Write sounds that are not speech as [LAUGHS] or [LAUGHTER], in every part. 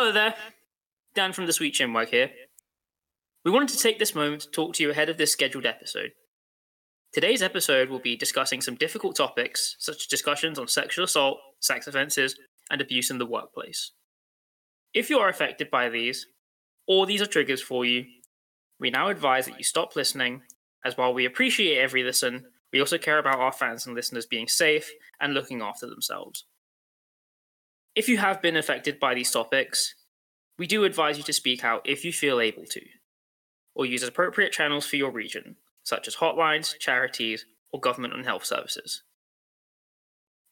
Hello there, Dan from the Sweet Chinwag here. We wanted to take this moment to talk to you ahead of this scheduled episode. Today's episode will be discussing some difficult topics, such as discussions on sexual assault, sex offences, and abuse in the workplace. If you are affected by these, or these are triggers for you, we now advise that you stop listening, as while we appreciate every listen, we also care about our fans and listeners being safe and looking after themselves. If you have been affected by these topics, we do advise you to speak out if you feel able to, or use appropriate channels for your region, such as hotlines, charities, or government and health services.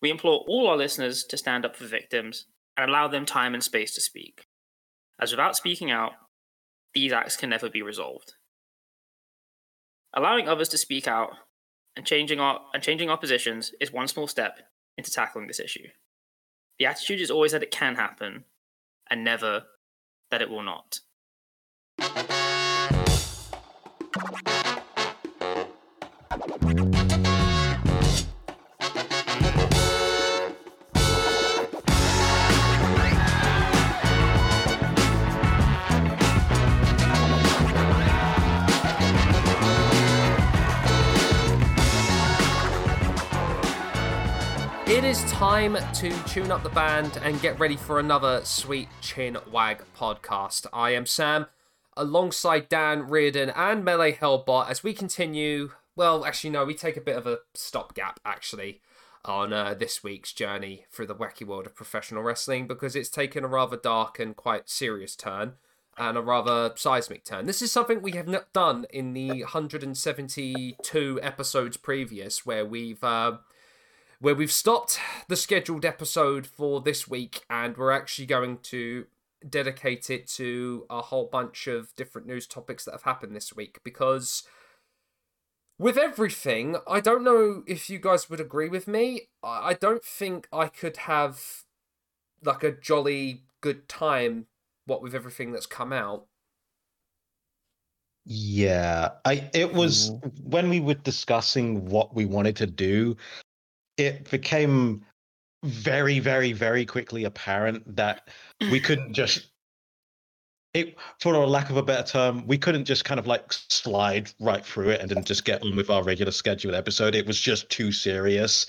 We implore all our listeners to stand up for victims and allow them time and space to speak, as without speaking out, these acts can never be resolved. Allowing others to speak out and changing our and changing our positions is one small step into tackling this issue. The attitude is always that it can happen, and never that it will not. It is time to tune up the band and get ready for another Sweet Chin Wag podcast. I am Sam, alongside Dan Reardon and Melee Hellbot as we continue. Well, actually, no, we take a bit of a stopgap actually on uh, this week's journey through the wacky world of professional wrestling because it's taken a rather dark and quite serious turn and a rather seismic turn. This is something we have not done in the 172 episodes previous, where we've uh, where we've stopped the scheduled episode for this week and we're actually going to dedicate it to a whole bunch of different news topics that have happened this week because with everything, I don't know if you guys would agree with me. I I don't think I could have like a jolly good time what with everything that's come out. Yeah, I it was mm-hmm. when we were discussing what we wanted to do, it became very, very, very quickly apparent that we couldn't [LAUGHS] just it for a lack of a better term, we couldn't just kind of like slide right through it and then just get on with our regular scheduled episode. It was just too serious.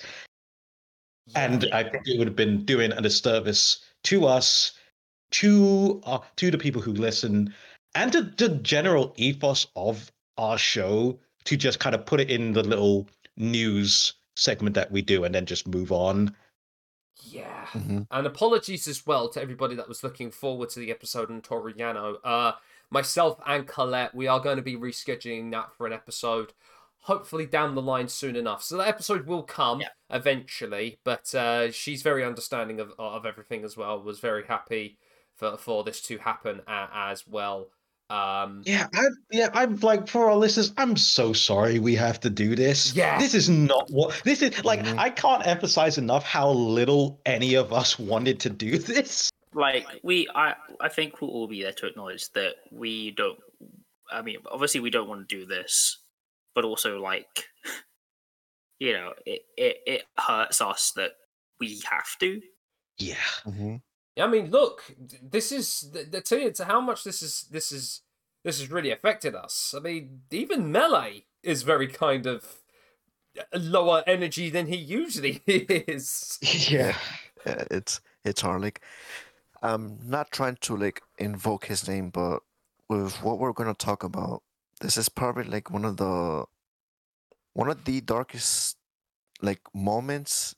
And I think it would have been doing a disservice to us, to uh, to the people who listen, and to the general ethos of our show to just kind of put it in the little news segment that we do and then just move on. Yeah. Mhm. And apologies as well to everybody that was looking forward to the episode on Toriano. Uh, myself and Colette, we are going to be rescheduling that for an episode, hopefully down the line soon enough. So that episode will come Yeah. eventually, but uh, she's very understanding of, of everything as well. Was very happy for, for this to happen a, as well. Um, Yeah, I, yeah, I'm like for our listeners, I'm so sorry we have to do this. Yeah. This is not what this is like Mhm. I can't emphasize enough how little any of us wanted to do this. like we i i think we'll all be there to acknowledge that we don't i mean obviously we don't want to do this but also like you know it it, it hurts us that we have to Yeah. Mhm. I mean, look, this is the, the to, how much this is this is this has really affected us. I mean, even Melee is very kind of uh, lower energy than he usually [LAUGHS] is. Yeah. Yeah, it's it's hard. Like, I'm not trying to like invoke his name, but with what we're gonna talk about, this is probably like one of the one of the darkest like moments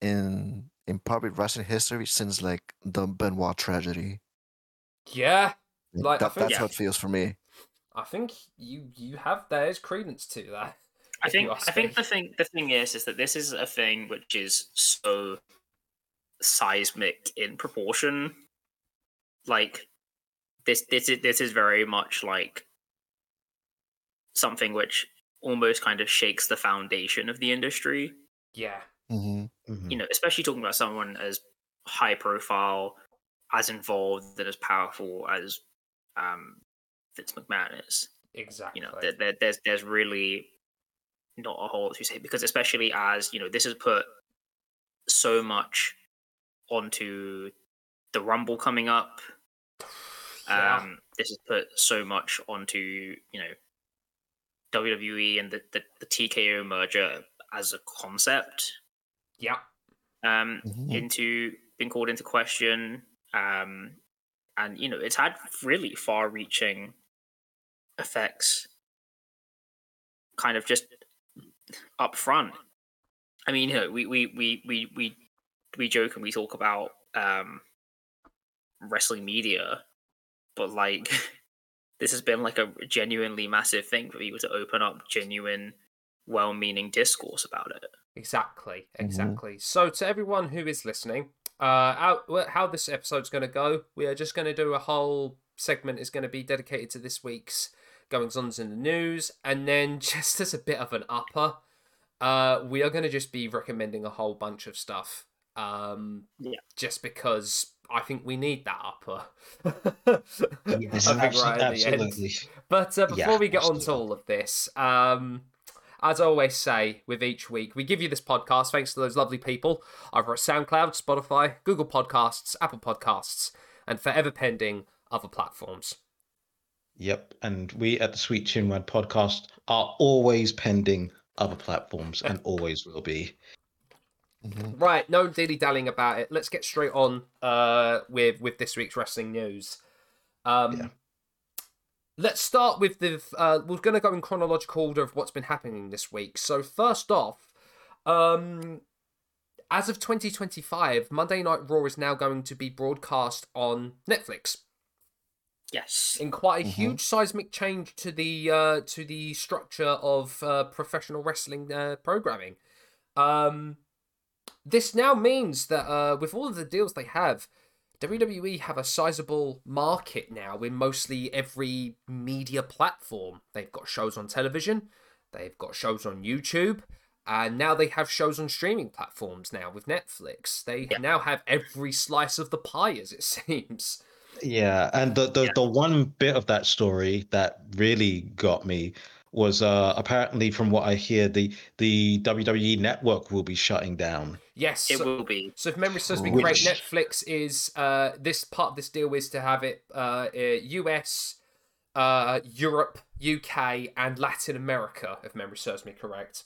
in in probably wrestling history since like the Benoit tragedy. Yeah, Like, I that, think- that's how it feels for me. I think you you have there's credence to that. i think i think the thing the thing is is that this is a thing which is so seismic in proportion like this this is this is very much like something which almost kind of shakes the foundation of the industry Yeah, hmm Mhm. you know, especially talking about someone as high profile, as involved and as powerful as um, Vince McMahon is. exactly. You know, there, there, there's there's really not a whole lot to say because especially as you know, this has put so much onto the Rumble coming up. [SIGHS] Yeah. Um, this has put so much onto you know WWE and the, the, the TKO merger as a concept Yeah. um, Mhm. into been called into question, um, and you know it's had really far-reaching effects, kind of just up front. I mean, you know, we we we we we we joke and we talk about um, wrestling media, but like [LAUGHS] this has been like a genuinely massive thing for people to open up genuine, well-meaning discourse about it. Exactly, exactly. So, to everyone who is listening, uh, how, how this episode's going to go, we are just going to do a whole segment is going to be dedicated to this week's goings ons in the news, and then [LAUGHS] just as a bit of an upper, uh, we are going to just be recommending a whole bunch of stuff. Um, Yeah. Just because I think we need that upper. Yes, I think abso- right at the end. absolutely. But uh, before Yeah, we get on to all of this, um, as I always say with each week, we give you this podcast thanks to those lovely people over at SoundCloud, Spotify, Google Podcasts, Apple Podcasts, and forever pending other platforms. Yep, and we at the Sweet Chinwag podcast are always pending other platforms and [LAUGHS] always will be. Mhm. Right, no dilly dallying about it. Let's get straight on uh, with with this week's wrestling news. Um, Yeah. Let's start with the. Uh, we're going to go in chronological order of what's been happening this week. So first off, um, as of 2025, Monday Night Raw is now going to be broadcast on Netflix Yes. in quite a Mhm. huge seismic change to the uh, to the structure of uh, professional wrestling uh, programming. Um, this now means that uh, with all of the deals they have, WWE have a sizable market now in mostly every media platform. They've got shows on television, they've got shows on YouTube, and now they have shows on streaming platforms now with Netflix. They Yeah. now have every slice of the pie, as it [LAUGHS] seems. Yeah, and the the, Yeah. the one bit of that story that really got me was uh apparently from what I hear the the WWE network will be shutting down. Yes. It so- will be. So if memory serves me correct, Netflix is uh, this part of this deal is to have it uh, uh, US, uh, Europe, UK, and Latin America. If memory serves me correct.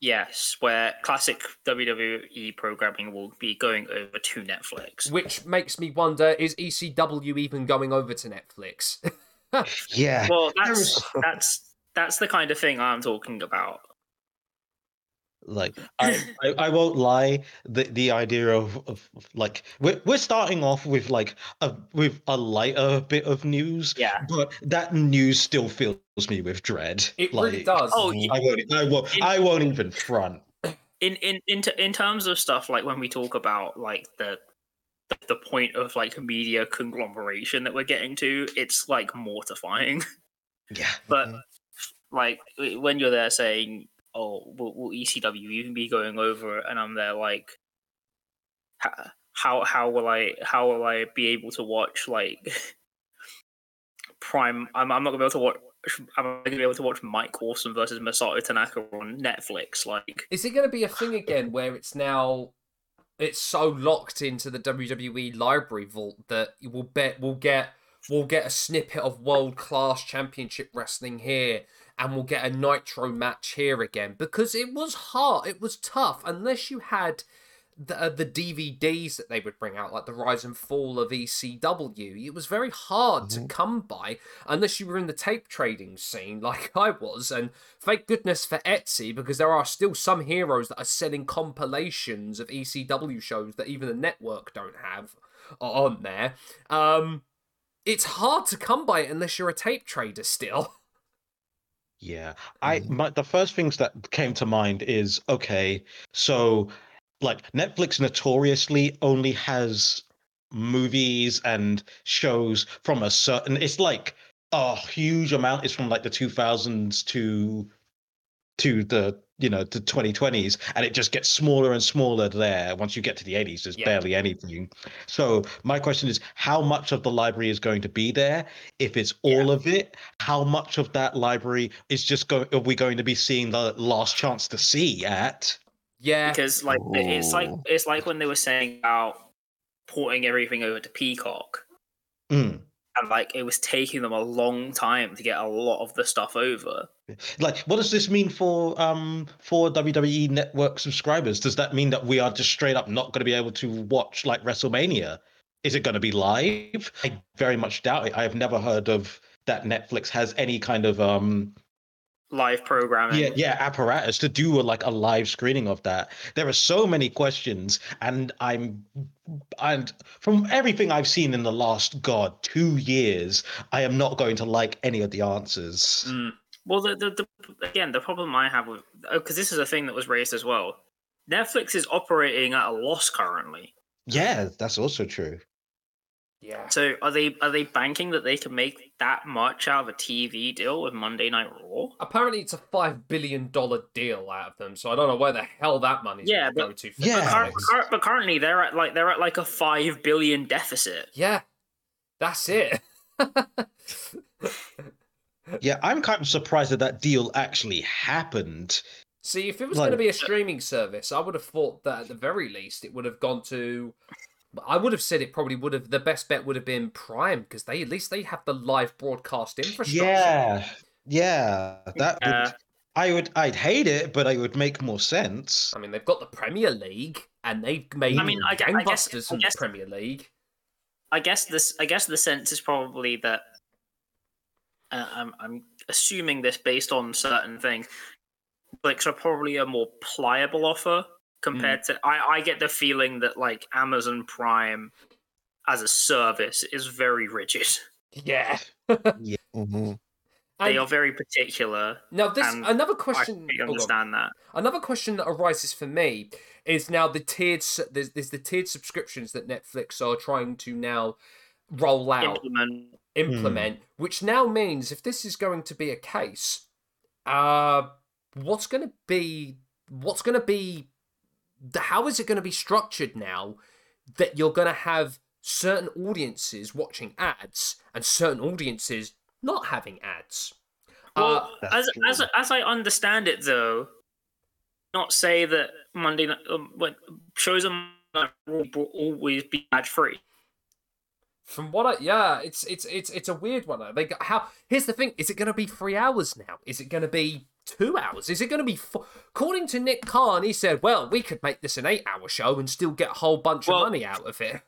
Yes, where classic WWE programming will be going over to Netflix. Which makes me wonder: is ECW even going over to Netflix? [LAUGHS] Yeah. Well, that's that's that's the kind of thing I'm talking about. like [LAUGHS] I, I i won't lie the the idea of, of like we're, we're starting off with like a with a lighter bit of news Yeah. but that news still fills me with dread it like really does. Oh, i won't i won't In- i won't even front In in in t- in terms of stuff like when we talk about like the the, the point of like media conglomeration that we're getting to, it's like mortifying. yeah But Mhm. Like when you're there saying, "Oh, will, will ECW even be going over?" and I'm there like, "H- how how will I how will I be able to watch like [LAUGHS] Prime? I'm I'm not gonna be able to watch. I'm gonna be able to watch Mike Awesome versus Masato Tanaka on Netflix. Like, Is it to be a thing again where it's now it's so locked into the WWE library vault that we'll bet we'll get we'll get a snippet of world class championship wrestling here and we'll get a nitro match here again because it was hard it was tough unless you had the, uh, the DVDs that they would bring out like the rise and fall of ECW it was very hard to Mhm. come by unless you were in the tape trading scene [LAUGHS] like I was and thank goodness for Etsy because there are still some heroes that are selling compilations of ECW shows that even the network don't have on there. Um, it's hard to come by it unless you're a tape trader still. [LAUGHS] Yeah, I Mhm. my, the first things that came to mind is okay, so like Netflix notoriously only has movies and shows from a certain. It's like a huge amount is from like the two thousands to to the you know the 2020s and it just gets smaller and smaller there. Once you get to the 80s there's Yeah. barely anything. So my question is how much of the library is going to be there? If it's all of it how much of that library is just going are we going to be seeing the last chance to see at? Yeah, because like it's like it's like when they were saying about porting everything over to Peacock. Mm, and like it was taking them a long time to get a lot of the stuff over. Like, what does this mean for um for WWE Network subscribers? Does that mean that we are just straight up not going to be able to watch like WrestleMania? Is it going to be live? I very much doubt it. I have never heard of that Netflix has any kind of um Live programming. yeah yeah apparatus to do a, like a live screening of that. There are so many questions, and I'm and from everything I've seen in the last god two years, I am not going to like any of the answers. Mm. Well, the, the, the again, the problem I have with because this is a thing that was raised as well. Netflix is operating at a loss currently. Yeah, that's also true. Yeah. So are they are they banking that they can make that much out of a TV deal with Monday Night Raw? Apparently, it's a five billion dollar deal out of them, so I don't know where the hell that money's Yeah, going to go but- to. For Yeah. Cur- cur- but currently they're at like they're at like a five billion deficit. yeah, that's it. [LAUGHS] Yeah, I'm kind of surprised that that deal actually happened. See, if it was Like- going to be a streaming service, I would have thought that at the very least it would have gone to. I would have said it probably would have. The best bet would have been Prime because they at least they have the live broadcast infrastructure. Yeah, yeah, that Yeah. would. I would. I'd hate it, but it would make more sense. I mean, they've got the Premier League and they've made I mean, I gue- I guess- gangbusters I from guess- the Premier League. I guess this. I guess the sense is probably that. Uh, I'm I'm assuming this based on certain things. Netflix are probably a more pliable offer compared to. I I get the feeling that like Amazon Prime, as a service, is very rigid. [LAUGHS] Yeah. hmm They And are very particular. now this and another I question. completely oh, understand that. Another question that arises for me is now the tiered there's, there's the tiered subscriptions that Netflix are trying to now roll out Implement. implement, which now means if this is going to be a case, uh, what's going to be what's going to be the, how is it going to be structured now that you're going to have certain audiences watching ads and certain audiences not having ads? Well, Uh, as true. as as I understand it, though, not say that Monday night um, shows on Monday Night Raw will always be ad free. From what I yeah, it's it's it's it's a weird one. though. They got, how here's the thing: is it going to be three hours now? Is it going to be two hours? Is it going to be? Four? According to Nick Khan, he said, "Well, we could make this an eight-hour show and still get a whole bunch Well- of money out of it."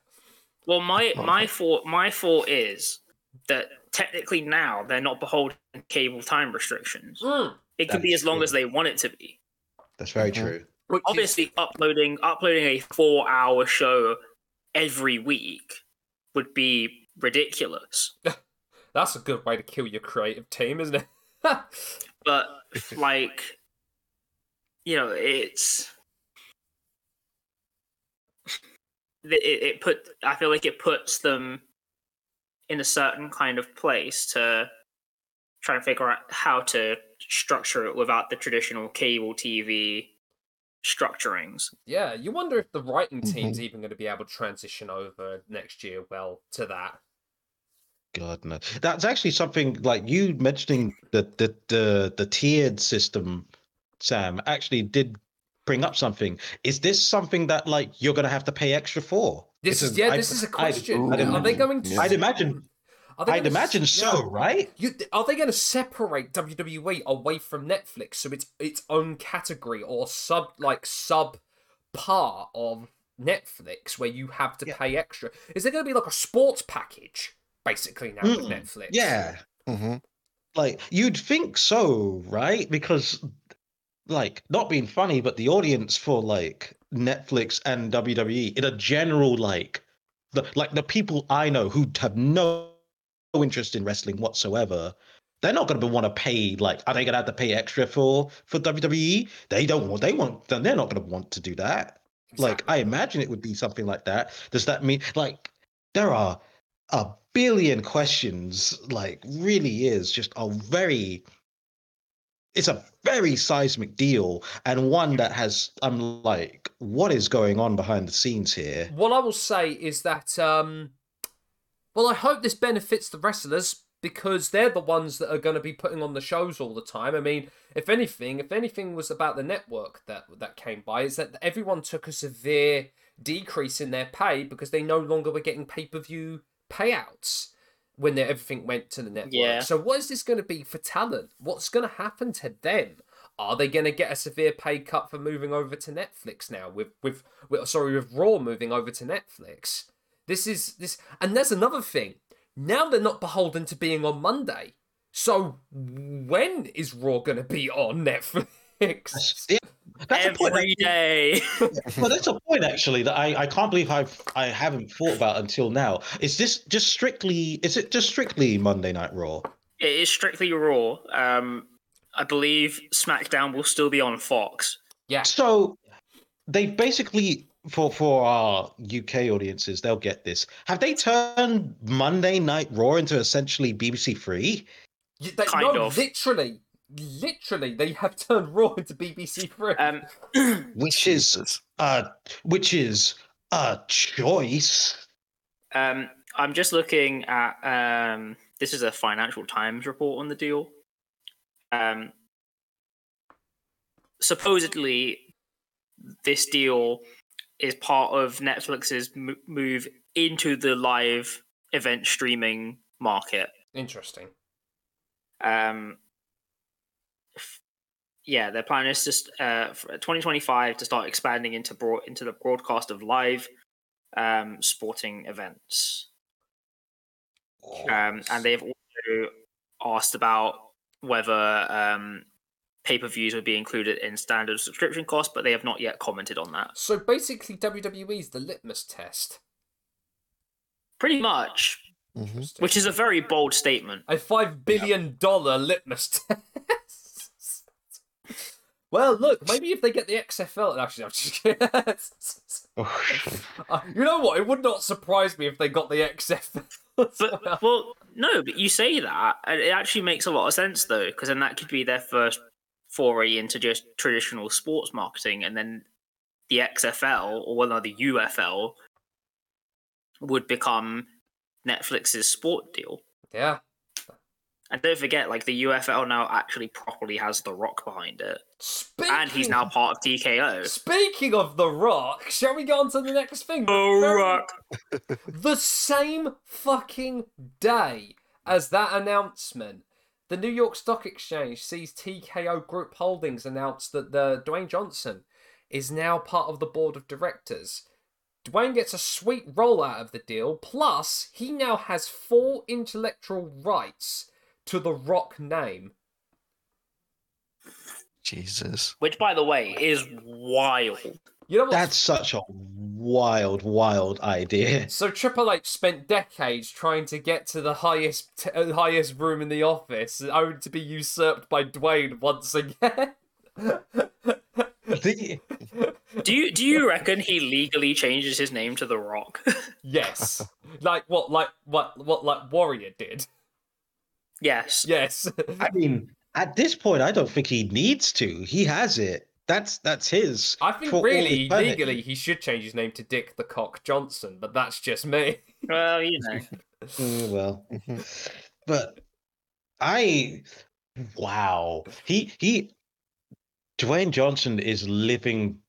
Well, my my thought my thought is that technically now they're not beholden to cable time restrictions. Mm, It can That be as long true. as they want it to be. That's very Mhm. true. which is- Obviously, uploading uploading a four hour show every week would be ridiculous. [LAUGHS] that's a good way to kill your creative team, isn't it? [LAUGHS] but like you know it's it, it put i feel like it puts them in a certain kind of place to try and figure out how to structure it without the traditional cable tv structurings yeah, you wonder if the writing mm-hmm. team's even going to be able to transition over next year well to that. God no. That's actually something like you mentioning the the the, the tiered system, Sam, actually did bring up something. Is this something that like you're gonna have to pay extra for? This is yeah, I'd- this is a I'd- question. I'd Are they going to? I'd imagine- Are they I'd s- imagine so, right? You, are they going to separate WWE away from Netflix so it's its own category or sub like sub part of Netflix where you have to Yeah. pay extra? Is there going to be like a sports package basically now with Mm, Netflix? Yeah. hmm Like you'd think so, right? Because like not being funny, but the audience for like Netflix and WWE in a general like the like the people I know who have no interest in wrestling whatsoever, they're not going to want to pay like are they going to have to pay extra for for WWE? They don't want they want then they're not going to want to do that. Like I imagine it would be something like that. Does that mean like there are a billion questions? Like really is just a very it's a very seismic deal and one that has I'm like, what is going on behind the scenes here? What I will say is that, um, well, I hope this benefits the wrestlers because they're the ones that are going to be putting on the shows all the time. I mean, if anything, if anything was about the network that that came by, is that everyone took a severe decrease in their pay because they no longer were getting pay per view payouts. when everything went to the network. Yeah. So what is this going to be for talent? What's going to happen to them? Are they going to get a severe pay cut for moving over to Netflix now? With, with with sorry with Raw moving over to Netflix. This is this, and there's another thing. Now they're not beholden to being on Monday. So when is Raw going to be on Netflix? Yeah, that's a point. Every day. [LAUGHS] well, that's a point actually that I, I can't believe I've I haven't thought about until now. Is this just strictly? Is it just strictly Monday Night Raw? it is strictly Raw. Um, I believe SmackDown will still be on Fox. Yeah. So they basically for for our UK audiences, they'll get this. Have they turned Monday Night Raw into essentially BBC Three? You- They, Kind no, of. literally, literally, they have turned Raw into BBC Three. Um, [CLEARS THROAT] Which is Jesus. uh which is a choice. um, I'm just looking at. Um, this is a Financial Times report on the deal. Um, supposedly, this deal is part of Netflix's m- move into the live event streaming market. Interesting. Um, yeah, their plan is just uh, for 2025 to start expanding into broad into the broadcast of live um, sporting events. Um, and they've also asked about whether um, pay per views would be included in standard subscription costs, but they have not yet commented on that. So basically, WWE is the litmus test. Pretty much, Mhm. Interesting. which is a very bold statement. a five billion dollar litmus test. well, look, maybe if they get the XFL, actually, I'm just kidding. Uh, [LAUGHS] [LAUGHS] you know what? It would not surprise me if they got the XFL. But well, no, but you say that, and it actually makes a lot of sense though, because then that could be their first foray into just traditional sports marketing, and then the XFL or well, no, the UFL would become Netflix's sport deal. yeah. And don't forget, like the UFL now actually properly has The Rock behind it, Speaking, and he's now part of TKO. Speaking of The Rock, shall we go on to the next thing? The Very- Rock. [LAUGHS] the same fucking day as that announcement, the New York Stock Exchange sees TKO Group Holdings announce that the Dwayne Johnson is now part of the board of directors. Dwayne gets a sweet roll out of the deal, plus he now has full intellectual rights to the Rock name. Jesus. Which, by the way, is wild. You know what? That's such a wild, wild idea. [LAUGHS] So Triple H spent decades trying to get to the highest t- uh, highest room in the office, only to be usurped by Dwayne once again. The- Do you do you reckon he legally changes his name to The Rock? [LAUGHS] yes, like what, like what, what, like Warrior did. yes. Yes, I mean, at this point, I don't think he needs to. He has it. That's that's his. I think really legally he should change his name to Dick the Cock Johnson, but that's just me. [LAUGHS] Well, you know. [LAUGHS] Mm, well, Mhm. but I, wow, he he, Dwayne Johnson is living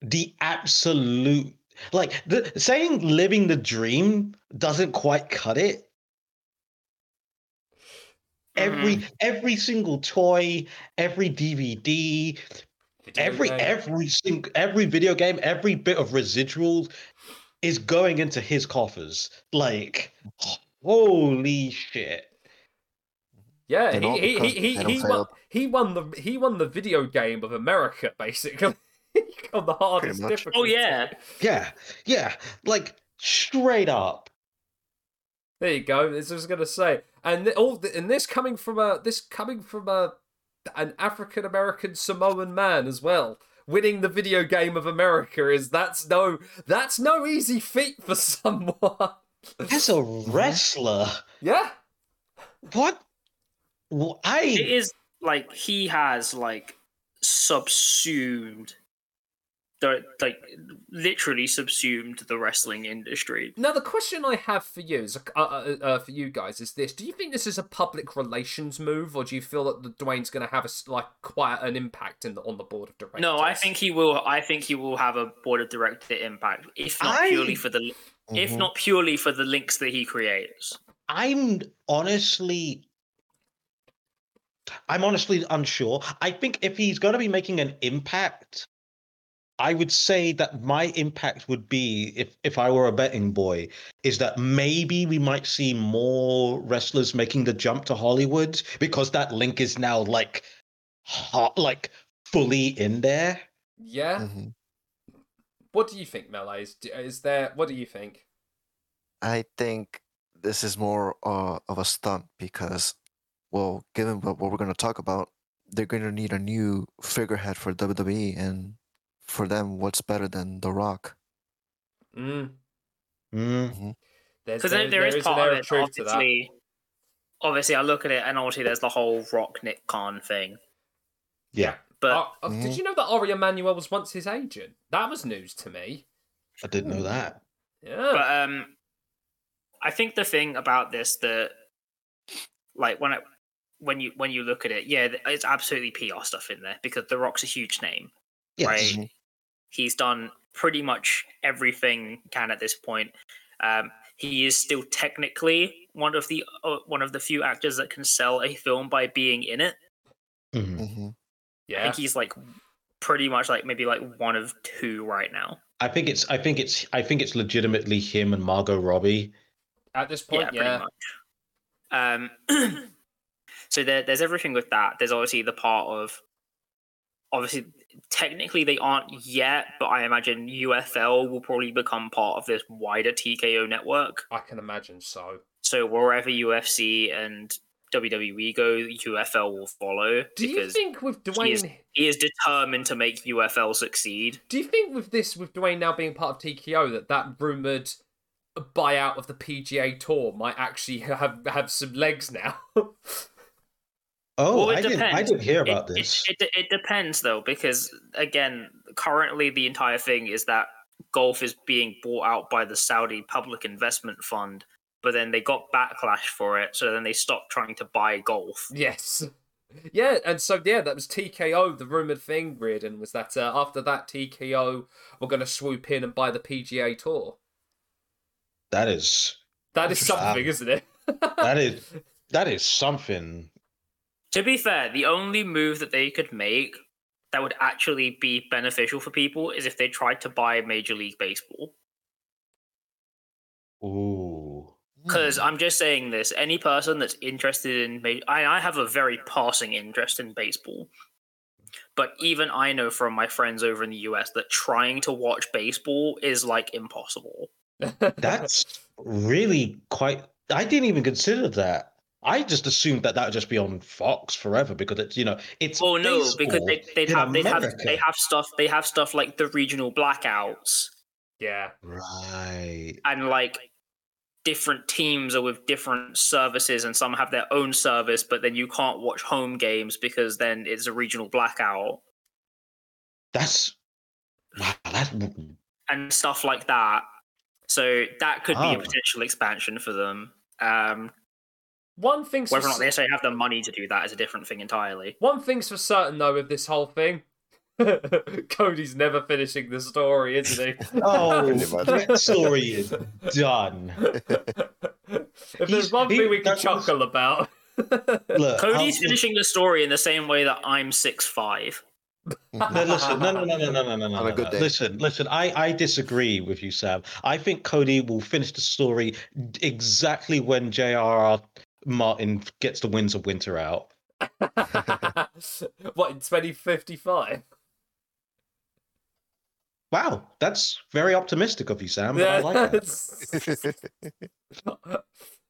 the absolute like the saying living the dream doesn't quite cut it. Every every single toy, every DVD, every Okay. every single every video game, every bit of residuals is going into his coffers. Like, [LAUGHS] holy shit! yeah, And all he he he he, he, won, he won the he won the video game of America [LAUGHS] basically [LAUGHS] on the hardest oh, difficulty. Oh yeah. Yeah, yeah, like straight up. There you go. This was gonna say, and all th- and this coming from a this coming from a an African American Samoan man as well. Winning the video game of America is that's no that's no easy feat for [LAUGHS] someone. As a wrestler, yeah, what? Well, I is like he has like subsumed the like literally subsumed the wrestling industry. Now the question I have for you is, uh, uh, uh, for you guys, is this: Do you think this is a public relations move, or do you feel that the Dwayne's going to have a s- like quite an impact in the, on the board of directors? No, I think he will. I think he will have a board of director impact, if not I- purely for the, if Mhm. not purely for the links that he creates. I'm honestly I'm honestly unsure. I think if he's going to be making an impact, I would say that my impact would be if if I were a betting boy is that maybe we might see more wrestlers making the jump to Hollywood because that link is now like hot like fully in there. Yeah. Mhm. What do you think, Melee? Is, is there? What do you think? I think this is more uh, of a stunt because, well, given what, what we're going to talk about, they're going to need a new figurehead for WWE, and for them, what's better than The Rock? Mm. Mm. There's Because there, there is an part of it. truth to that. Obviously, obviously, I look at it, and obviously, there's the whole Rock Nick Khan thing. Yeah, But Oh, oh, Did you know that Ari Emanuel was once his agent? That was news to me. I didn't know that. Yeah. but um, I think the thing about this that, like when it when you when you look at it, yeah, it's absolutely PR stuff in there because The Rock's a huge name. Yes. Right. He's done pretty much everything can at this point. Um, he is still technically one of the uh, one of the few actors that can sell a film by being in it. Mhm. Mhm. I think he's like pretty much like maybe like one of two right now. I think it's I think it's I think it's legitimately him and Margot Robbie. At this yeah, point, yeah. pretty much. Um, [CLEARS THROAT] so there, there's everything with that. There's obviously the part of, obviously, technically they aren't yet, but I imagine UFL will probably become part of this wider TKO network. I can imagine so. So wherever UFC and WWE go, UFL will follow Do you think with he Dwayne? is- he is determined to make UFL succeed. Do you think with this, with Dwayne now being part of TKO, that that rumored buyout of the PGA Tour might actually have have some legs now? [LAUGHS] Oh, Well, it I didn't I didn't hear about it, this. It, it, it depends though, because again, currently the entire thing is that golf is being bought out by the Saudi Public Investment Fund, but then they got backlash for it, so then they stopped trying to buy golf. yes. [LAUGHS] Yeah, and so yeah, that was TKO. The rumored thing, Reardon, was that uh, after that TKO we're going to swoop in and buy the PGA Tour. that is That is Interesting. something, isn't it? [LAUGHS] that is that is something. To be fair, the only move that they could make that would actually be beneficial for people is if they tried to buy Major League Baseball. Ooh. Because hmm. I'm just saying this: any person that's interested in, ma- I, I have a very passing interest in baseball, but even I know from my friends over in the US that trying to watch baseball is like impossible. [LAUGHS] That's really quite. I didn't even consider that. I just assumed that that would just be on Fox forever because it's you know it's. Oh no, because they, baseball they'd have they'd have they have stuff they have stuff like the regional blackouts yeah. right. and like different teams are with different services and some have their own service, but then you can't watch home games because then it's a regional blackout. That's wow. That's and stuff like that. So that could be Ah. a potential expansion for them. Um, One thing's whether for or not they necessarily have the money to do that is a different thing entirely. One thing's for certain though with this whole thing. [LAUGHS] Cody's never finishing the story, isn't he? [LAUGHS] oh, that story is done. [LAUGHS] if there's one he- thing we can that was- chuckle about. Look, Cody's I'll- finishing the story in the same way that I'm six five. No, listen, no, no, no, no, no, no, no, no. On a good day. Listen, listen. I, I disagree with you, Sam. I think Cody will finish the story exactly when J.R.R. Martin gets the Winds of Winter out. [LAUGHS] what in 2055? Wow, that's very optimistic of you, Sam. But I like that.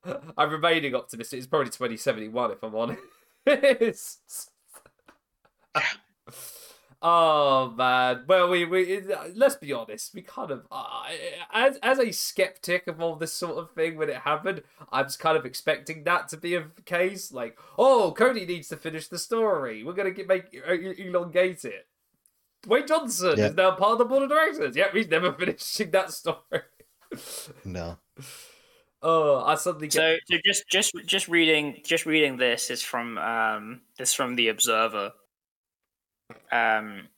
[LAUGHS] I'm remaining optimistic. It's probably 2071 if I'm honest. [LAUGHS] oh man. Well, we we let's be honest. We kind of uh, as as a skeptic of all this sort of thing when it happened, I was kind of expecting that to be a case. Like, oh, Cody needs to finish the story. We're gonna get make uh, elongate it. Dwayne Johnson Yeah. is now part of the board of directors. Yep, he's never [LAUGHS] finishing that story. No. Oh, I suddenly get. So, so just just just reading just reading this is from um this is from the Observer. Um,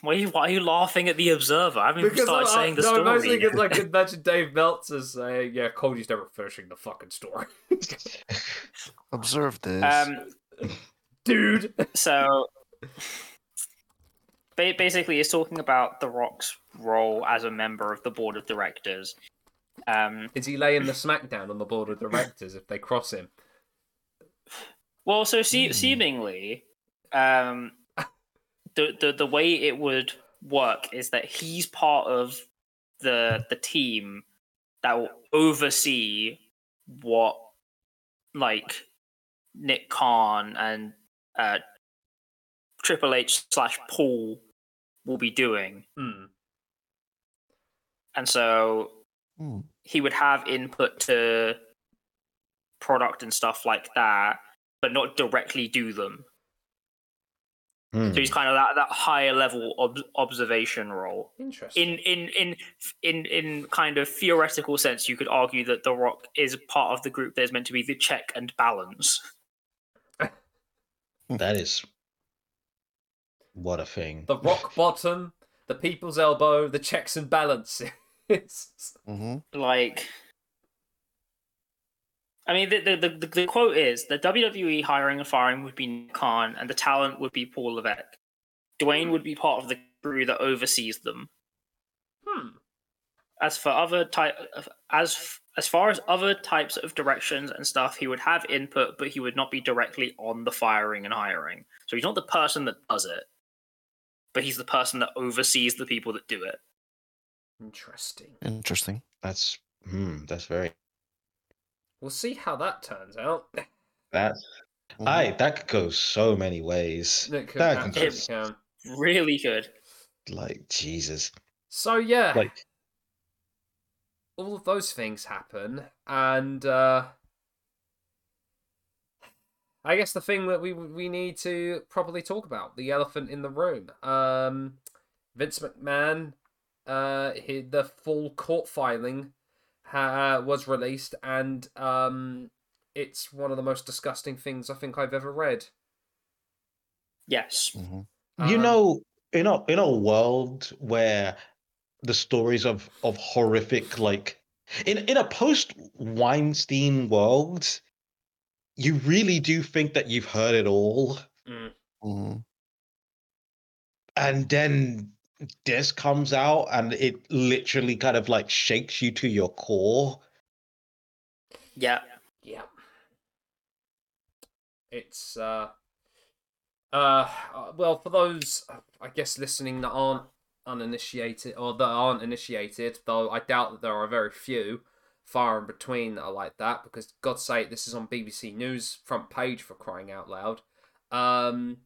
Why are you, why are you laughing at the Observer? I haven't even started I- saying the no, story. mostly yet. because like [LAUGHS] imagine Dave Meltzer saying, "Yeah, Cody's never finishing the fucking story, [LAUGHS] Observe this. Um, dude." so basically, it's talking about The Rock's role as a member of the board of directors. Um, Is he laying the smackdown on the board of directors if they cross him? well, so se- Hmm. seemingly, um, the, the the way it would work is that he's part of the the team that will oversee what like Nick Khan and uh, Triple H slash Paul will be doing, Hmm. and so Hmm. he would have input to product and stuff like that, but not directly do them. Hmm. So he's kind of that, that higher level ob- observation role. Interesting. In, in in in in kind of theoretical sense, you could argue that The Rock is part of the group that is meant to be the check and balance. [LAUGHS] That is what a thing. the rock [LAUGHS] bottom, the people's elbow, the checks and balances. hmm Like, I mean, the the, the the quote is the WWE hiring and firing would be Nick Khan, and the talent would be Paul Levesque. Dwayne would be part of the crew that oversees them. hmm. as for other type as as far as other types of directions and stuff he would have input but he would not be directly on the firing and hiring so he's not the person that does it but he's the person that oversees the people that do it Interesting. Interesting. That's hmm. That's very. We'll see how that turns out. That's. Mhm. I that could go so many ways. It could That can absolutely just can. really good like Jesus. So yeah, Like all of those things happen, and uh, I guess the thing that we we need to properly talk about the elephant in the room. Um, Vince McMahon, uh, he, the full court filing ha- was released, and um, it's one of the most disgusting things I think I've ever read. yes. Hmm you Um, know, in a in a world where the stories of of horrific like in in a post Weinstein world, you really do think that you've heard it all, mm, hmm and then this comes out and it literally kind of like shakes you to your core. yeah Yeah. It's uh uh well for those uh, I guess listening that aren't uninitiated or that aren't initiated, though I doubt that there are very few far in between that are like that because God's sake this is on BBC News front page for crying out loud. Um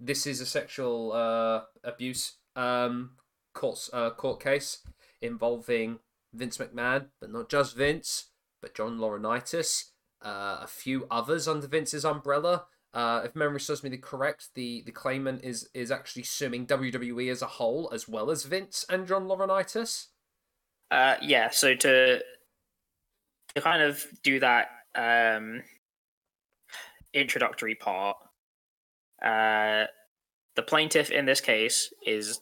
this is a sexual uh abuse um court uh, court case involving Vince McMahon, but not just Vince, but John Laurinaitis, uh, a few others under Vince's umbrella. Uh, if memory serves me the correct, the, the claimant is is actually suing WWE as a whole, as well as Vince and John Laurinaitis. uh yeah so to to kind of do that um introductory part uh the plaintiff in this case is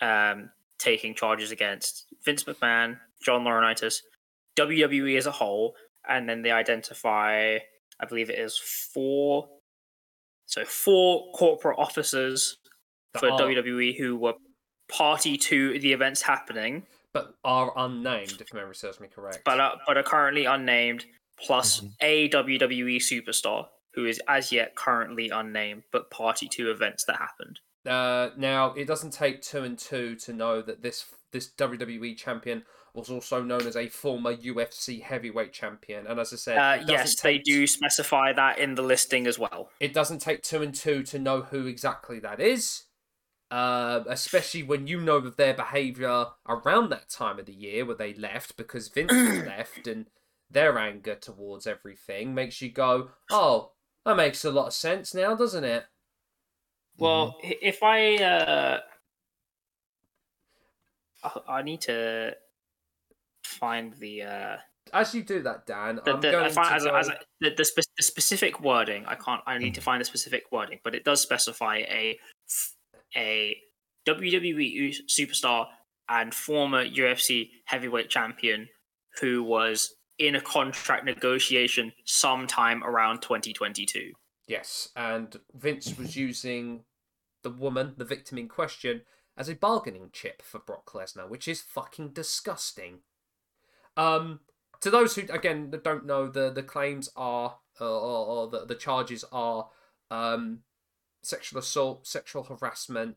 um taking charges against Vince McMahon, John Laurinaitis, WWE as a whole, and then they identify, I believe it is four, so four corporate officers for are- WWE who were party to the events happening, but are unnamed, if memory serves me correct. but are, but are currently unnamed, plus Mhm. a WWE superstar who is as yet currently unnamed, but party to events that happened. Uh, now it doesn't take two and two to know that this this WWE champion was also known as a former UFC heavyweight champion, and as I said, Uh, yes, they do specify that in the listing as well. It doesn't take two and two to know who exactly that is, uh, especially when you know of their behaviour around that time of the year where they left because Vince [CLEARS THROAT] left and their anger towards everything makes you go, oh, that makes a lot of sense now, doesn't it? Well, i if I, uh, I, I need to find the uh, As you do that, Dan, the, I'm the, going I find, to as, go... as a- the, the, spe- the specific wording. I can't. I need to Mhm. find the specific wording, but it does specify a a WWE superstar and former UFC heavyweight champion who was in a contract negotiation sometime around 2022. Yes, and Vince was using the woman, the victim in question, as a bargaining chip for Brock Lesnar, which is fucking disgusting. Um, to those who again don't know, the the claims are uh, or, or the the charges are um, sexual assault, sexual harassment,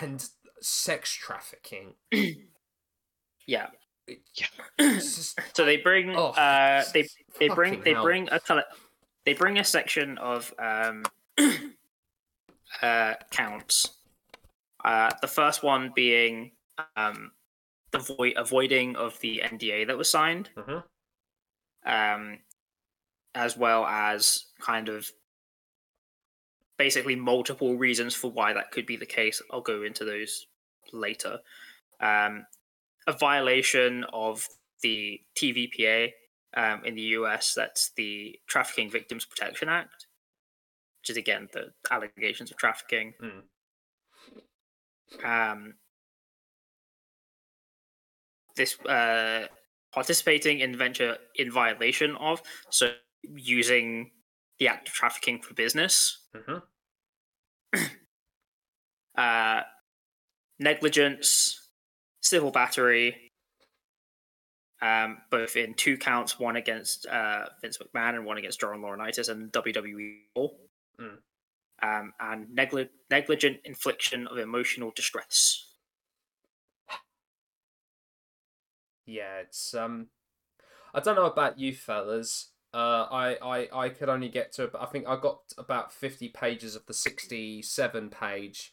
and sex trafficking. [CLEARS THROAT] yeah. It's just- [CLEARS THROAT] So they bring Oh, uh they they bring fucking they hell. bring a colle- they bring a section of um [CLEARS THROAT] uh counts. Uh the first one being um the void avoiding of the NDA that was signed. Mhm. Um as well as kind of basically multiple reasons for why that could be the case. I'll go into those later. Um a violation of the TVPA um, in the US. That's the Trafficking Victims Protection Act, which is again the allegations of trafficking. Mm. Um, this uh, participating in venture in violation of, so using the act of trafficking for business, Mhm. [CLEARS THROAT] uh, negligence, civil battery, um, both in two counts, one against uh, Vince McMahon and one against John Laurinaitis and WWE. Mm. Um, and negli- negligent infliction of emotional distress. Yeah, it's um, I don't know about you fellas. Uh, I, I, I could only get to. I think I got about fifty pages of the sixty-seven page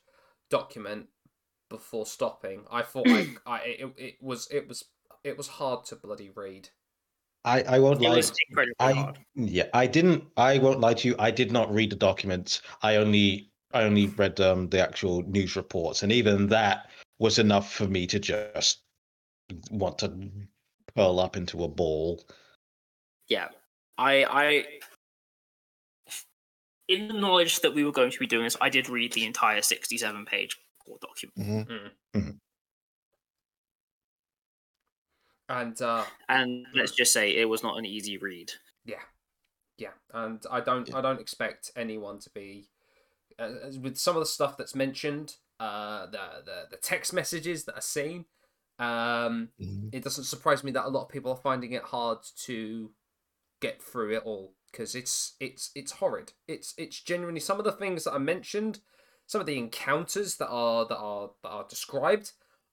document before stopping. I thought [CLEARS THROAT] I, I it, it was it was it was hard to bloody read. I, I won't It lie. was incredibly I hard. yeah, I didn't. I won't lie to you. I did not read the documents. I only I only read um, the actual news reports, and even that was enough for me to just want to curl up into a ball. Yeah, I, I, in the knowledge that we were going to be doing this, I did read the entire sixty-seven page court document, Mhm. And uh, and let's just say it was not an easy read. yeah, yeah, and I don't I don't expect anyone to be uh, with some of the stuff that's mentioned. Uh, the the the text messages that are seen. Um, Mhm. it doesn't surprise me that a lot of people are finding it hard to get through it all because it's it's it's horrid. It's it's genuinely some of the things that are mentioned, some of the encounters that are that are that are described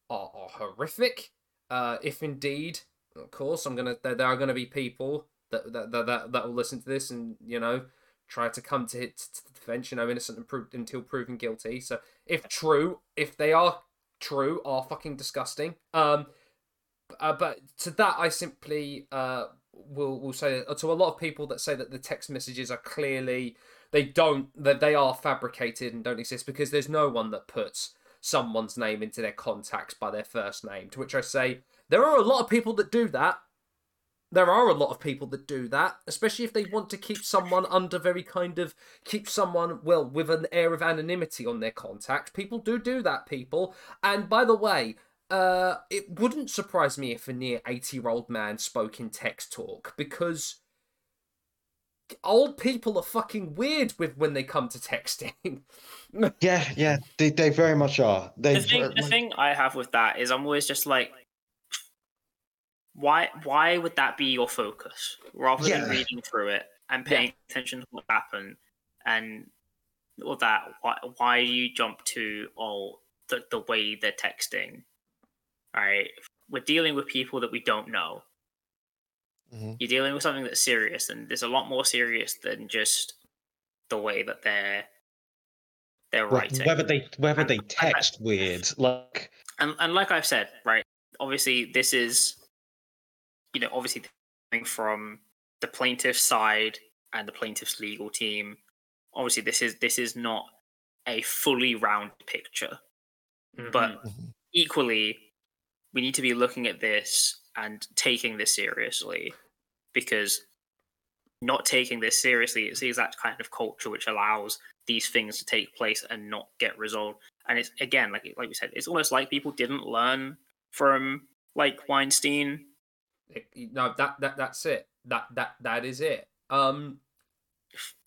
are, are horrific. Uh, if indeed, of course, I'm gonna there, there are gonna be people that that, that that that will listen to this and you know try to come to it to the defense, you know, innocent proved until proven guilty. So if true, if they are true, are fucking disgusting. Um, uh, but to that, I simply uh will will say uh, to a lot of people that say that the text messages are clearly they don't that they are fabricated and don't exist because there's no one that puts someone's name into their contacts by their first name. To which I say there are a lot of people that do that. There are a lot of people that do that, especially if they want to keep someone under very kind of keep someone well with an air of anonymity on their contact. People do do that, people. And by the way, uh, it wouldn't surprise me if a near eighty-year-old man spoke in text talk because old people are fucking weird with when they come to texting. [LAUGHS] Yeah, yeah, they they very much are. They The thing, the thing I have with that is, I'm always just like, why, why would that be your focus rather Yeah. than reading through it and paying attention to what happened and all that? Why, why do you jump to oh the the way they're texting? All right, we're dealing with people that we don't know. Mhm. You're dealing with something that's serious, and there's a lot more serious than just the way that they're they're Well, writing. whether they whether they And I- text weird, like and and like I've said, right, obviously this is, you know, obviously coming from the plaintiff's side and the plaintiff's legal team. Obviously, this is this is not a fully round picture, but Mhm. equally, we need to be looking at this and taking this seriously, because not taking this seriously is the exact kind of culture which allows these things to take place and not get resolved. and it's again like like we said, it's almost like people didn't learn from like Weinstein. No, that that that's it. That that that is it. Um,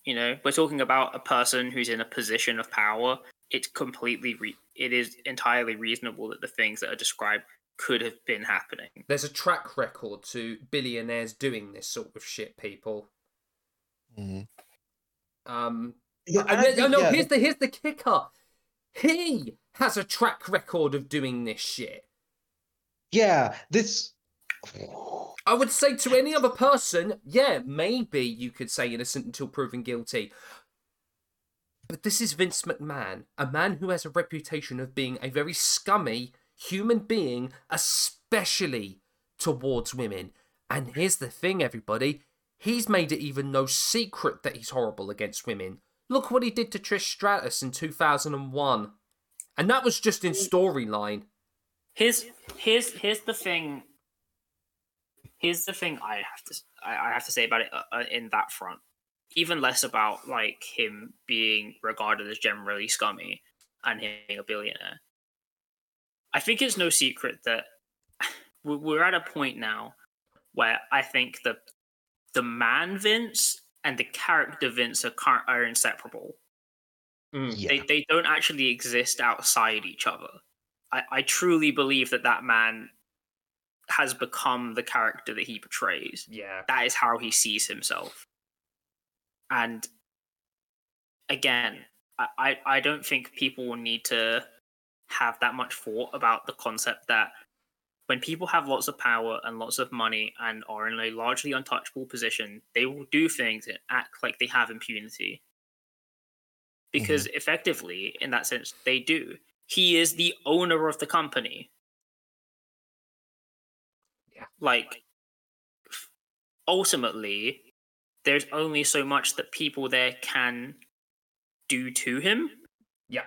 You know, we're talking about a person who's in a position of power. It's completely re- it is entirely reasonable that the things that are described could have been happening. there's a track record to billionaires doing this sort of shit, people. Mhm. Um, Yeah, and and I then- oh, no, yeah, here's the here's the kicker. He has a track record of doing this shit. yeah, this. I would say to any other person, yeah, maybe you could say innocent until proven guilty. But this is Vince McMahon, a man who has a reputation of being a very scummy human being, especially towards women. And here's the thing, everybody he's made it even no secret that he's horrible against women. Look what he did to Trish Stratus in 2001. And that was just in storyline. Here's here's here's the thing. Here's the thing I have to I have to say about it uh, uh, in that front. Even less about like him being regarded as generally scummy and him being a billionaire. I think it's no secret that [SIGHS] we- we're at a point now where I think the the man Vince and the character Vince are are inseparable Mm. Yeah. they, they don't actually exist outside each other. I, I truly believe that that man has become the character that he portrays. Yeah. That is how he sees himself. And again, I, I, I don't think people will need to have that much thought about the concept that when people have lots of power and lots of money and are in a largely untouchable position, they will do things and act like they have impunity. Because mm-hmm. effectively, in that sense, they do. He is the owner of the company. Yeah. Like, ultimately, there's only so much that people there can do to him. Yeah.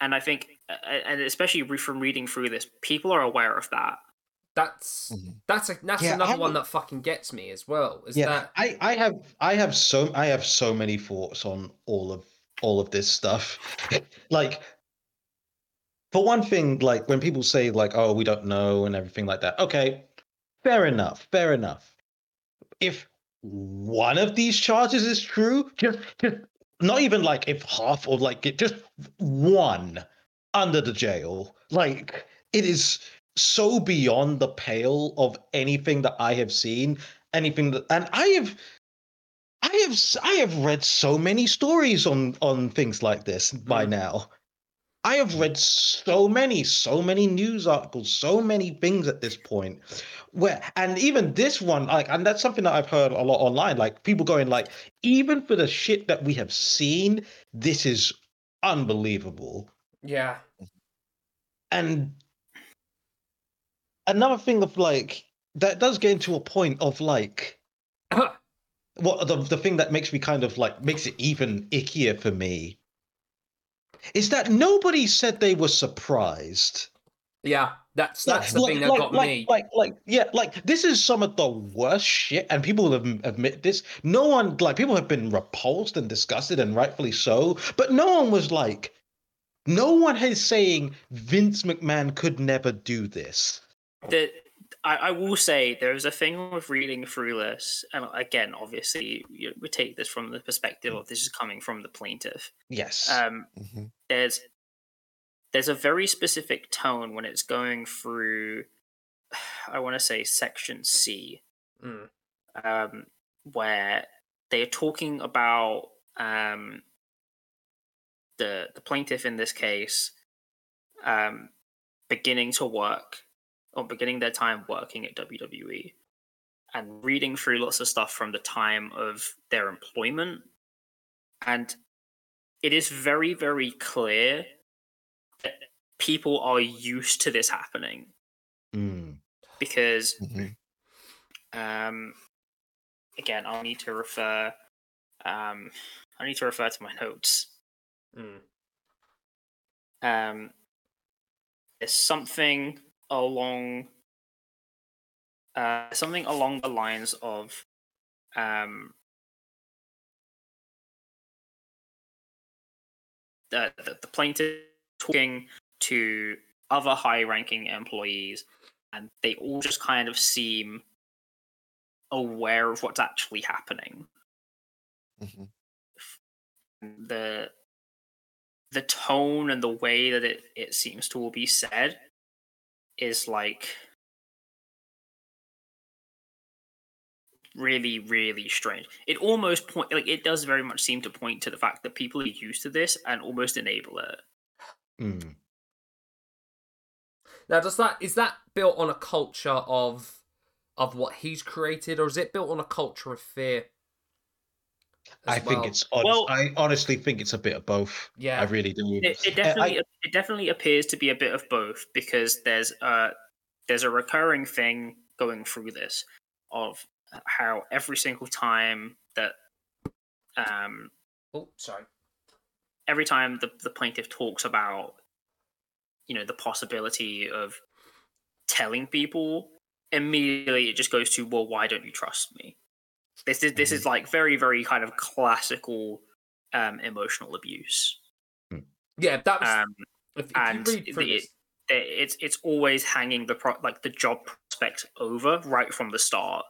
And I think, uh, and especially from reading through this, people are aware of that. That's Mhm. that's a, that's Yeah, another I one that fucking gets me as well. Is yeah that i i have i have so i have so many thoughts on all of all of this stuff [LAUGHS] like for one thing like when people say like oh we don't know and everything like that okay fair enough fair enough if one of these charges is true [LAUGHS] just just not even like if half or like it just one under the jail like it is so beyond the pale of anything that i have seen anything that and i have i have I have read so many stories on on things like this by Mm. now i have read so many so many news articles so many things at this point where and even this one like and that's something that i've heard a lot online like people going like even for the shit that we have seen this is unbelievable. Yeah. And another thing of like that does get into a point of like [COUGHS] what the the thing that makes me kind of like makes it even ickier for me is that nobody said they were surprised. yeah that's that's the like, thing that like, got like, me. Like, like, yeah, like this is some of the worst shit, and people have admit this. No one, like, people have been repulsed and disgusted, and rightfully so. But no one was like, no one is saying Vince McMahon could never do this. the I, I will say there is a thing with reading through this, and again, obviously, you, we take this from the perspective of this is coming from the plaintiff. Yes. Um, Mhm. there's there's a very specific tone when it's going through. I want to say section C, Mm. um, where they are talking about um, the the plaintiff in this case um, beginning to work or beginning their time working at WWE and reading through lots of stuff from the time of their employment and it is very very clear that people are used to this happening Mm. because Mhm. um, again, I'll need to refer. Um, I need to refer to my notes. Mm. Um, there's something along. Uh, something along the lines of. Um, the, the, the plaintiff talking to other high-ranking employees, and they all just kind of seem aware of what's actually happening. hmm The the tone and the way that it, it seems to all be said is like really really strange it almost point like it does very much seem to point to the fact that people are used to this and almost enable it Mm. Now, does that is that built on a culture of of what he's created, or is it built on a culture of fear? I as think it's. Honest, Well- I honestly think it's a bit of both. Yeah. I really do. it, it Uh, I- definitely it definitely appears to be a bit of both because there's uh there's a recurring thing going through this of how every single time that um Oh, sorry. every time the, the plaintiff talks about you know the possibility of telling people immediately it just goes to well why don't you trust me this is this is like very very kind of classical um emotional abuse Yeah, that was. um if, if and the- this, it, it's it's always hanging the pro- like the job prospect over right from the start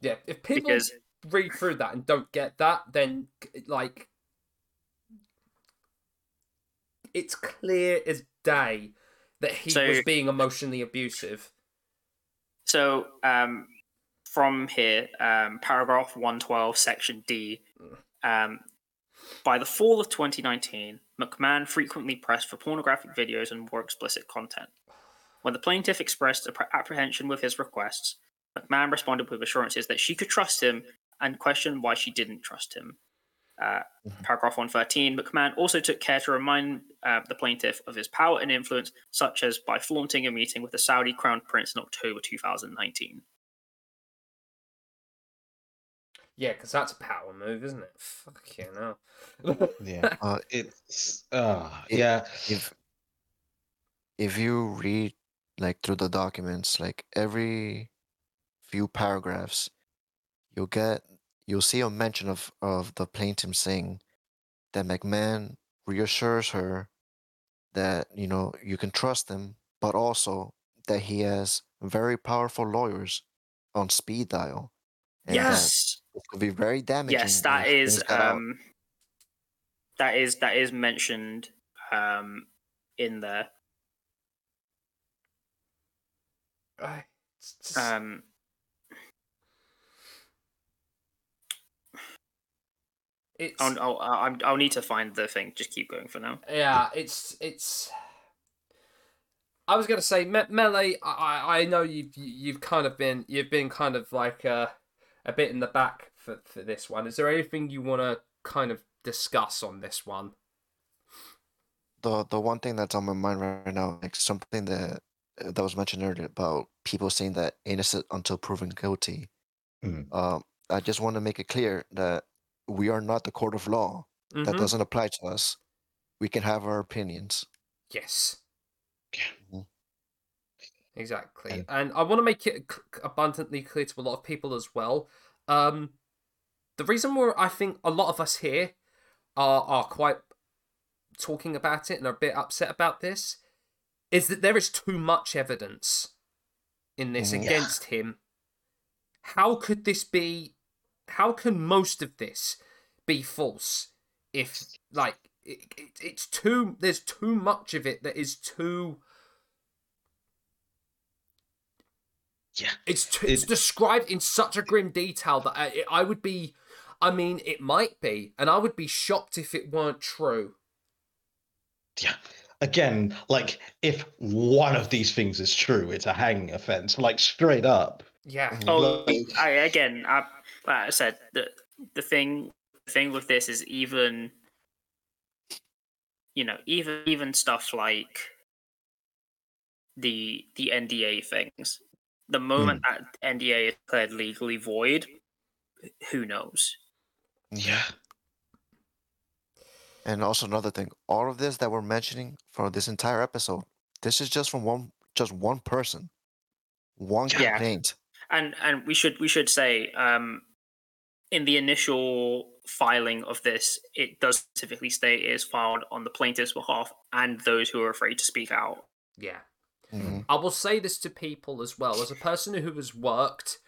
yeah, if people because read through that and don't get that, then like it's clear as day that he So- was being emotionally abusive. So, um, from here, um, paragraph 112, section D. Um, by the fall of 2019, McMahon frequently pressed for pornographic videos and more explicit content. When the plaintiff expressed apprehension with his requests, McMahon responded with assurances that she could trust him and questioned why she didn't trust him. Uh, Mhm. Paragraph 113 McMahon also took care to remind uh, the plaintiff of his power and influence, such as by flaunting a meeting with the Saudi crown prince in October 2019. Yeah, because that's a power move, isn't it? Fuck you know. Yeah. [LAUGHS] Uh, it's. Uh, It- yeah. if if you read like through the documents like every few paragraphs you'll get you'll see a mention of of the plaintiff saying that mcmahon reassures her that you know you can trust him but also that he has very powerful lawyers on speed dial and that yes, it could be very damaging yes, that if is things got out. um, that is that is mentioned um, in there. I- Um, it's I'll, I'll, I'll, I'll need to find the thing. Just keep going for now. yeah, it's it's. I was gonna say, Me- melee. I I I know you've you've kind of been you've been kind of like uh, a bit in the back for for this one. Is there anything you want to kind of discuss on this one? the the one thing that's on my mind right now, like something that uh, that was mentioned earlier about people saying that innocent until proven guilty. Mm. Um, I just want to make it clear that we are not the court of law. That Mhm. doesn't apply to us. We can have our opinions. Yes. Exactly. And- And I want to make it abundantly clear to a lot of people as well. Um, the reason why I think a lot of us here are, are quite talking about it and are a bit upset about this is that there is too much evidence in this Mhm. Yeah. against him. How could this be? How can most of this be false if, like, it, it, it's too. There's too much of it that is too. Yeah. It's too, it's It- described in such a grim detail that I, I would be. I mean, it might be, and I would be shocked if it weren't true. Yeah. Again, like if one of these things is true, it's a hanging offense. Like straight up. Yeah. Mhm. Oh, Like- I, again, I, like I said, the the thing the thing with this is even, you know, even even stuff like the the NDA things. The moment that NDA is declared legally void, who knows? Yeah. And also another thing, all of this that we're mentioning for this entire episode, this is just from one just one person. One Yeah. complaint. and and we should we should say um in the initial filing of this, it does specifically state it is filed on the plaintiff's behalf and those who are afraid to speak out. Yeah. Mhm. I will say this to people as well. As a person who has worked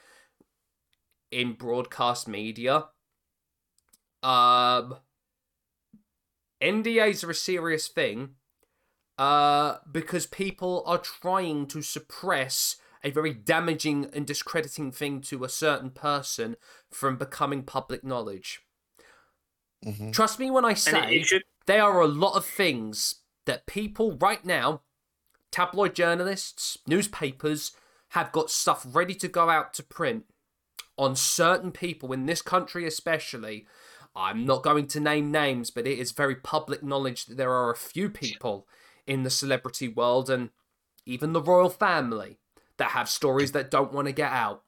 in broadcast media, um, NDAs are a serious thing uh, because people are trying to suppress a very damaging and discrediting thing to a certain person from becoming public knowledge. Mhm. Trust me when I say it, it should there are a lot of things that people right now, tabloid journalists, newspapers, have got stuff ready to go out to print on certain people in this country, especially. I'm not going to name names, but it is very public knowledge that there are a few people in the celebrity world and even the royal family that have stories that don't want to get out.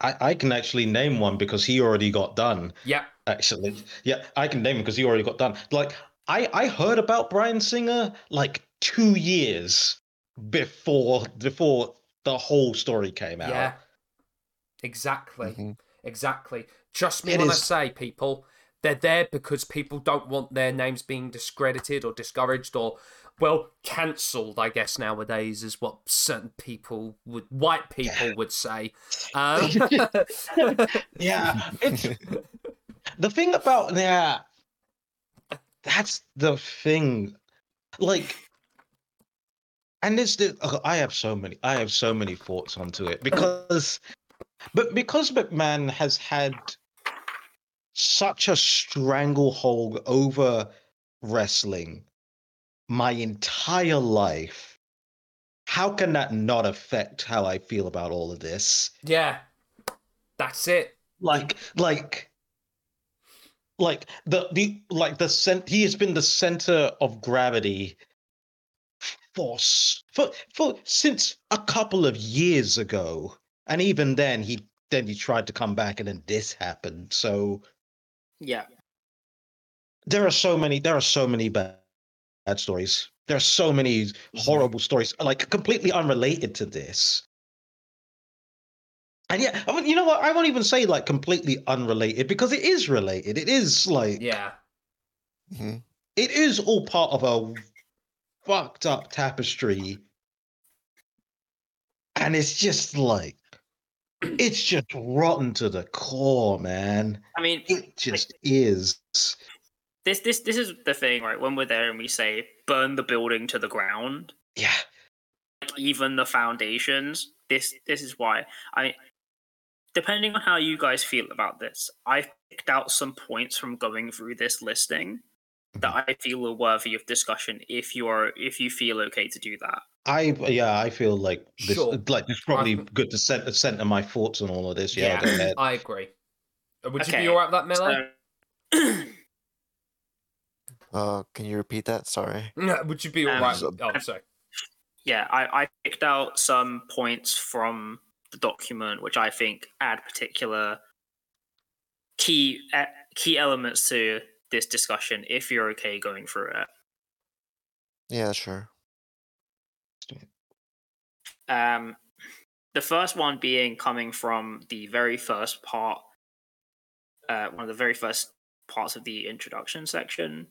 I, I can actually name one because he already got done. Yep. Actually, yeah, I can name him because he already got done. Like I, I heard about Bryan Singer like two years before before the whole story came out. Yeah. Exactly. Mhm. Exactly. Trust me It when I say, people, they're there because people don't want their names being discredited or discouraged or, well, cancelled, I guess, nowadays, is what certain people would, white people would say. Um, [LAUGHS] Yeah, it's the thing about yeah. That's the thing, like, and this. the- oh, I have so many. I have so many thoughts onto it because, but because McMahon has had such a stranglehold over wrestling my entire life. How can that not affect how I feel about all of this? yeah. That's it. like like like the the like the cent he has been the center of gravity for s- for for since a couple of years ago. And even then he then he tried to come back and then this happened so. Yeah. there are so many there are so many bad, bad stories. There are so many horrible stories like completely unrelated to this. And yeah I mean, you know what? I won't even say like completely unrelated because it is related. It is like Yeah. Mhm. it is all part of a fucked up tapestry and it's just like it's just rotten to the core man I mean, it just is this this this is the thing, right? When we're there and we say burn the building to the ground, yeah like even the foundations. This this is why I. Depending on how you guys feel about this, I've picked out some points from going through this listing that I feel are worthy of discussion. If you are, if you feel okay to do that, I yeah, I feel like this Sure. like it's probably I've- good to center center my thoughts on all of this. Yeah, go ahead. I agree. Uh, Would you be alright with that, Miller? so [COUGHS] Uh, can you repeat that? Sorry. No, Would you be Um, alright? so- Oh, sorry. yeah, I, I picked out some points from the document which I think add particular key uh, key elements to this discussion. If you're okay going through it, Yeah, sure. um, the first one being coming from the very first part, uh, one of the very first parts of the introduction section,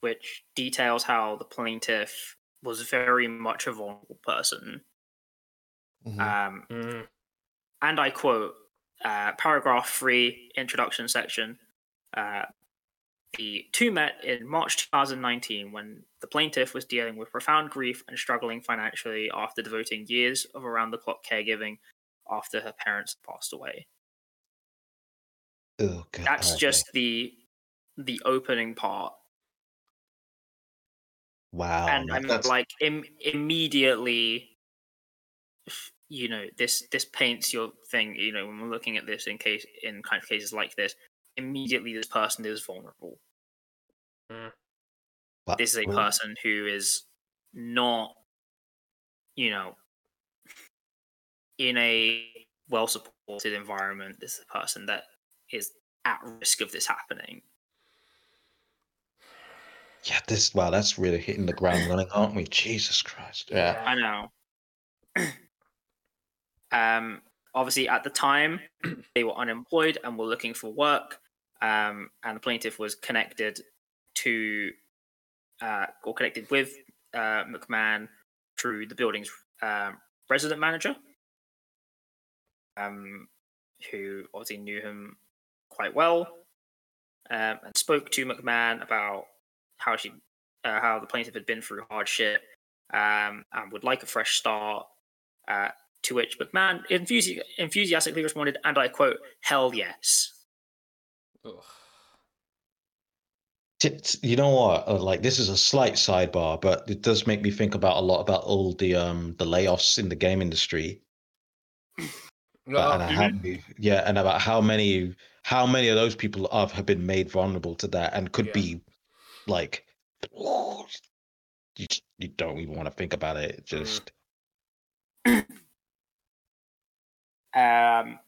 which details how the plaintiff was very much a vulnerable person. Mhm. Um, Mm. and I quote uh, paragraph three, introduction section. Uh, the two met in March 2019 when the plaintiff was dealing with profound grief and struggling financially after devoting years of around the clock caregiving after her parents passed away. Oh, God. That's okay. just the the opening part. wow. and I'm that's- like Im- immediately, you know, this this paints your thing. You know, when we're looking at this in case in kind of cases like this, immediately this person is vulnerable. but- This is a well, person who is not, you know, in a well supported environment. This is a person that is at risk of this happening. Yeah, this wow, that's really hitting the ground running, aren't we? Jesus Christ. Yeah. I know. [CLEARS THROAT] um, obviously, at the time, [CLEARS THROAT] they were unemployed and were looking for work. Um, and the plaintiff was connected to uh, or connected with uh, McMahon through the building's um, resident manager, um, who obviously knew him quite well, um, and spoke to McMahon about how she, uh, how the plaintiff had been through hardship, um, and would like a fresh start. Uh, to which McMahon enthusi- enthusiastically responded, and I quote, "Hell yes." Ugh. T- You know what? uh, Like this is a slight sidebar, but it does make me think about a lot about all the um the layoffs in the game industry. Well, and how many, yeah, and about how many how many of those people have, have been made vulnerable to that and could Yeah. be like you you don't even want to think about it. It just [CLEARS THROAT] um,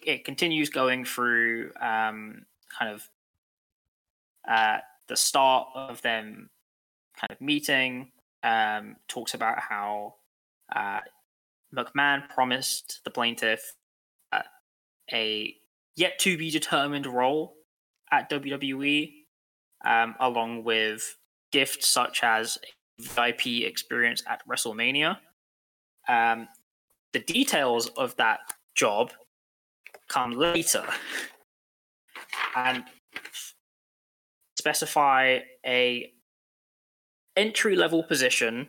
it continues going through um, kind of uh, the start of them kind of meeting. Um, talks about how uh, McMahon promised the plaintiff uh, a yet to be determined role at WWE, um, along with gifts such as VIP experience at WrestleMania. Um, the details of that job come later and specify a entry level position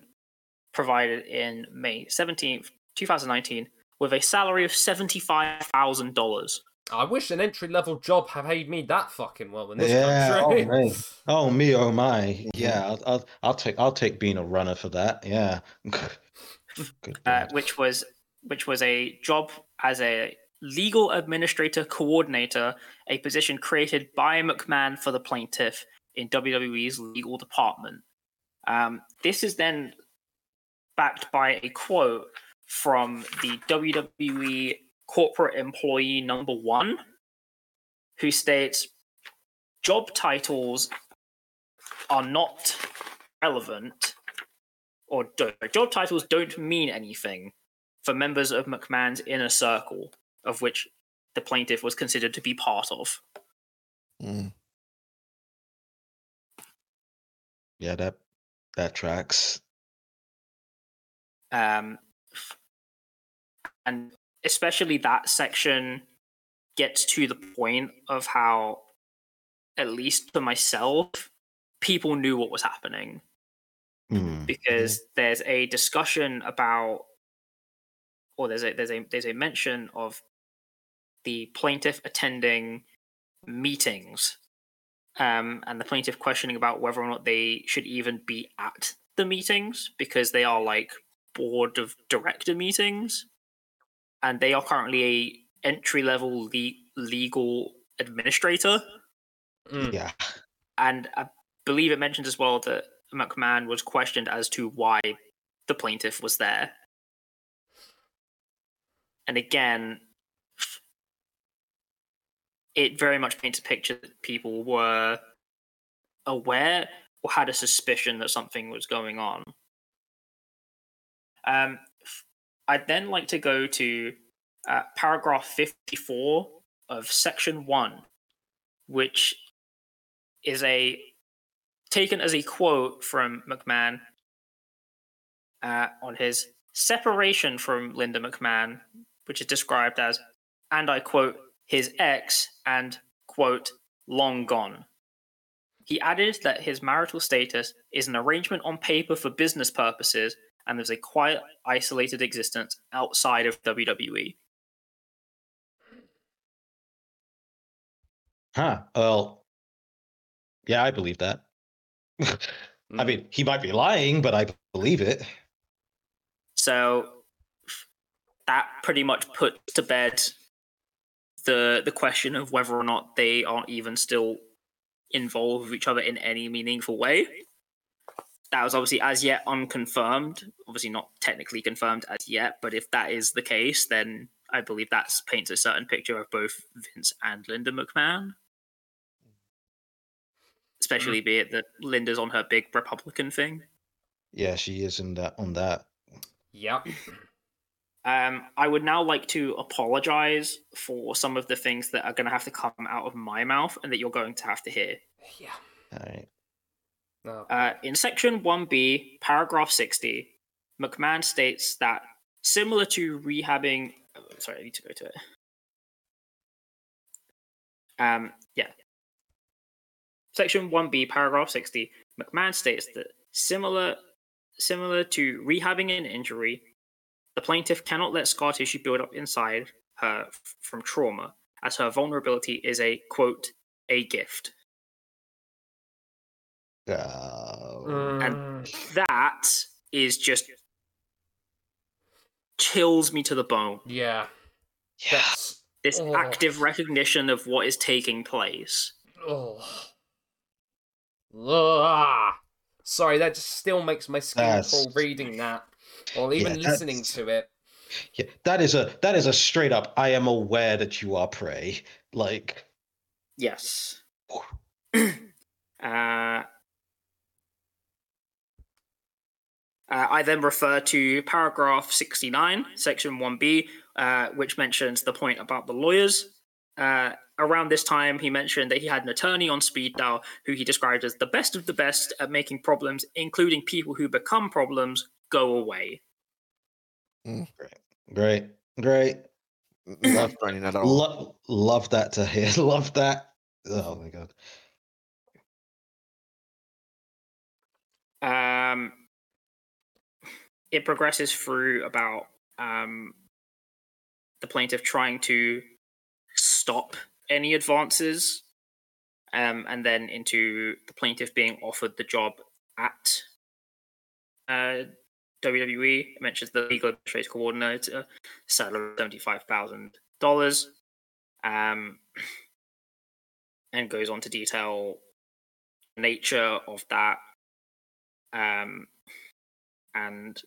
provided in May 17th, 2019 with a salary of $75,000. I wish an entry level job had paid me that fucking well in this Yeah, country. oh, [LAUGHS] man. oh me, oh my, yeah, I'll, I'll I'll take I'll take being a runner for that. Yeah, [LAUGHS] good. uh, which was which was a job as a legal administrator coordinator, a position created by McMahon for the plaintiff in WWE's legal department. Um, this is then backed by a quote from the WWE corporate employee number one, who states, "Job titles are not relevant." or don't, job titles don't mean anything for members of McMahon's inner circle, of which the plaintiff was considered to be part of. Mm. yeah, that that tracks. Um, and especially that section gets to the point of how, at least for myself, people knew what was happening. Hmm. because there's a discussion about or there's a there's a there's a mention of the plaintiff attending meetings um, and the plaintiff questioning about whether or not they should even be at the meetings because they are like board of director meetings and they are currently a entry level le- legal administrator Mm. Yeah, and I believe it mentions as well that McMahon was questioned as to why the plaintiff was there. And again, it very much paints a picture that people were aware or had a suspicion that something was going on. Um, I'd then like to go to uh, paragraph 54 of section 1, which is a taken as a quote from McMahon uh, on his separation from Linda McMahon, which is described as, and I quote, his ex and quote, long gone. He added that his marital status is an arrangement on paper for business purposes and there's a quiet, isolated existence outside of. WWE. huh? Well, yeah, I believe that. [LAUGHS] I Mm. mean, he might be lying, but I believe it. So that pretty much puts to bed the the question of whether or not they are even still involved with each other in any meaningful way. That was obviously as yet unconfirmed, obviously not technically confirmed as yet, but if that is the case, then I believe that paints a certain picture of both Vince and Linda McMahon. Especially mm. be it that Linda's on her big Republican thing. Yeah, she is in that on that. Yep. Um, I would now like to apologize for some of the things that are going to have to come out of my mouth and that you're going to have to hear. Yeah. All right. No. Uh, in section 1b, paragraph 60, McMahon states that similar to rehabbing. oh, sorry, I need to go to it. Um, yeah. Section 1b, paragraph 60, McMahon states that similar similar to rehabbing an injury, the plaintiff cannot let scar tissue build up inside her f- from trauma, as her vulnerability is a quote a gift. Oh. Mm, That is just chills me to the bone. yeah. yeah. This Oh. active recognition of what is taking place. Oh. Ugh. Sorry, that just still makes my skin That's- crawl reading that, or even Yeah, listening to it. Yeah, that is a that is a straight up. I am aware that you are prey. Like, Yes. [CLEARS THROAT] uh, uh, I then refer to paragraph 69, section 1b, uh, which mentions the point about the lawyers. Uh, around this time, he mentioned that he had an attorney on speed dial who he described as the best of the best at making problems, including people who become problems, go away. great, great. Not running at all. Lo- love that to hear. [LAUGHS] Love that. Oh my god. Um, it progresses through about um, the plaintiff trying to stop any advances, um, and then into the plaintiff being offered the job at uh, WWE. It mentions the legal administrative coordinator, salary seventy five thousand dollars, um, and goes on to detail nature of that um, and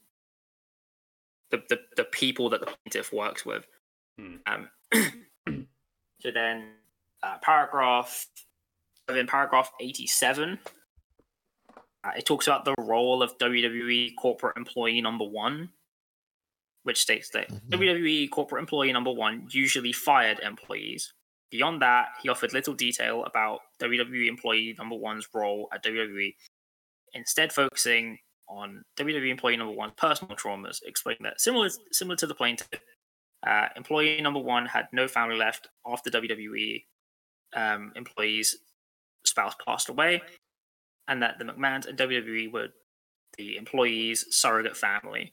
the, the the people that the plaintiff works with. Hmm. Um, [CLEARS THROAT] so then, uh, paragraph in paragraph eighty-seven, uh, it talks about the role of WWE corporate employee number one, which states that Mhm. WWE corporate employee number one usually fired employees. Beyond that, he offered little detail about WWE employee number one's role at WWE instead focusing on WWE employee number one's personal traumas, explaining that similar similar to the plaintiff, uh, employee number one had no family left after WWE um, employee's spouse passed away, and that the McMahons and WWE were the employee's surrogate family.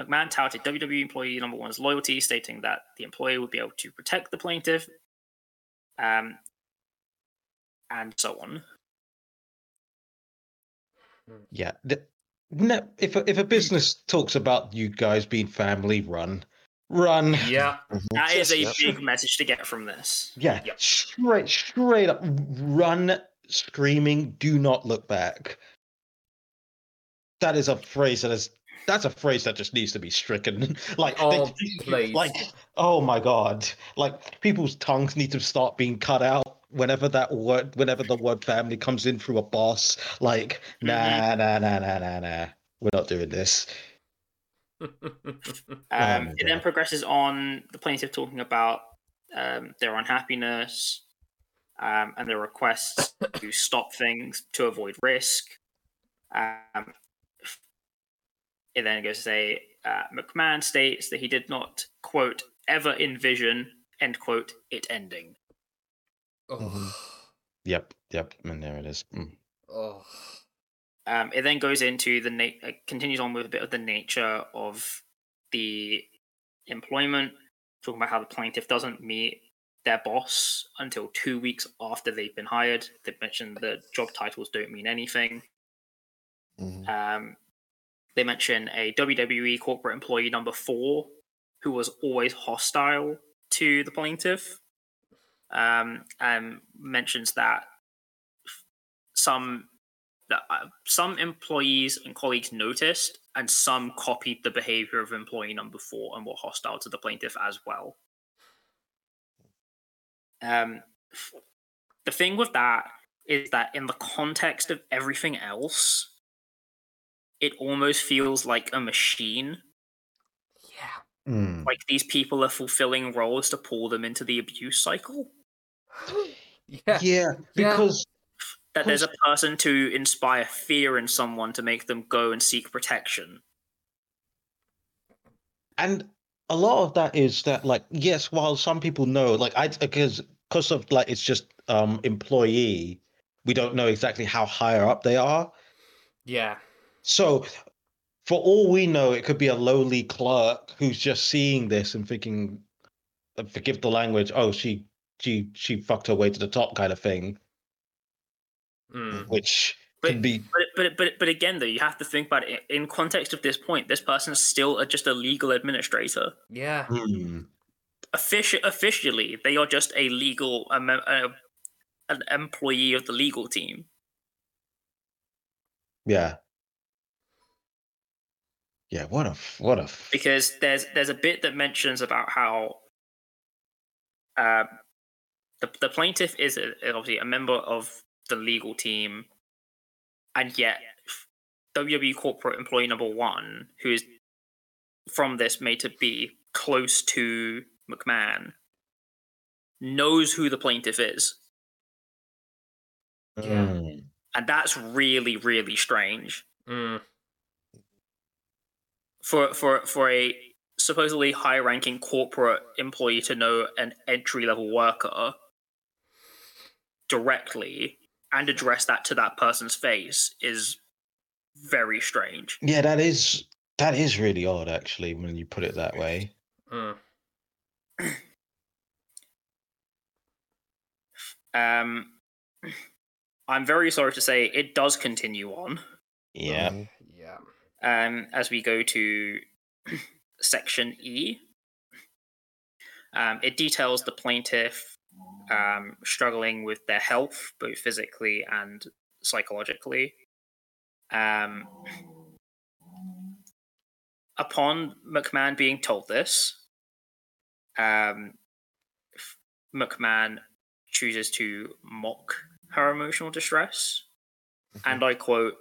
McMahon touted WWE employee number one's loyalty, stating that the employee would be able to protect the plaintiff, um, and so on. Yeah. The, no, if a, if a business talks about you guys being family run, run. Yeah. Mhm. That is a Yep. big message to get from this. Yeah, Yep. straight straight up run screaming, do not look back. That is a phrase that is that's a phrase that just needs to be stricken. [LAUGHS] like Oh, [LAUGHS] they- please. like oh my god. Like people's tongues need to start being cut out whenever that word whenever the word family comes in through a boss. Like, nah, nah, nah, nah, nah, nah. We're not doing this. [LAUGHS] Um, my it then progresses on the plaintiff talking about um, their unhappiness um, and the requests to [COUGHS] stop things to avoid risk. Um, it then goes to say uh, McMahon states that he did not, quote, ever envision, end quote, it ending. oh. Yep, yep, and there it is. Mm. Oh. Um, it then goes into the na- uh, continues on with a bit of the nature of the employment, talking about how the plaintiff doesn't meet their boss until two weeks after they've been hired. They mentioned the job titles don't mean anything. Mhm. Um, they mention a WWE corporate employee number four who was always hostile to the plaintiff. Um, and mentions that some that uh, some employees and colleagues noticed, and some copied the behavior of employee number four and were hostile to the plaintiff as well. Um, f- the thing with that is that in the context of everything else, it almost feels like a machine. Mm. like these people are fulfilling roles to pull them into the abuse cycle. [GASPS] Yeah. Yeah, because That there's a person to inspire fear in someone to make them go and seek protection. and a lot of that is that like yes while some people know like i because because of like it's just um employee we don't know exactly how higher up they are Yeah. so for all we know it could be a lowly clerk who's just seeing this and thinking uh, forgive the language oh she she she fucked her way to the top kind of thing Mm. which But- could be But but but but again, though, you have to think about it in context of this point. This person is still a, just a legal administrator. Yeah. Hmm. Offici- officially, they are just a legal a, a, an employee of the legal team. yeah yeah what a f- what a f- because there's there's a bit that mentions about how uh, the the plaintiff is a, obviously a member of the legal team, and yet WWE corporate employee number one, who is from this made to be close to McMahon, knows who the plaintiff is, Yeah. Mm. and that's really really strange. Mm. for for for a supposedly high ranking corporate employee to know an entry level worker directly and address that to that person's face is very strange. Yeah, that is that is really odd actually when you put it that way. Mm. [CLEARS THROAT] Um I'm very sorry to say it does continue on Yeah. Mhm. Yeah. um, as we go to [CLEARS THROAT] section E. Um, it details the plaintiff um, struggling with their health, both physically and psychologically. Um, upon McMahon being told this, um, McMahon chooses to mock her emotional distress. And I quote,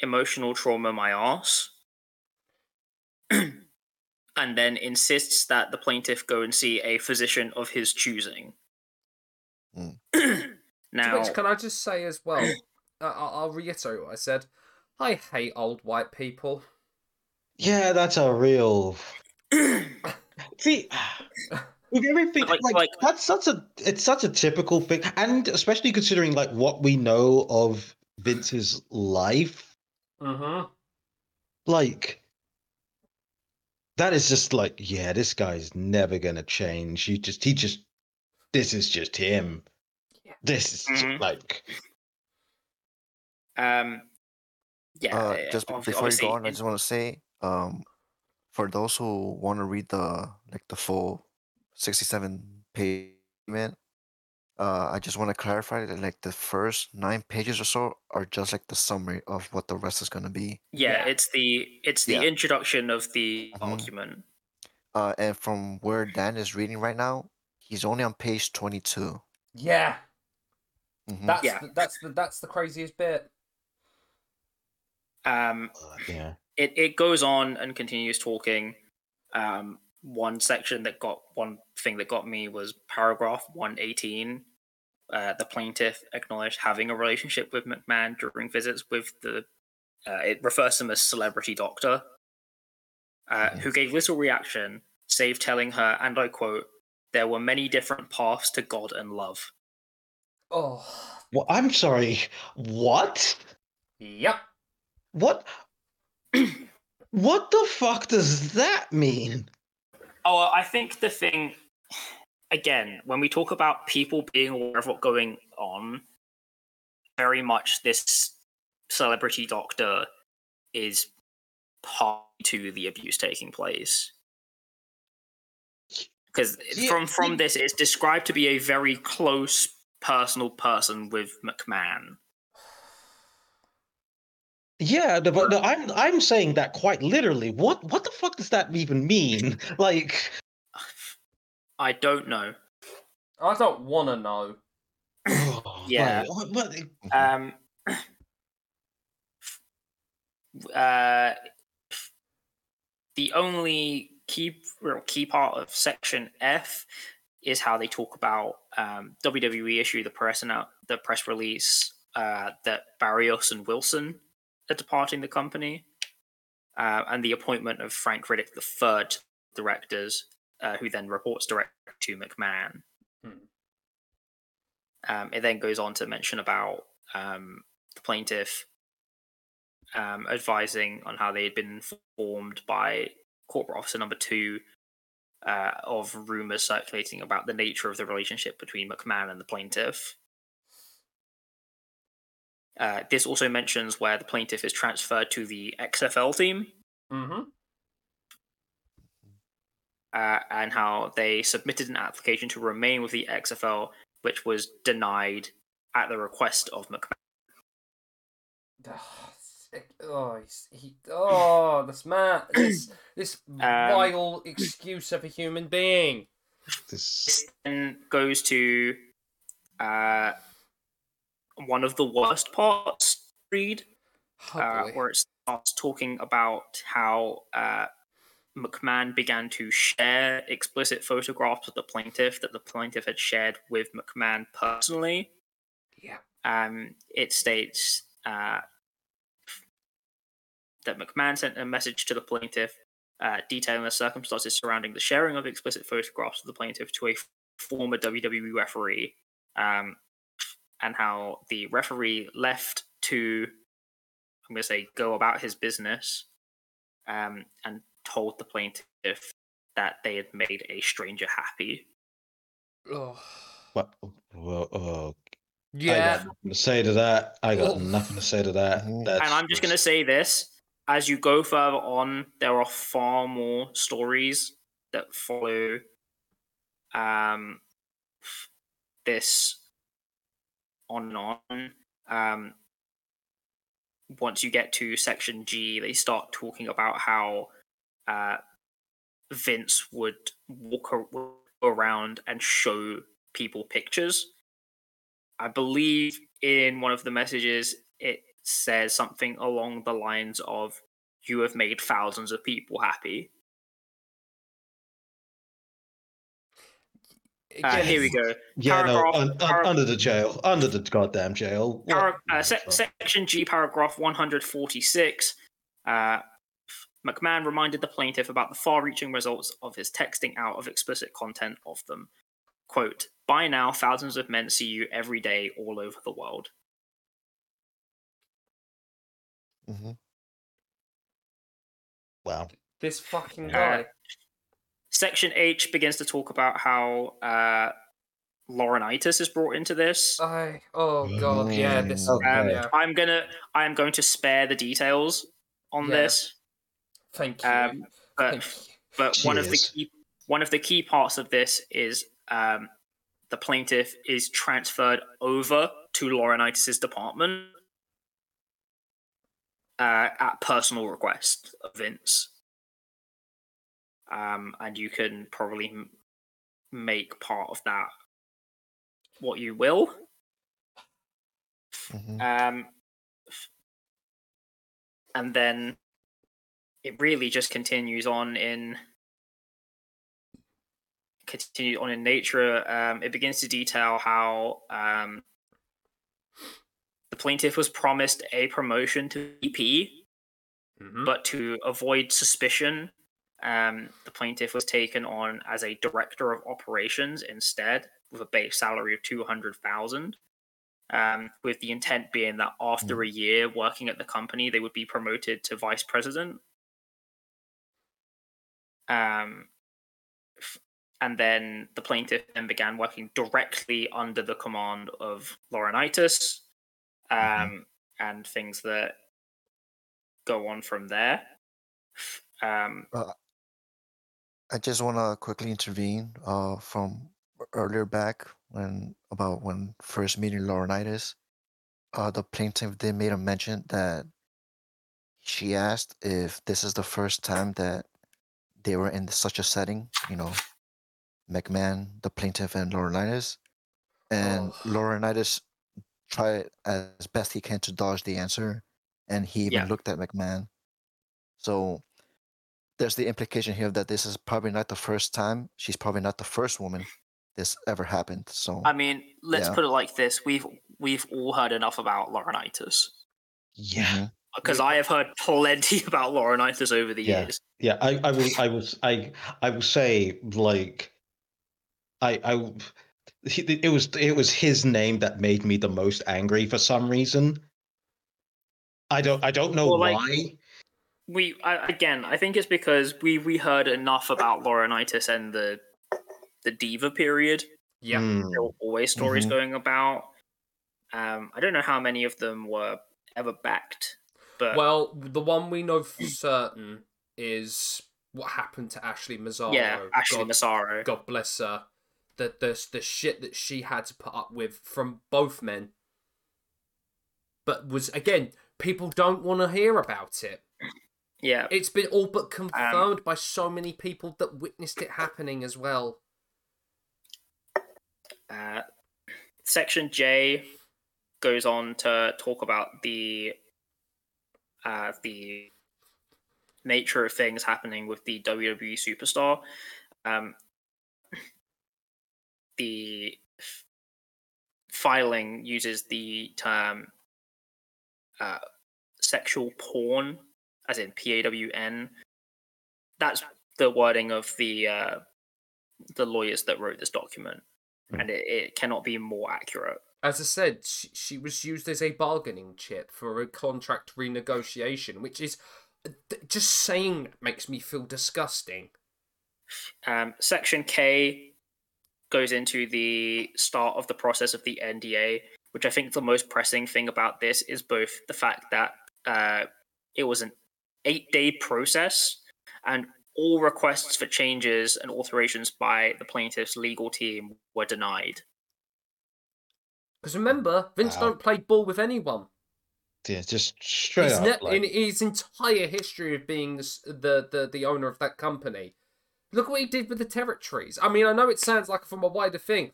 emotional trauma my ass. [CLEARS THROAT] and then insists that the plaintiff go and see a physician of his choosing. Mm. [CLEARS THROAT] Now, which can I just say as well? [CLEARS THROAT] Uh, I'll I'll reiterate what I said. I hate old white people. Yeah, that's a real [CLEARS THROAT] See with everything Like- like, like- that's such a it's such a typical thing and especially considering like what we know of Vince's life Uh huh. like that is just like yeah this guy's never gonna change He just he just this is just him Yeah. this is just, Mhm. like um, yeah, uh, just obvi- before you go on, I just want to say, um, for those who want to read the like the full sixty-seven page man, uh, I just want to clarify that like the first nine pages or so are just like the summary of what the rest is gonna be. yeah, Yeah. it's the it's the Yeah. introduction of the Mhm. argument. Uh, and from where Dan is reading right now, he's only on page twenty-two. Yeah. Mhm. That's Yeah. the, that's the that's the craziest bit. Um, uh, yeah it, it goes on and continues talking. Um, one section that got one thing that got me was paragraph 118. Uh, the plaintiff acknowledged having a relationship with McMahon during visits with the. Uh, it refers to him as celebrity doctor, uh, who gave little reaction, save telling her, and I quote, "There were many different paths to God and love." Oh. well i'm sorry what Yep. what [CLEARS THROAT] what the fuck does that mean Oh, I think the thing, again, when we talk about people being aware of what's going on, very much this celebrity doctor is part to the abuse taking place. Because Yeah, from from see- this, it's described to be a very close personal person with McMahon. Yeah, the, but the, I'm I'm saying that quite literally. What what the fuck does that even mean? [LAUGHS] Like, I don't know. I don't want to know. Yeah. like, what, what- Um, [CLEARS THROAT] uh, the only key real key part of section F is how they talk about um, WWE issue the press and out the press release uh, that Barrios and Wilson are departing the company, uh, and the appointment of Frank Riddick the third directors, uh, who then reports direct to McMahon. Hmm. Um, it then goes on to mention about um, the plaintiff um, advising on how they had been informed by corporate officer number two uh, of rumors circulating about the nature of the relationship between McMahon and the plaintiff. Uh, this also mentions where the plaintiff is transferred to the XFL team Mm-hmm. uh, and how they submitted an application to remain with the XFL, which was denied at the request of McMahon. Oh, he's, he, oh, this man, this, [CLEARS THROAT] this Um, vile excuse of a human being. This This then goes to uh, one of the worst parts. Read Oh, uh, where it starts talking about how uh, McMahon began to share explicit photographs of the plaintiff that the plaintiff had shared with McMahon personally. yeah. Um, it states uh, that McMahon sent a message to the plaintiff uh, detailing the circumstances surrounding the sharing of explicit photographs of the plaintiff to a f- former WWE referee, um, and how the referee left to, I'm going to say, go about his business, um, and told the plaintiff that they had made a stranger happy. Oh. what? Well, oh, I Yeah. got nothing to say to that. I got Oh. nothing to say to that. That's and I'm just going to say this as you go further on, there are far more stories that follow um, this on and on. Um, once you get to section G, they start talking about how uh, Vince would walk walk around and show people pictures. I believe in one of the messages it says something along the lines of "You have made thousands of people happy." Uh, here we go. yeah, no, un, un, para- under the jail, under the goddamn jail. What- Para- uh, se- section G, paragraph 146. Uh, McMahon reminded the plaintiff about the far reaching results of his texting out of explicit content of them. Quote, by now, thousands of men see you every day all over the world. Mhm. Wow. This fucking Uh, guy. Section H begins to talk about how uh, Laurinaitis is brought into this. I. Oh god. Yeah. This. Okay. Um, Yeah. I'm gonna, I am going to spare the details on Yeah. this, Thank you. um, but Thank you. but one of the key one of the key parts of this is um, the plaintiff is transferred over to Laurinaitis' department uh, at personal request of Vince. Um, and you can probably m- make part of that what you will. Mhm. Um, and then it really just continues on in continue on in nature. Um, it begins to detail how um, the plaintiff was promised a promotion to EP, Mhm. but to avoid suspicion, um, the plaintiff was taken on as a director of operations instead, with a base salary of two hundred thousand. Um, with the intent being that after a year working at the company, they would be promoted to vice president. Um, and then the plaintiff then began working directly under the command of Laurinaitis, um, Mhm. and things that go on from there. Um, I just want to quickly intervene uh, from earlier back when about when first meeting Laurinaitis. Uh, the plaintiff they made a mention that she asked if this is the first time that they were in such a setting, you know, McMahon, the plaintiff, and Laurinaitis. And Oh. Laurinaitis tried as best he can to dodge the answer, and he even Yeah. looked at McMahon. So there's the implication here that this is probably not the first time. She's probably not the first woman this ever happened. So I mean, let's Yeah. put it like this: we've we've all heard enough about Laurinaitis Yeah. Mhm. because I have heard plenty [LAUGHS] about Laurinaitis over the Yeah. years. Yeah, I, I will, I will, I, I will say, like, I, I, he, it was, it was his name that made me the most angry for some reason. I don't, I don't know Well, like- why. We I, again, I think it's because we we heard enough about Laurinaitis and the the diva period. Yeah. Mm, There were always stories Mhm. going about. Um, I don't know how many of them were ever backed, but Well, the one we know for certain is what happened to Ashley Massaro. yeah, Ashley God, Massaro. God bless her. The, the the shit that she had to put up with from both men. But was again, people don't want to hear about it. Yeah, It's been all but Um, confirmed by so many people that witnessed it happening as well. Uh, section J goes on to talk about the uh, the nature of things happening with the WWE superstar. Um, the f- filing uses the term uh, sexual pawn, as in P A W N. That's the wording of the uh, the lawyers that wrote this document and it, it cannot be more accurate. As I said, she, she was used as a bargaining chip for a contract renegotiation, which is just saying that makes me feel disgusting. Um, Section K goes into the start of the process of the NDA, which I think the most pressing thing about this is both the fact that uh, it was an eight day process and all requests for changes and alterations by the plaintiff's legal team were denied. Because remember, Vince Wow. don't play ball with anyone. yeah, just straight He's up. ne- like, in his entire history of being the, the the the owner of that company. Look what he did with the territories. I mean, I know it sounds like from a wider thing.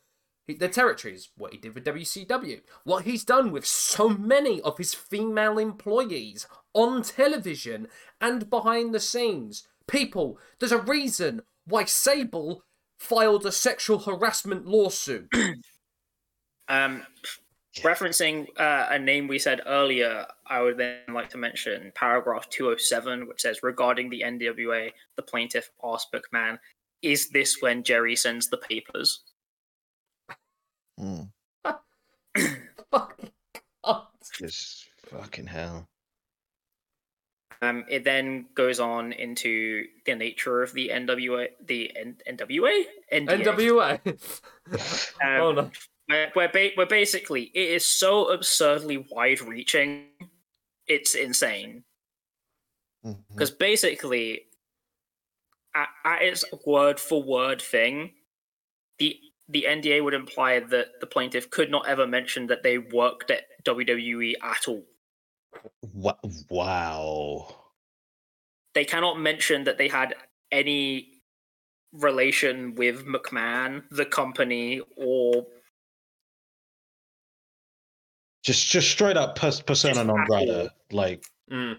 The territories, what he did with WCW, what he's done with so many of his female employees on television and behind the scenes. People, there's a reason why Sable filed a sexual harassment lawsuit. [CLEARS THROAT] Um, referencing uh, a name we said earlier, I would then like to mention paragraph 207, which says regarding the NWA, the plaintiff asked McMahon, "Is this when Jerry sends the papers?" Mm. [LAUGHS] Fucking God. just fucking hell. Um, it then goes on into the nature of the NWA, the N- NWA, NDA, NWA. Um, [LAUGHS] oh no. Where, where, ba- where basically it is so absurdly wide-reaching, it's insane. Mm-hmm. Because basically at, at its word for word thing the the nda would imply that the plaintiff could not ever mention that they worked at wwe at all Wow. they cannot mention that they had any relation with mcmahon the company or Just, just straight up pers- persona non at grata. Like, Mm.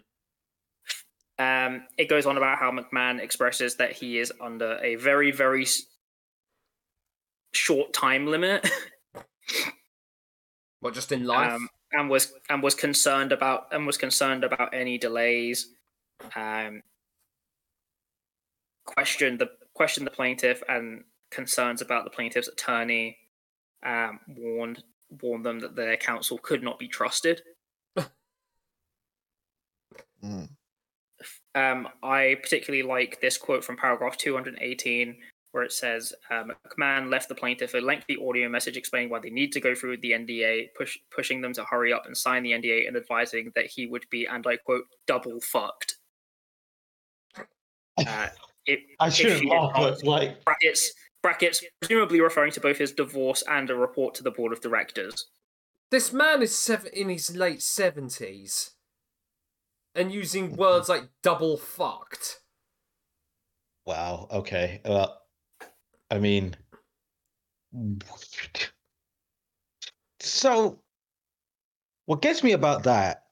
um, it goes on about how mcmahon expresses that he is under a very very s- short time limit [LAUGHS] What, just in life? um, and was and was concerned about and was concerned about any delays. Um, questioned the questioned the plaintiff and concerns about the plaintiff's attorney. Um, warned warned them that their counsel could not be trusted. [LAUGHS] Mm. Um, I particularly like this quote from paragraph 218, where it says um, McMahon left the plaintiff a lengthy audio message explaining why they need to go through the NDA, push, pushing them to hurry up and sign the NDA, and advising that he would be, and I quote, double fucked. [LAUGHS] Uh, it, I shouldn't he laugh, but like, brackets brackets presumably referring to both his divorce and a report to the board of directors. This man is seven, in his late 70s and using words like double fucked. wow. Okay. Uh, I mean, so what gets me about that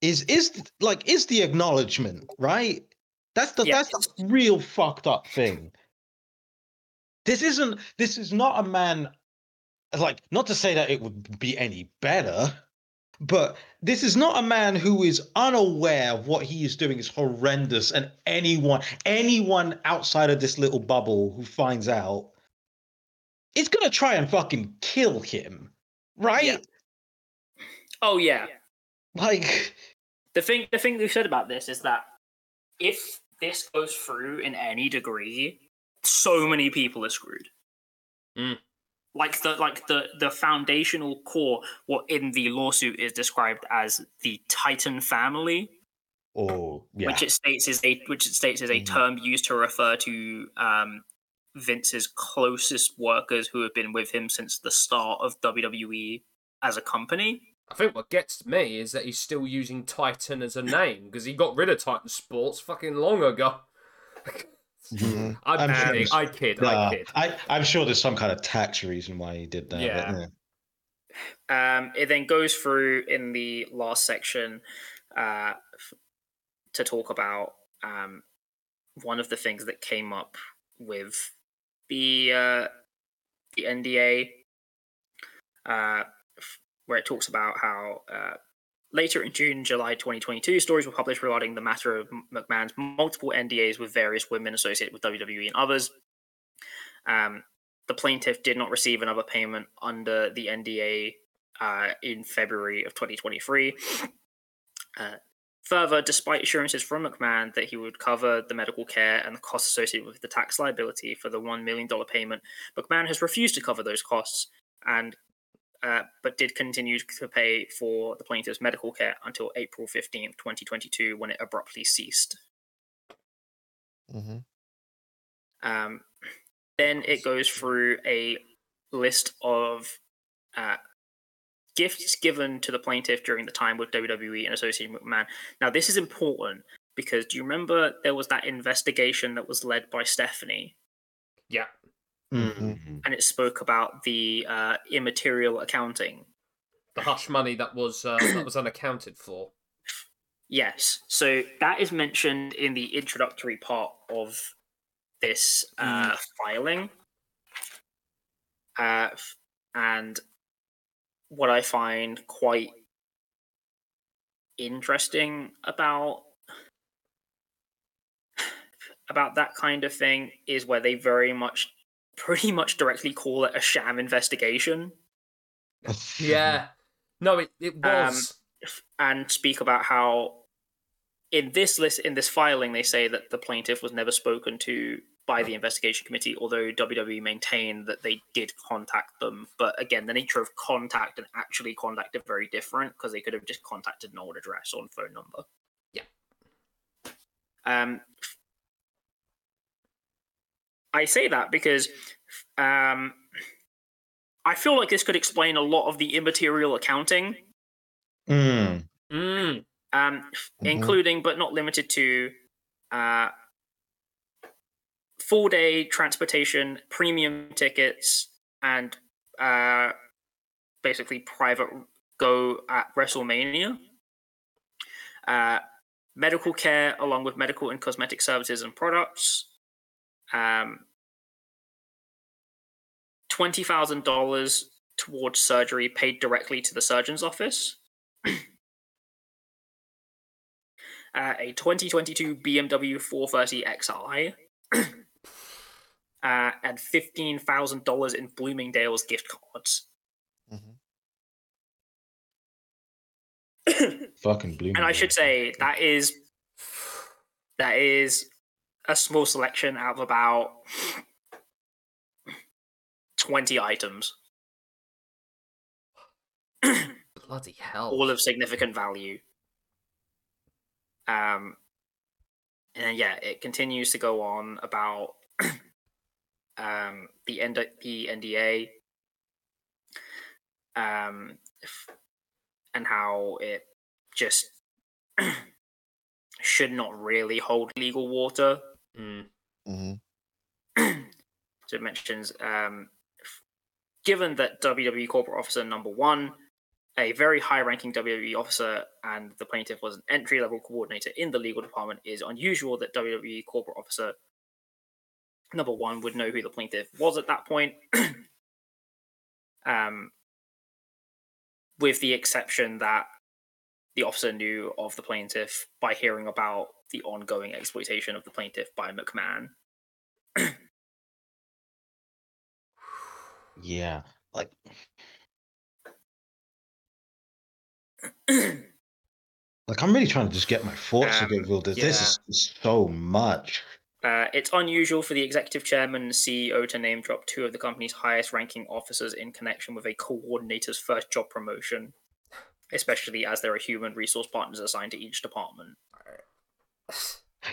is is like is the acknowledgement right That's the Yeah, that's the real fucked up thing. This isn't this is not a man like not to say that it would be any better, but this is not a man who is unaware of what he is doing is horrendous and anyone anyone outside of this little bubble who finds out is gonna try and fucking kill him. Right? Yeah. Oh yeah. Like The thing the thing we've said about this is that if this goes through in any degree, so many people are screwed. Mm. Like the like the the foundational core, what in the lawsuit is described as the Titan family, oh yeah. which it states is a which it states is a Mhm. term used to refer to um, Vince's closest workers who have been with him since the start of WWE as a company. I think what gets me is that he's still using Titan as a [LAUGHS] name because he got rid of Titan Sports fucking long ago. [LAUGHS] Mhm. I'm, I'm sure I kid. Nah, I kid. I, I'm sure there's some kind of tax reason why he did that. Yeah. But, yeah. Um, it then goes through in the last section uh, f- to talk about um, one of the things that came up with the uh, the NDA, uh, f- where it talks about how uh, later in June, and July 2022, stories were published regarding the matter of McMahon's multiple NDAs with various women associated with WWE and others. Um, the plaintiff did not receive another payment under the NDA uh, in February of 2023. Uh, further, despite assurances from McMahon that he would cover the medical care and the costs associated with the tax liability for the $1 million payment, McMahon has refused to cover those costs and uh, but did continue to pay for the plaintiff's medical care until April 15th, 2022, when it abruptly ceased. Mhm. Um, then it goes through a list of uh, gifts given to the plaintiff during the time with WWE and associated with McMahon. Now, this is important because do you remember there was that investigation that was led by Stephanie, Yeah. Mhm. and it spoke about the uh, immaterial accounting. The hush money that was uh, that was unaccounted for. Yes, so that is mentioned in the introductory part of this uh, filing. Uh, and what I find quite interesting about [SIGHS] about that kind of thing is where they very much pretty much directly call it a sham investigation [LAUGHS] Yeah. No, it, it was. and speak about how in this list in this filing they say that the plaintiff was never spoken to by the investigation committee although WWE maintained that they did contact them but again the nature of contact and actually contact are very different because they could have just contacted an old address or phone number Yeah. um I say that because um I feel like this could explain a lot of the immaterial accounting Mm. Mm. um, Mhm. including but not limited to uh, full day transportation, premium tickets, and uh, basically private go at WrestleMania. Uh, medical care, along with medical and cosmetic services and products. Um, Twenty thousand dollars towards surgery paid directly to the surgeon's office. [CLEARS THROAT] uh, a 2022 BMW 430 Xi, [CLEARS THROAT] uh, and $15,000 in Bloomingdale's gift cards. Mhm. [CLEARS THROAT] Fucking blue. and I should say that is that is a small selection out of about 20 items, [CLEARS THROAT] Bloody hell. all of significant value. Um, and yeah, it continues to go on about [CLEARS THROAT] um, the end the NDA, um, and how it just [CLEARS THROAT] should not really hold legal water. Mm. Mhm. [CLEARS THROAT] so it mentions um, given that WWE corporate officer number one a very high ranking WWE officer and the plaintiff was an entry level coordinator in the legal department, is unusual that WWE corporate officer number one would know who the plaintiff was at that point. [CLEARS THROAT] um, with the exception that the officer knew of the plaintiff by hearing about the ongoing exploitation of the plaintiff by McMahon. [SIGHS] Yeah, like like I'm really trying to just get my thoughts Um, together. This this is so much. Uh, it's unusual for the executive chairman and CEO to name drop two of the company's highest ranking officers in connection with a coordinator's first job promotion, especially as there are human resource partners assigned to each department.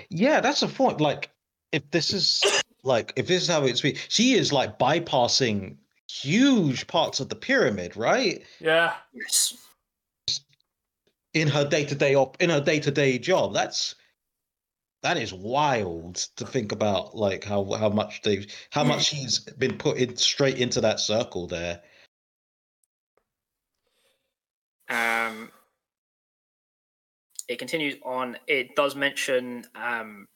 Yeah, that's a point. Like, if this is like if this is how it's be, she is like bypassing huge parts of the pyramid, right? Yeah. Yes. In her day to day op in her day to day job. That's that is wild to think about like how how much they how much she's been put in straight into that circle there. Um, it continues on. It does mention um,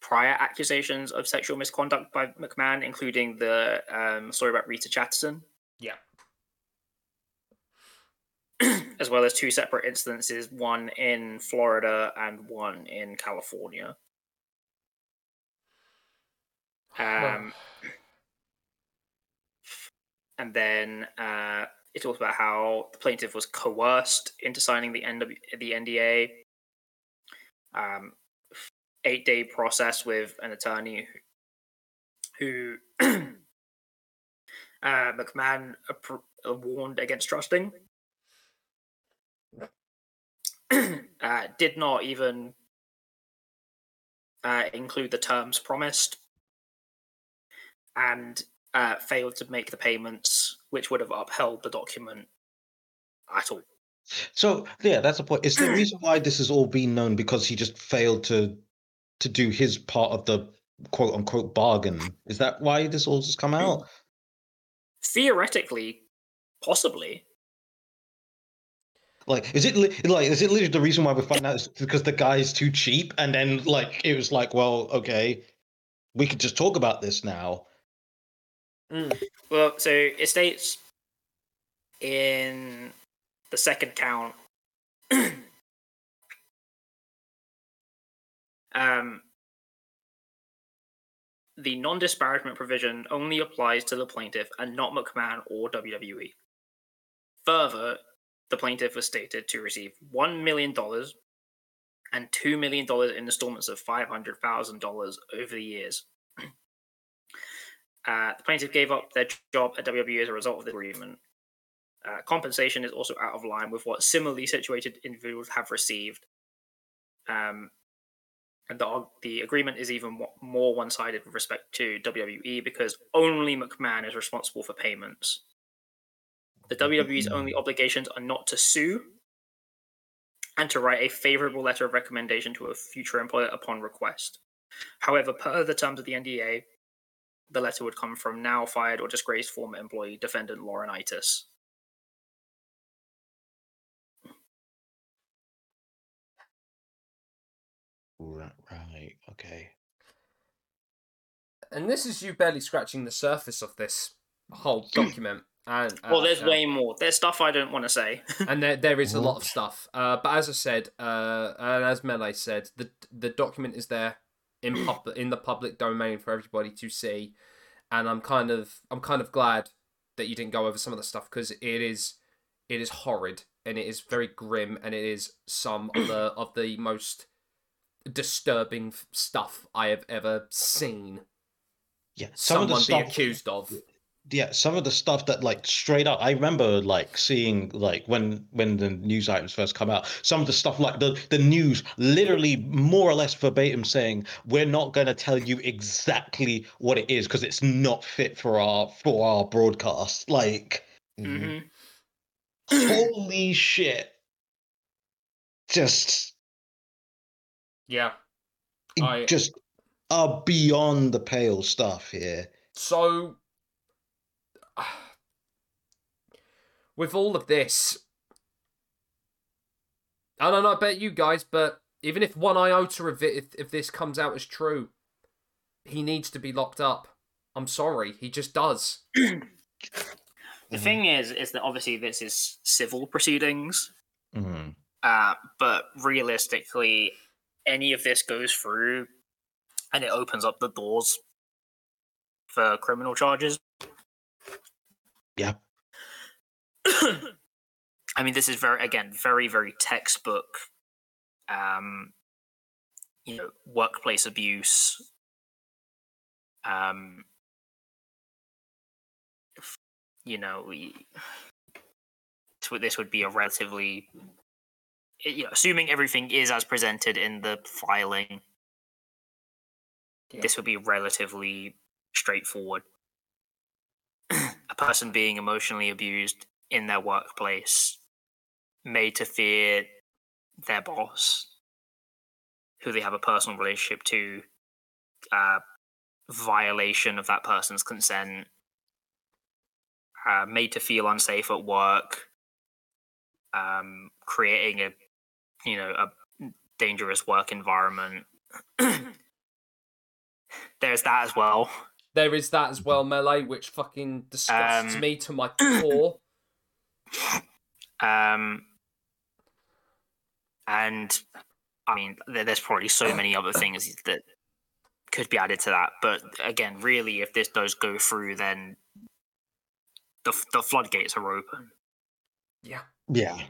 prior accusations of sexual misconduct by McMahon, including the um, story about Rita Chatterton. Yeah. [CLEARS THROAT] as well as two separate instances, one in Florida and one in California. Um, [CLEARS THROAT] and then uh, it talks about how the plaintiff was coerced into signing the NW- the NDA. Um, eight day process with an attorney who, [CLEARS THROAT] uh, McMahon warned against trusting. [CLEARS THROAT] uh, did not even uh, include the terms promised and uh, failed to make the payments which would have upheld the document at all. So yeah, that's the point. Is the reason why this has all been known because he just failed to to do his part of the quote unquote bargain? Is that why this all just come out? Theoretically, possibly. Like, is it li- like is it literally the reason why we find out is because the guy's too cheap, and then like it was like, well, okay, we could just talk about this now. Mm. Well, so it states in the second count. [CLEARS THROAT] um, the non-disparagement provision only applies to the plaintiff and not McMahon or WWE. Further, the plaintiff was stated to receive one million dollars and two million dollars in installments of five hundred thousand dollars over the years. Uh, the plaintiff gave up their job at WWE as a result of the agreement. Uh, compensation is also out of line with what similarly situated individuals have received. Um, and the, the agreement is even more one sided with respect to WWE because only McMahon is responsible for payments. The WWE's only obligations are not to sue and to write a favorable letter of recommendation to a future employer upon request. However, per the terms of the NDA, the letter would come from now fired or disgraced former employee defendant Laurinaitis. Right, right, okay. And this is you barely scratching the surface of this whole [CLEARS THROAT] document. And uh, well, there's uh, way more. There's stuff I don't want to say. [LAUGHS] and there there is a lot of stuff. Uh, but as I said, uh, and as Melee said, the the document is there in pub in the public domain for everybody to see, and I'm kind of I'm kind of glad that you didn't go over some of the stuff because it is it is horrid and it is very grim and it is some of the of the most disturbing stuff I have ever seen Yeah, some of someone the stuff. be accused of. Yeah some of the stuff that like straight up i remember like seeing like when when the news items first come out some of the stuff like the the news literally more or less verbatim saying we're not going to tell you exactly what it is because it's not fit for our for our broadcast like Mhm. hmm holy shit just Yeah. I- just uh beyond the pale stuff here So, [SIGHS] with all of this, I don't know about you guys, but even if one iota of it, if, if this comes out as true, he needs to be locked up. I'm sorry, he just does. [CLEARS THROAT] The thing is, is that obviously this is civil proceedings, Mhm. uh, but realistically, any of this goes through, and it opens up the doors for criminal charges. Yeah. [COUGHS] I mean, this is very, again, very, very textbook, um, you know, workplace abuse. Um, you know, we, this would be a relatively, eh, you know, assuming everything is as presented in the filing, Yeah. this would be relatively straightforward. Person being emotionally abused in their workplace, made to fear their boss, who they have a personal relationship to, uh, violation of that person's consent, uh, made to feel unsafe at work, um, creating a you know a dangerous work environment. [CLEARS THROAT] There's that as well. There is that as well, melee, which fucking disgusts Um, me to my core. [COUGHS] Um, and I mean, there's probably so many other things that could be added to that. But again, really, if this does go through, then the the floodgates are open. Yeah. Yeah.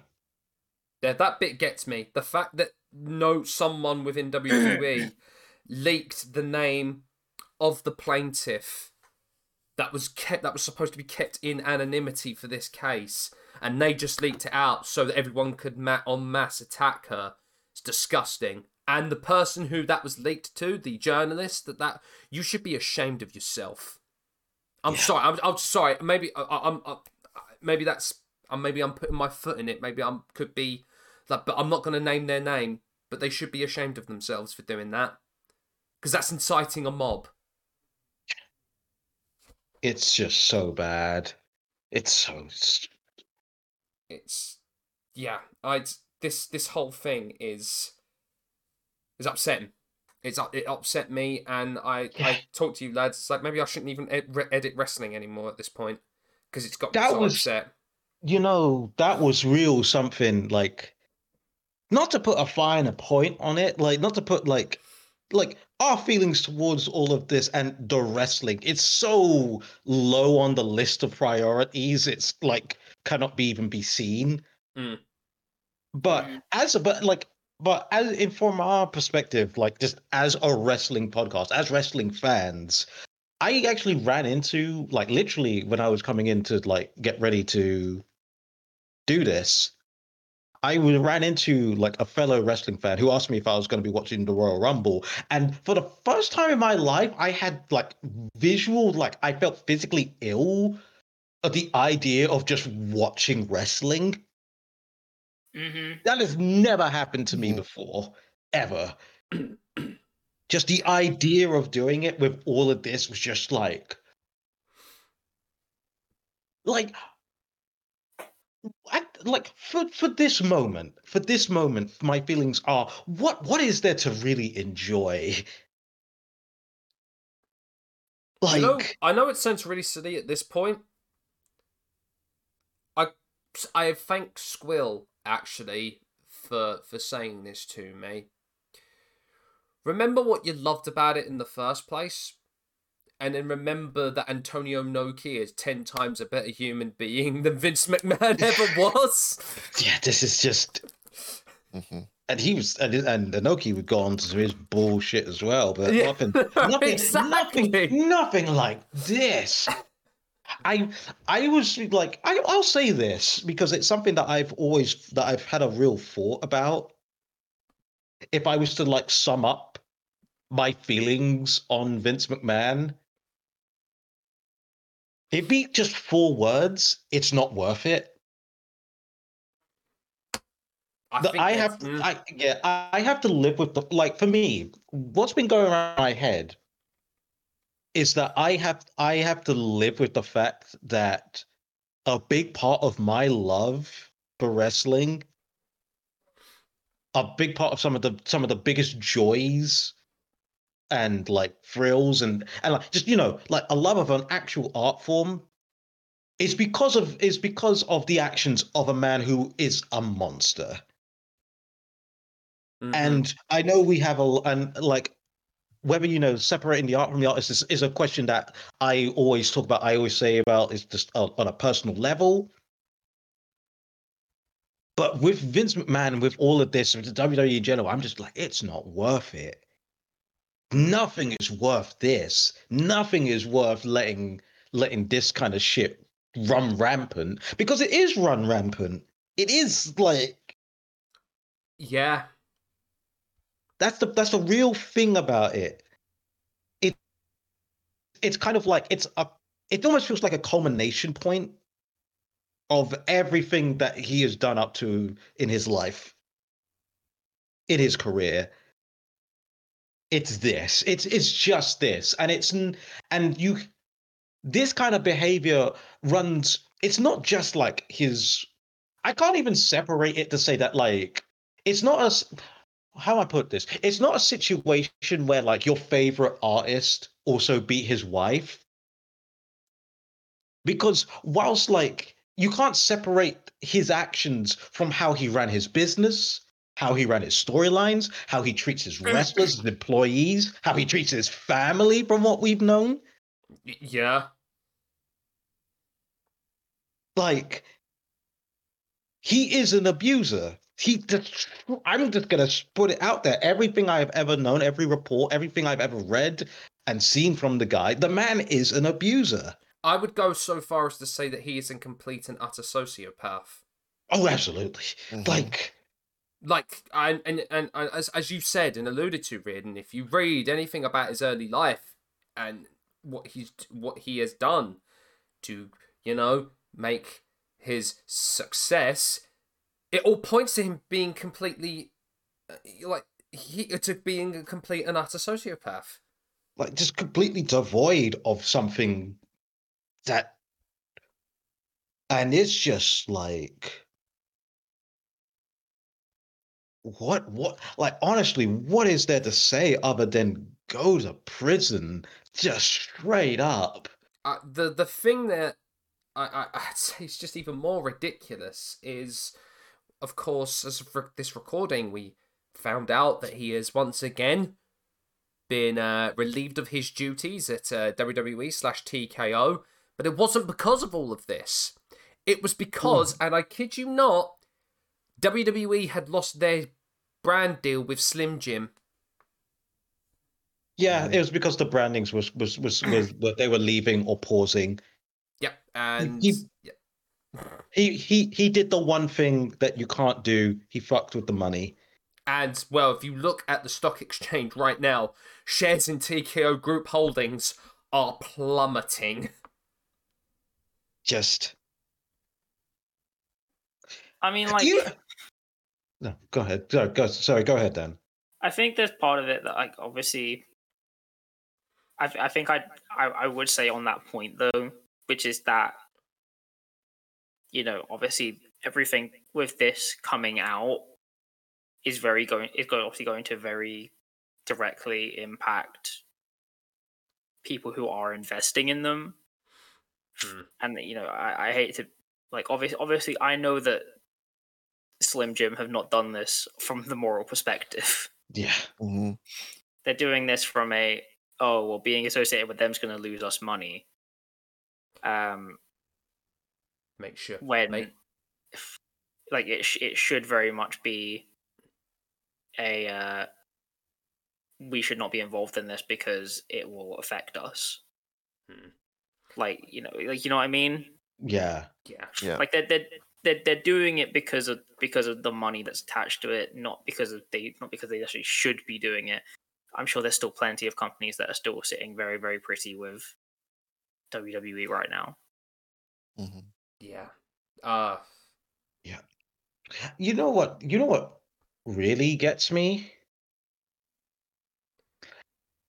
Yeah, that bit gets me. The fact that no someone within WWE [COUGHS] leaked the name of the plaintiff that was kept that was supposed to be kept in anonymity for this case, and they just leaked it out so that everyone could ma- en masse attack her. It's disgusting. And the person who that was leaked to, the journalist, that that you should be ashamed of yourself. I'm Yeah. sorry. I'm, I'm sorry. Maybe I, I, I'm. I, maybe that's. Uh, maybe I'm putting my foot in it. Maybe I'm could be like, but I'm not going to name their name. But they should be ashamed of themselves for doing that, because that's inciting a mob. It's just so bad. It's so. It's yeah. I this this whole thing is is upsetting. It's it upset me, and I Yeah. I talked to you lads. It's like maybe I shouldn't even ed- edit wrestling anymore at this point because it's got That so was- upset. You know, that was real something like. Not to put a finer point on it, like not to put like, like our feelings towards all of this and the wrestling. It's so low on the list of priorities. It's like cannot be even be seen. Mm. But Mm. as a but like but as in from our perspective, like just as a wrestling podcast, as wrestling fans, I actually ran into like literally when I was coming in to like get ready to do this, I w- ran into like a fellow wrestling fan who asked me if I was going to be watching the Royal Rumble, and for the first time in my life, I had like visual, like I felt physically ill at the idea of just watching wrestling. hmm That has never happened to me Mhm. before, ever. [CLEARS THROAT] just the idea of doing it with all of this was just like, like, I, like for for this moment, for this moment, my feelings are what what is there to really enjoy? Like, I know, I know it sounds really silly at this point. I, I thank Squill actually for for saying this to me. Remember what you loved about it in the first place, and then remember that Antonio Inoki is ten times a better human being than Vince McMahon ever [LAUGHS] was. yeah, this is just hmm and he was and and Inoki would go on to his bullshit as well, but Yeah, nothing, [LAUGHS] nothing, exactly. nothing, nothing like this. I I was like I I'll say this because it's something that I've always that I've had a real thought about. If I was to like sum up my feelings on Vince McMahon, it'd be just four words. It's not worth it. I, I have, mm, I yeah, I have to live with the like. For me, what's been going around my head is that I have, I have to live with the fact that a big part of my love for wrestling, a big part of some of the some of the biggest joys and like frills and and like just you know like a love of an actual art form is because of is because of the actions of a man who is a monster. Mhm. And I know we have a and like whether you know separating the art from the artist is, is a question that I always talk about. I always say about is just on on a personal level. But with Vince McMahon, with all of this, with the WWE in general, I'm just like, it's not worth it. Nothing is worth this. Nothing is worth letting letting this kind of shit run rampant because it is run rampant. It is like yeah, that's the that's the real thing about it. It it's kind of like it's a it almost feels like a culmination point of everything that he has done up to in his life, in his career. It's this. It's it's just this, and it's and you this kind of behavior runs. It's not just like his. I can't even separate it to say that like it's not as how I put this. It's not a situation where like your favorite artist also beat his wife. Because whilst like you can't separate his actions from how he ran his business, how he ran his storylines, how he treats his wrestlers, his employees, how he treats his family from what we've known. Yeah, Like he is an abuser. He just, I'm just gonna put it out there. Everything I've ever known, every report, everything I've ever read and seen from the guy, the man is an abuser. I would go so far as to say that he is a complete and utter sociopath. Oh, absolutely. Mhm. Like, like and and, and as as you said and alluded to, Reardon, if you read anything about his early life and what he's what he has done to you know make his success, it all points to him being completely uh, like he to being a complete and utter sociopath. like just completely devoid of something that, and it's just like, what, what, like, honestly, what is there to say other than go to prison just straight up? uh, the the thing that I, I [LAUGHS] I'd say is just even more ridiculous is, of course, as of re- this recording, we found out that he has once again been uh, relieved of his duties at uh, WWE slash TKO, but it wasn't because of all of this. It was because, and I kid you not, WWE had lost their brand deal with Slim Jim. Yeah, Mhm. it was because the brandings was was was was [CLEARS THROAT] that they were leaving or pausing. Yep, and he- yeah, He he he did the one thing that you can't do. He fucked with the money. And well, if you look at the stock exchange right now, shares in TKO Group Holdings are plummeting. Just I mean, like, you. No, go ahead. Sorry, go, sorry, go ahead, Dan. I think there's part of it that, like, obviously, I, I think I, I I would say on that point though, which is that, you know, obviously everything with this coming out is very going is going obviously going to very directly impact people who are investing in them, Hmm. and you know, I, I hate to like obviously obviously I know that Slim Jim have not done this from the moral perspective Yeah, Mhm. they're doing this from a oh well being associated with them is going to lose us money um Make sure. when Mate. if- like it, sh- it should very much be a uh we should not be involved in this because it will affect us Hmm. like you know like you know what i mean yeah. Yeah. Yeah. like they're, they're they're they're doing it because of because of the money that's attached to it, not because of they not because they actually should be doing it. I'm sure there's still plenty of companies that are still sitting very very pretty with WWE right now. Mhm. Yeah. Uh yeah. You know what? You know what really gets me?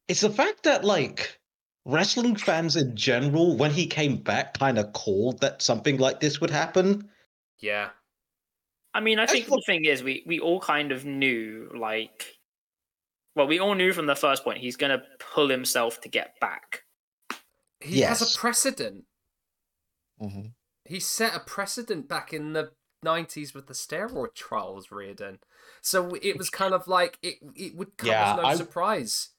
It's the fact that like wrestling fans in general, when he came back, kind of called that something like this would happen. Yeah. I mean, I That's think what- the thing is, we we all kind of knew, like, well, we all knew from the first point he's gonna pull himself to get back. He has a precedent. hmm He set a precedent back in the 90s with the steroid trials, Reardon. So it was kind of like it it would come Yeah, as no I- surprise.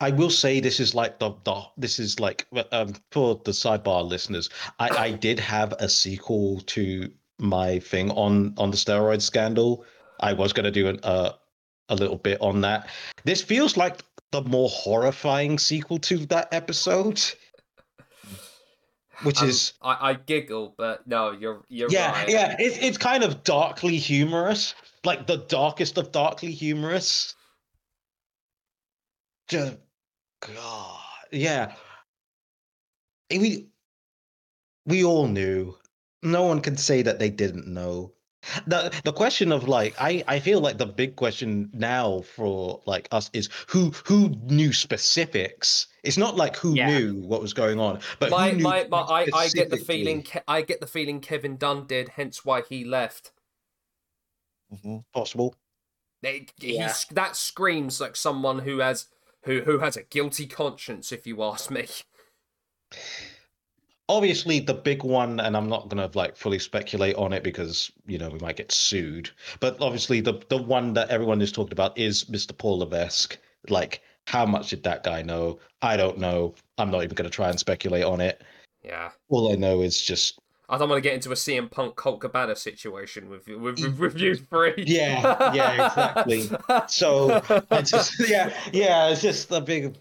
I will say this is like the, the this is like um for the sidebar listeners. I I did have a sequel to my thing on on the steroid scandal. I was going to do an, uh, a little bit on that. This feels like the more horrifying sequel to that episode, which Um, is I, I giggle, but no, you're you're yeah right. yeah. It's it's kind of darkly humorous, like the darkest of darkly humorous. Just God, yeah. We we all knew. No one can say that they didn't know. The the question of like I I feel like the big question now for like us is who who knew specifics. It's not like who Yeah. knew what was going on, but my, who knew my, my, I, I get the feeling Ke- I get the feeling Kevin Dunn did, hence why he left. hmm possible. They, Yeah. he's, that screams like someone who has who who has a guilty conscience, if you ask me. Obviously the big one and i'm not going to like fully speculate on it because you know we might get sued but obviously the the one that everyone is talking about is mr paul levesque like how much did that guy know i don't know i'm not even going to try and speculate on it Yeah. all i know is just I don't want to get into a CM Punk Colt Cabana situation with with, with, you three. [LAUGHS] Yeah, yeah, exactly. [LAUGHS] so I just [LAUGHS] yeah yeah it's just a big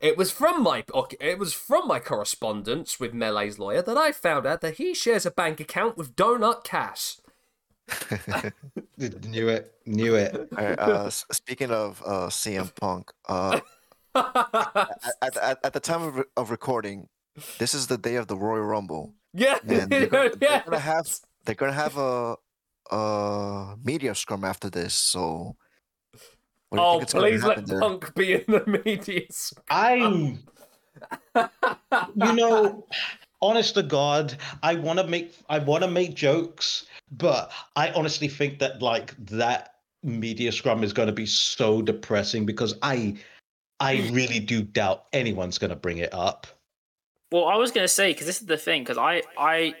It was from my it was from my correspondence with Melee's lawyer that I found out that he shares a bank account with Donut Cash. [LAUGHS] knew it knew it Alright, uh, s- speaking of uh, CM Punk, uh, at, [LAUGHS] at, at, at the time of, re- of recording, this is the day of the Royal Rumble. yeah, And they're gonna, [LAUGHS] they're gonna have they're gonna have a a media scrum after this. So, what do you Oh, think it's please let there? Punk be in the [LAUGHS] media. i you know honest to god i want to make i want to make jokes but i honestly think that like that media scrum is going to be so depressing because i i really do doubt anyone's going to bring it up Well, I was gonna say because this is the thing because I I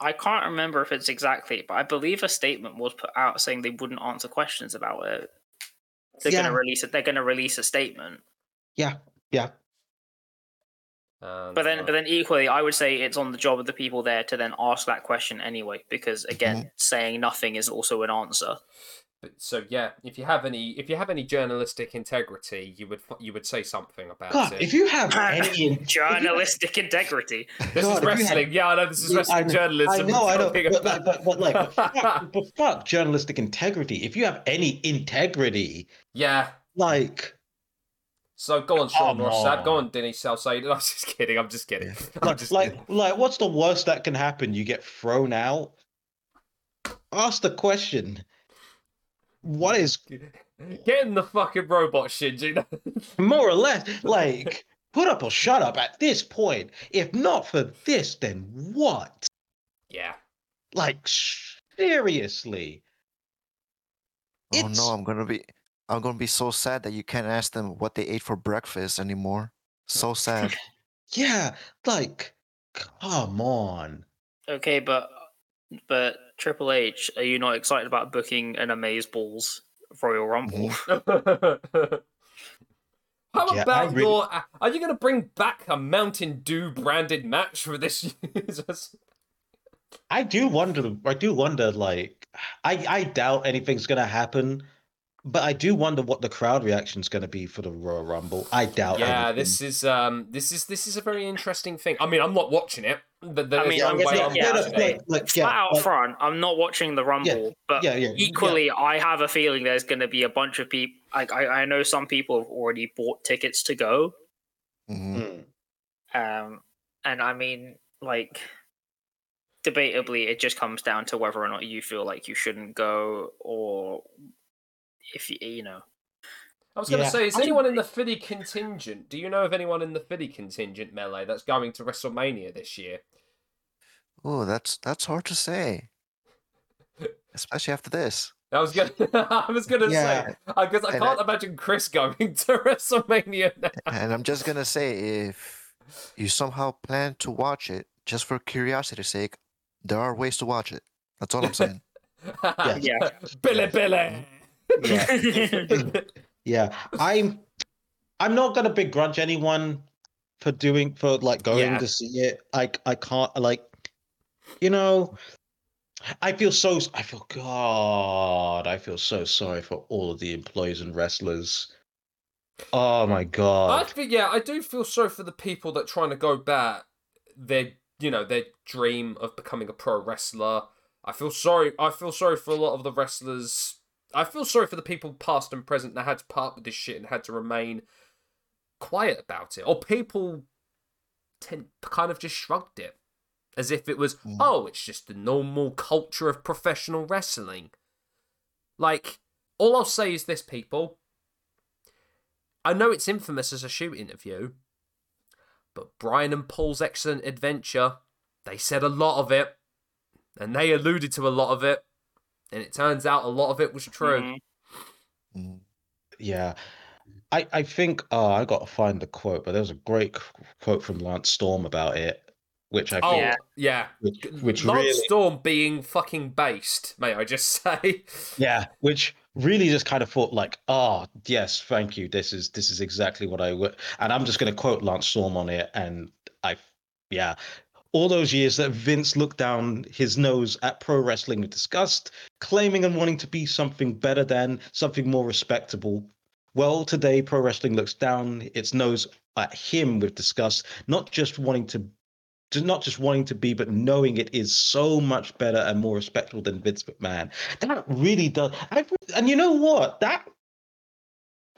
I can't remember if it's exactly, but I believe a statement was put out saying they wouldn't answer questions about it. They're Yeah. gonna release it. They're gonna release a statement. yeah yeah Um, But then, uh, but then equally, I would say it's on the job of the people there to then ask that question anyway, because again, saying nothing is also an answer. But, so yeah, if you have any, if you have any journalistic integrity, you would you would say something about god it. if you have any [LAUGHS] Journalistic integrity. [LAUGHS] this God, is if you had- wrestling. Yeah, I know this is Yeah, wrestling I know- journalism. I know, I know, Talking but, but, but, but like, but [LAUGHS] fuck, but fuck journalistic integrity. If you have any integrity, yeah. like, So go on, Sean Come Ross Sapp. Go on. on, Denny Salcedo. I'm just kidding. I'm just kidding. I'm like, just like, kidding. like, what's the worst that can happen? You get thrown out. Ask the question. What is Get in the fucking robot, Shinji. [LAUGHS] more or less like put up or shut up at this point? If not for this, then what? yeah. Like, seriously. Oh It's- no, I'm gonna be I'm gonna be so sad that you can't ask them what they ate for breakfast anymore. So sad. Yeah, like, come on. Okay, but but Triple H, are you not excited about booking an Amaze Balls Royal Rumble? [LAUGHS] How Yeah, about really- your? Are you going to bring back a Mountain Dew branded match for this? year's- I do wonder. I do wonder. Like, I I doubt anything's gonna happen, but I do wonder what the crowd reaction is gonna be for the Royal Rumble. I doubt. yeah, anything. this is um, this is this is a very interesting thing. I mean, I'm not watching it. But there's mean, no I'm way gonna I'm yeah, watching okay. it. like, Flat out like- front, I'm not watching the Rumble, but yeah, yeah, yeah. equally, I have a feeling there's going to be a bunch of people. Like, I, I know some people have already bought tickets to go, Mhm. Mm. um, and I mean, like, debatably, it just comes down to whether or not you feel like you shouldn't go, or if you, you know, I was going to Yeah. say, is I- anyone in the Philly contingent? Do you know of anyone in the Philly contingent melee that's going to WrestleMania this year? Oh, that's that's hard to say, [LAUGHS] especially after this. I was gonna, [LAUGHS] I was gonna Yeah. say because I And can't I- imagine Chris going [LAUGHS] to WrestleMania. Now. And I'm just gonna say, if you somehow plan to watch it, just for curiosity's sake, there are ways to watch it. That's all I'm saying. Yeah. Billy, Billy. Yeah. [LAUGHS] Yeah, I'm. I'm not gonna begrudge anyone for doing for like going Yeah. to see it. I I can't like, you know, I feel so. I feel God. I feel so sorry for all of the employees and wrestlers. Oh my I God. think, yeah, I do feel sorry for the people that trying to go back their, you know, their dream of becoming a pro wrestler. I feel sorry. I feel sorry for a lot of the wrestlers. I feel sorry for the people past and present that had to part with this shit and had to remain quiet about it, or people tend, kind of just shrugged it as if it was, Mm. oh, it's just the normal culture of professional wrestling. Like, all I'll say is this, people. I know it's infamous as a shoot interview, but Brian and Paul's excellent adventure, they said a lot of it, and they alluded to a lot of it, and it turns out a lot of it was true. Mhm. Mm. Yeah. I, I think oh I gotta find the quote, but there was a great quote from Lance Storm about it, which I Oh, think Yeah. yeah. which, which Lance really Storm being fucking based, may I just [LAUGHS] say. Yeah, which really just kind of thought like, oh yes, thank you. This is this is exactly what I would. And I'm just going to quote Lance Storm on it. And I, yeah, all those years that Vince looked down his nose at pro wrestling with disgust, claiming and wanting to be something better than something more respectable. Well, today pro wrestling looks down its nose at him with disgust, not just wanting to not just wanting to be, but knowing it is so much better and more respectable than Vince McMahon. That really does. I, and you know what? That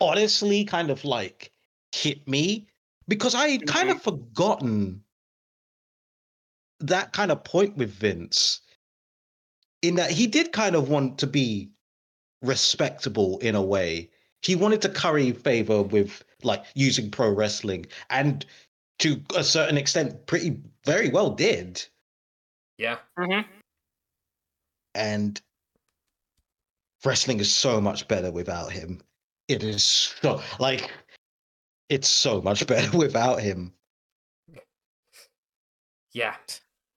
honestly kind of like hit me because I had kind of mm-hmm. forgotten that kind of point with Vince in that he did kind of want to be respectable in a way. He wanted to curry favor with like using pro wrestling and to a certain extent pretty very well did. Yeah. Mm-hmm. and wrestling is so much better without him. It is so like it's so much [LAUGHS] better without him. Yeah.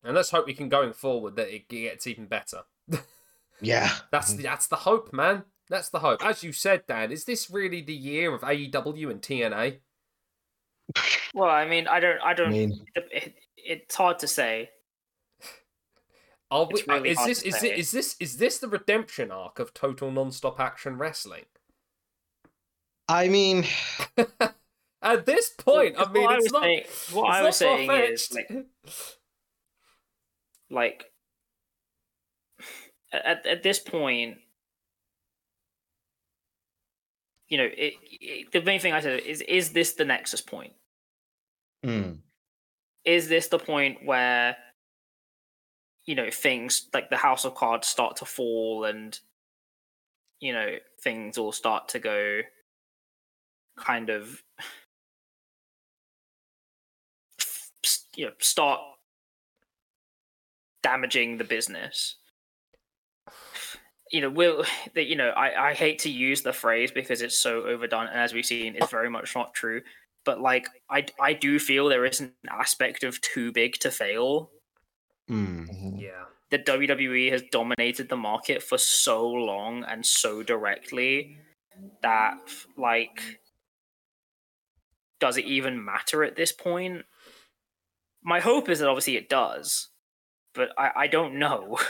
And let's hope we can going forward that it gets even better. Yeah. That's the, that's the hope, man. That's the hope. As you said, Dan, is this really the year of AEW and TNA? Well, I mean, I don't, I I don't. mean, it, it's hard to say. Are we, really is this is it, is this is this the redemption arc of total non-stop action wrestling? I mean, [LAUGHS] At this point, I mean, what I it's was not. saying, what it's I not was saying is far-fetched. like, [LAUGHS] like [SIGHS] at at this point, you know, it, it, the main thing I said is, is this the nexus point? mm, Is this the point where you know things like the House of Cards start to fall and you know things all start to go kind of [SIGHS] you know start damaging the business. You know will that you know I, I hate to use the phrase because it's so overdone and as we've seen it's very much not true but like i i do feel there is an aspect of too big to fail. Mm, Mhm. yeah, the WWE has dominated the market for so long and so directly that like does it even matter at this point? My hope is that obviously it does, but I, I don't know. [LAUGHS]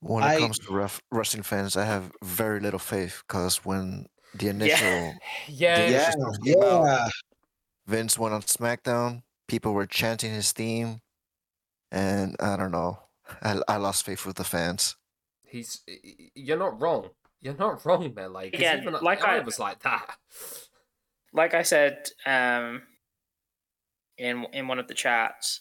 When it I- comes to ref- wrestling fans, I have very little faith because when the initial [LAUGHS] yeah, Yeah, yeah, just came out. yeah. Vince went on SmackDown, people were chanting his theme, and I don't know. I, I lost faith with the fans. He's y- y- you're not wrong. You're not wrong, Melee. 'cause Again, even like I I- was like that. like I said um, in in one of the chats,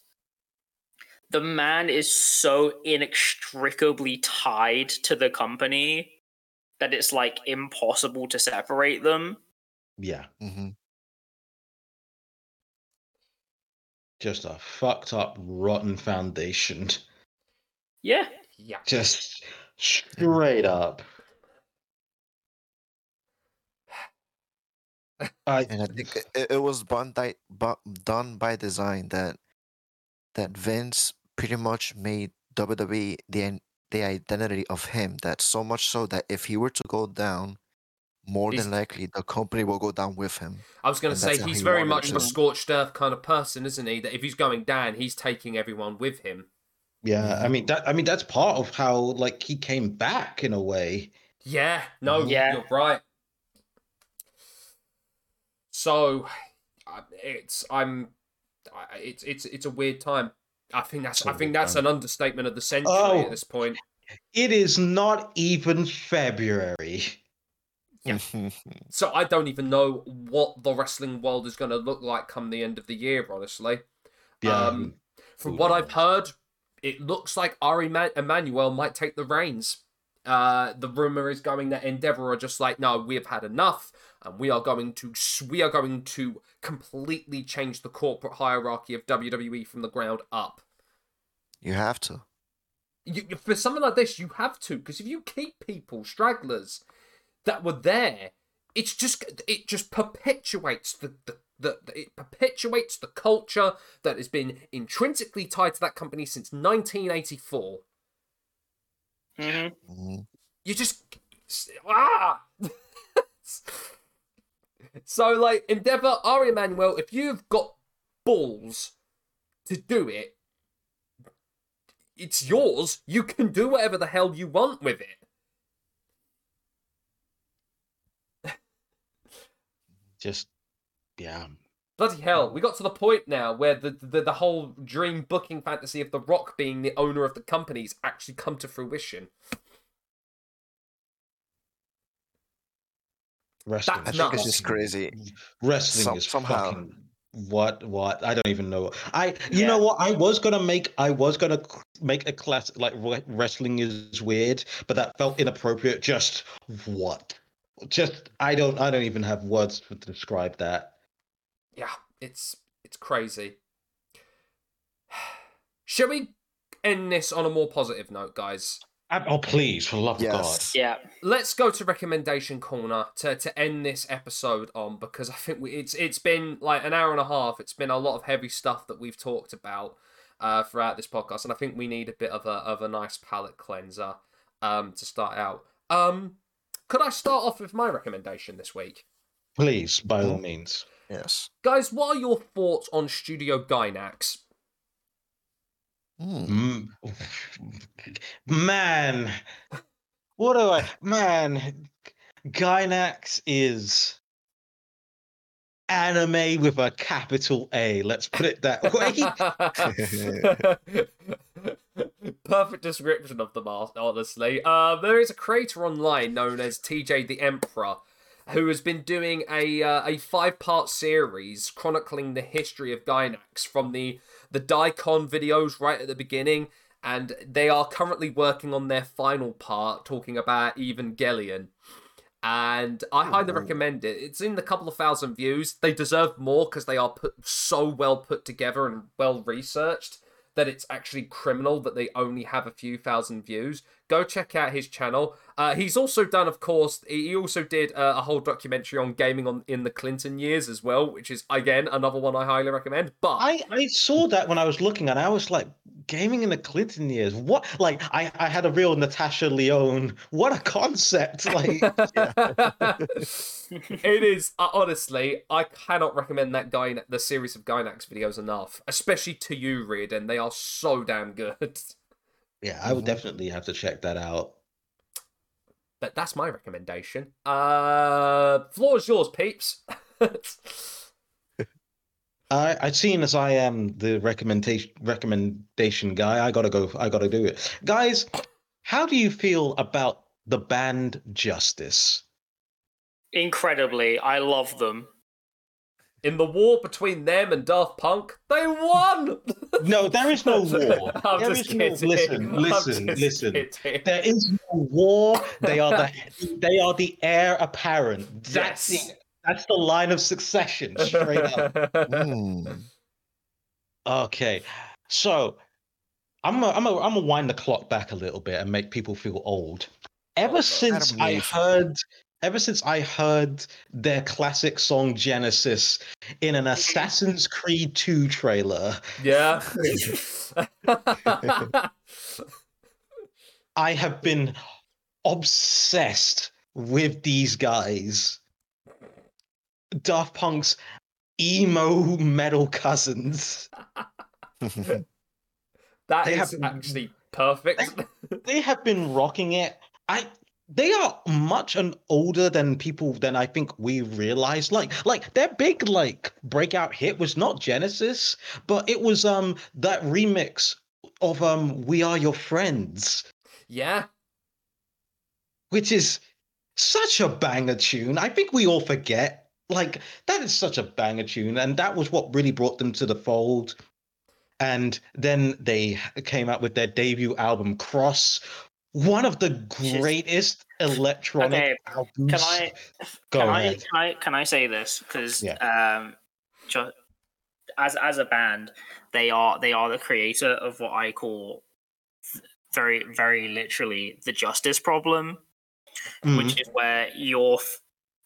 the man is so inextricably tied to the company that it's like impossible to separate them. Yeah, hmm just a fucked up, rotten foundation. Yeah. Yeah. Just straight up. I [LAUGHS] And I think it, it was done by, done by design that that Vince pretty much made WWE the the identity of him. That so much so that if he were to go down, more than likely the company will go down with him. I was going to say he's he very much a scorched earth kind of person, isn't he? That if he's going down, he's taking everyone with him. yeah, I mean that I mean that's part of how like he came back in a way. Yeah, no, Yeah. you're right. So, it's I'm, it's it's it's a weird time. I think that's It's a I think that's time. an understatement of the century Oh. at this point. It is not even February. Yeah. So I don't even know what the wrestling world is going to look like come the end of the year. Honestly, Yeah. Um, from who what I've heard, it looks like Ari Ma- Emanuel might take the reins. Uh, the rumor is going that Endeavor are just like, no, we have had enough, and we are going to we are going to completely change the corporate hierarchy of WWE from the ground up. you have to. You, you- for something like this, you have to because if you keep people stragglers that were there, it's just it just perpetuates the the. The, the- it perpetuates the culture that has been intrinsically tied to that company since 1984. hmm Mhm. You just ah. [LAUGHS] so like Endeavor, Ari Emanuel, if you've got balls to do it, it's yours. You can do whatever the hell you want with it. Just yeah. Bloody hell, we got to the point now where the, the the whole dream booking fantasy of The Rock being the owner of the company's actually come to fruition. Wrestling. That's is I think it's nuts. just crazy. Wrestling Some- is somehow. fucking what what I don't even know. I you Yeah. know what I was gonna make I was gonna make a class like wrestling is weird, but that felt inappropriate. Just what? Just I don't I don't even have words to describe that. yeah, it's it's crazy. [SIGHS] Shall we end this on a more positive note, guys? I- oh please, for love of God. Yeah. Let's go to recommendation corner to, to end this episode on because I think we, it's it's been like an hour and a half. It's been a lot of heavy stuff that we've talked about uh, throughout this podcast, and I think we need a bit of a of a nice palate cleanser um, to start out. Um, could I start off with my recommendation this week? Please, by all means. Yes. Guys, what are your thoughts on Studio Gainax? Mm. Man, what do I man? Gainax is anime with a capital A. Let's put it that way. [LAUGHS] Perfect description of the mask, honestly. Uh, there is a creator online known as TJ the Emperor who has been doing a uh, a five part series chronicling the history of Gainax from the the Daicon videos right at the beginning, and they are currently working on their final part, talking about Evangelion. And I highly recommend it. It's in the couple of thousand views. They deserve more because they are put so well put together and well researched that it's actually criminal that they only have a few thousand views. Go check out his channel. Uh, he's also done, of course, he also did uh, a whole documentary on gaming on in the Clinton years as well, which is again another one I highly recommend. But I, I saw that when I was looking and I was like, gaming in the Clinton years. What like I, I had a real Natasha Lyonne. What a concept. Like [LAUGHS] it is uh, honestly, I cannot recommend that guy the series of Gainax videos enough, especially to you, Reardon. They are so damn good. [LAUGHS] Yeah, I would Mhm. definitely have to check that out. But that's my recommendation. Uh, floor is yours, peeps. [LAUGHS] I, I've seen as I am the recommendation recommendation guy, I gotta go. I gotta do it, guys. How do you feel about the band Justice? Incredibly, I love them. In the war between them and Daft Punk, they won. [LAUGHS] No, there is no [LAUGHS] war. I'm There just is no- kidding. listen, listen, listen. kidding. There is no war. They are the [LAUGHS] they are the heir apparent. That's Yes. the that's the line of succession, straight up. Mm. Okay, so I'm a, I'm a, I'm gonna wind the clock back a little bit and make people feel old. Ever since I heard, ever since I heard their classic song Genesis in an Assassin's Creed 2 trailer, yeah. [LAUGHS] I have been obsessed with these guys. Daft Punk's emo metal cousins. [LAUGHS] that They is have actually perfect. they have been rocking it. I they are much an older than people than I think we realize. Like like their big like breakout hit was not Genesis, but it was um that remix of um We Are Your Friends, yeah. which is such a banger tune. I think we all forget. Like that is such a banger tune, and that was what really brought them to the fold. And then they came out with their debut album, Cross, one of the greatest electronic Okay, albums. Can I Go can I, can I can I say this because Yeah. um, as as a band, they are they are the creator of what I call very very literally the justice problem, Mhm. which is where your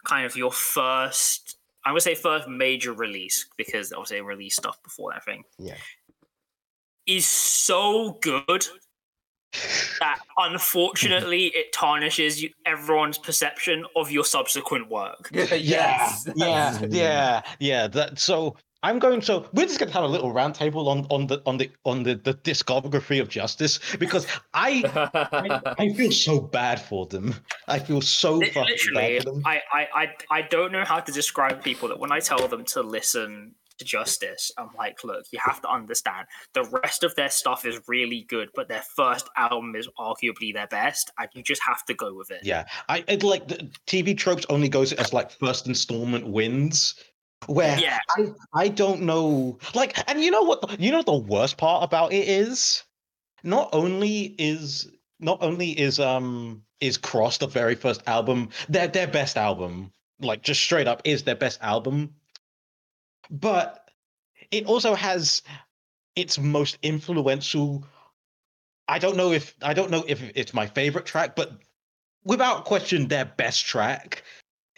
kind of your first I would say first major release because obviously they released stuff before that thing. Yeah. Is so good that unfortunately it tarnishes you, everyone's perception of your subsequent work. [LAUGHS] yes. yeah, yeah, yeah. That so I'm going so we're just gonna have a little roundtable on on the on the on the, the discography of Justice because I I, I feel so bad for them. I feel so Li- fucking Literally, bad for them. I, I, I, I don't know how to describe people that when I tell them to listen to Justice, I'm like, look, you have to understand the rest of their stuff is really good, but their first album is arguably their best, and you just have to go with it. Yeah, I it, like the TV tropes only goes as like first installment wins. Where Yeah. I I don't know like and you know what the, you know the worst part about it is not only is not only is um is Cross the very first album their their best album like just straight up is their best album but it also has its most influential I don't know if I don't know if it's my favorite track but without question their best track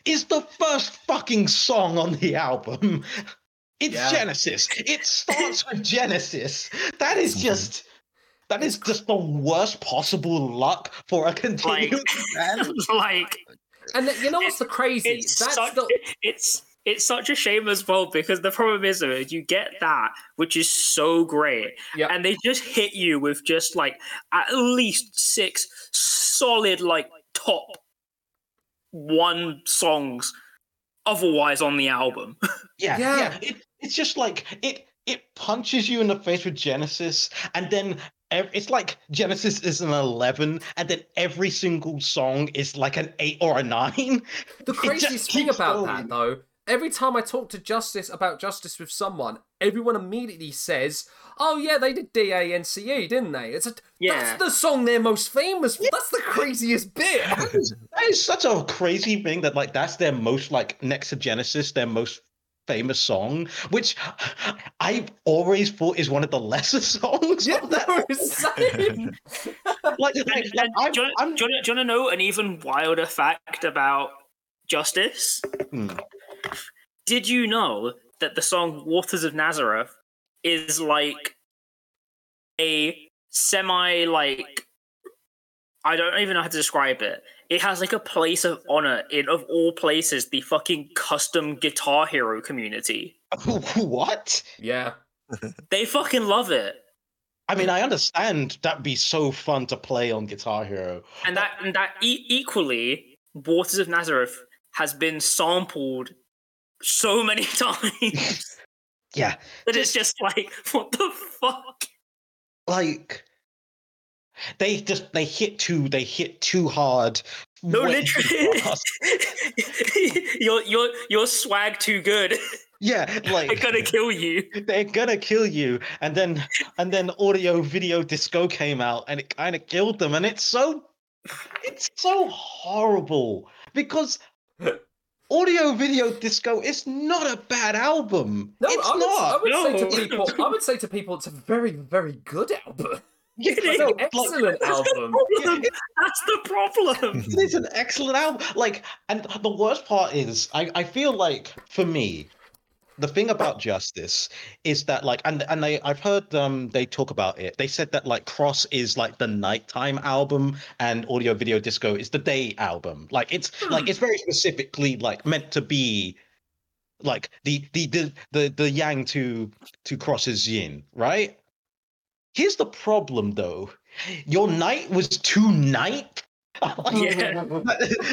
is the first fucking song on the album. It's Yeah. Genesis. It starts with [LAUGHS] Genesis. That is mm-hmm. just that is just the worst possible luck for a continuing band. [LAUGHS] like And you know what's the crazy? it's That's such, the it's it's such a shame as well because the problem is you get that which is so great Yep. and they just hit you with just like at least six solid like top one songs otherwise on the album [LAUGHS] Yeah, Yeah. yeah. It, it's just like it it punches you in the face with Genesis, and then it's like Genesis is an eleven, and then every single song is like an eight or a nine. [LAUGHS] The It craziest thing about going. that, though, every time I talk to Justice about Justice with someone, everyone immediately says, "Oh yeah, they did D A N C E, didn't they?" It's a Yeah. that's the song they're most famous for. That's the craziest bit. That is, [LAUGHS] that is such a crazy thing that like that's their most like next to Genesis, their most famous song, which [LAUGHS] I've always thought is one of the lesser [LAUGHS] songs. yeah, of that no, insane. like, like, like, I'm, do, you, I'm- do, you, do you want to know an even wilder fact about justice Hmm. Did you know that the song waters of nazareth is like a semi like i don't even know how to describe it it has like a place of honor in of all places the fucking custom guitar hero community [LAUGHS] what? yeah, they fucking love it I mean, I understand that'd be so fun to play on Guitar Hero. and that and that e- equally waters of nazareth has been sampled so many [LAUGHS] times. Yeah, that it's just like what the fuck? Like they just they hit too they hit too hard. no literally. [LAUGHS] your your your swag too good. Yeah, [LAUGHS] like They're gonna kill you. they're gonna kill you. And then and then audio video disco came out and it kind of killed them. And it's so it's so horrible because audio video disco is not a bad album No, it's I would, I not would say No. to people, I would say to people, it's a very, very good album. Yeah, It no, is. like, Excellent album. Problem. That's the problem. it is an excellent album like and the worst part is i i feel like for me the thing about justice is that like and and they i've heard um they talk about it. They said that like cross is like the nighttime album and audio video disco is the day album. Like it's like it's very specifically like meant to be like the the the the, the yang to to cross's yin right? Here's the problem though. Your night was too night. [LAUGHS] Yeah.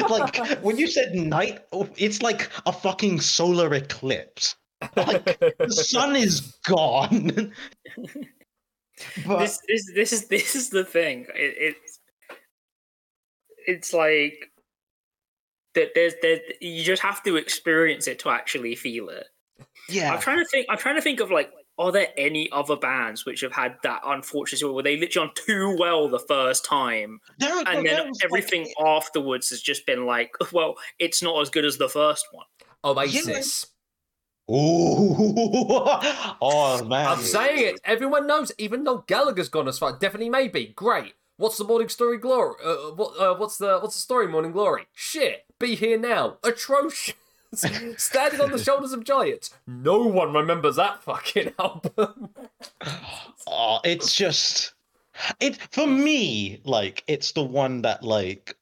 like when you said night, oh, it's like a fucking solar eclipse. Like the sun is gone. [LAUGHS] but this, this, this is this is the thing. It, it's it's like that. There's there's you just have to experience it to actually feel it. yeah, I'm trying to think. I'm trying to think of like, are there any other bands which have had that unfortunate situation where they literally on too well the first time, there, are- and there then was, like, everything afterwards has just been like, well, it's not as good as the first one. Oh Oasis. Ooh, [LAUGHS] oh man, I'm saying it. Everyone knows. Even though Gallagher's gone as far, definitely maybe. Great. What's the morning story glory? Uh, what, uh, what's the what's the story morning glory? Shit. Be here now. Atrocious. [LAUGHS] Standing on the shoulders of giants. No one remembers that fucking [LAUGHS] album. Oh, it's just it for me. Like it's the one that like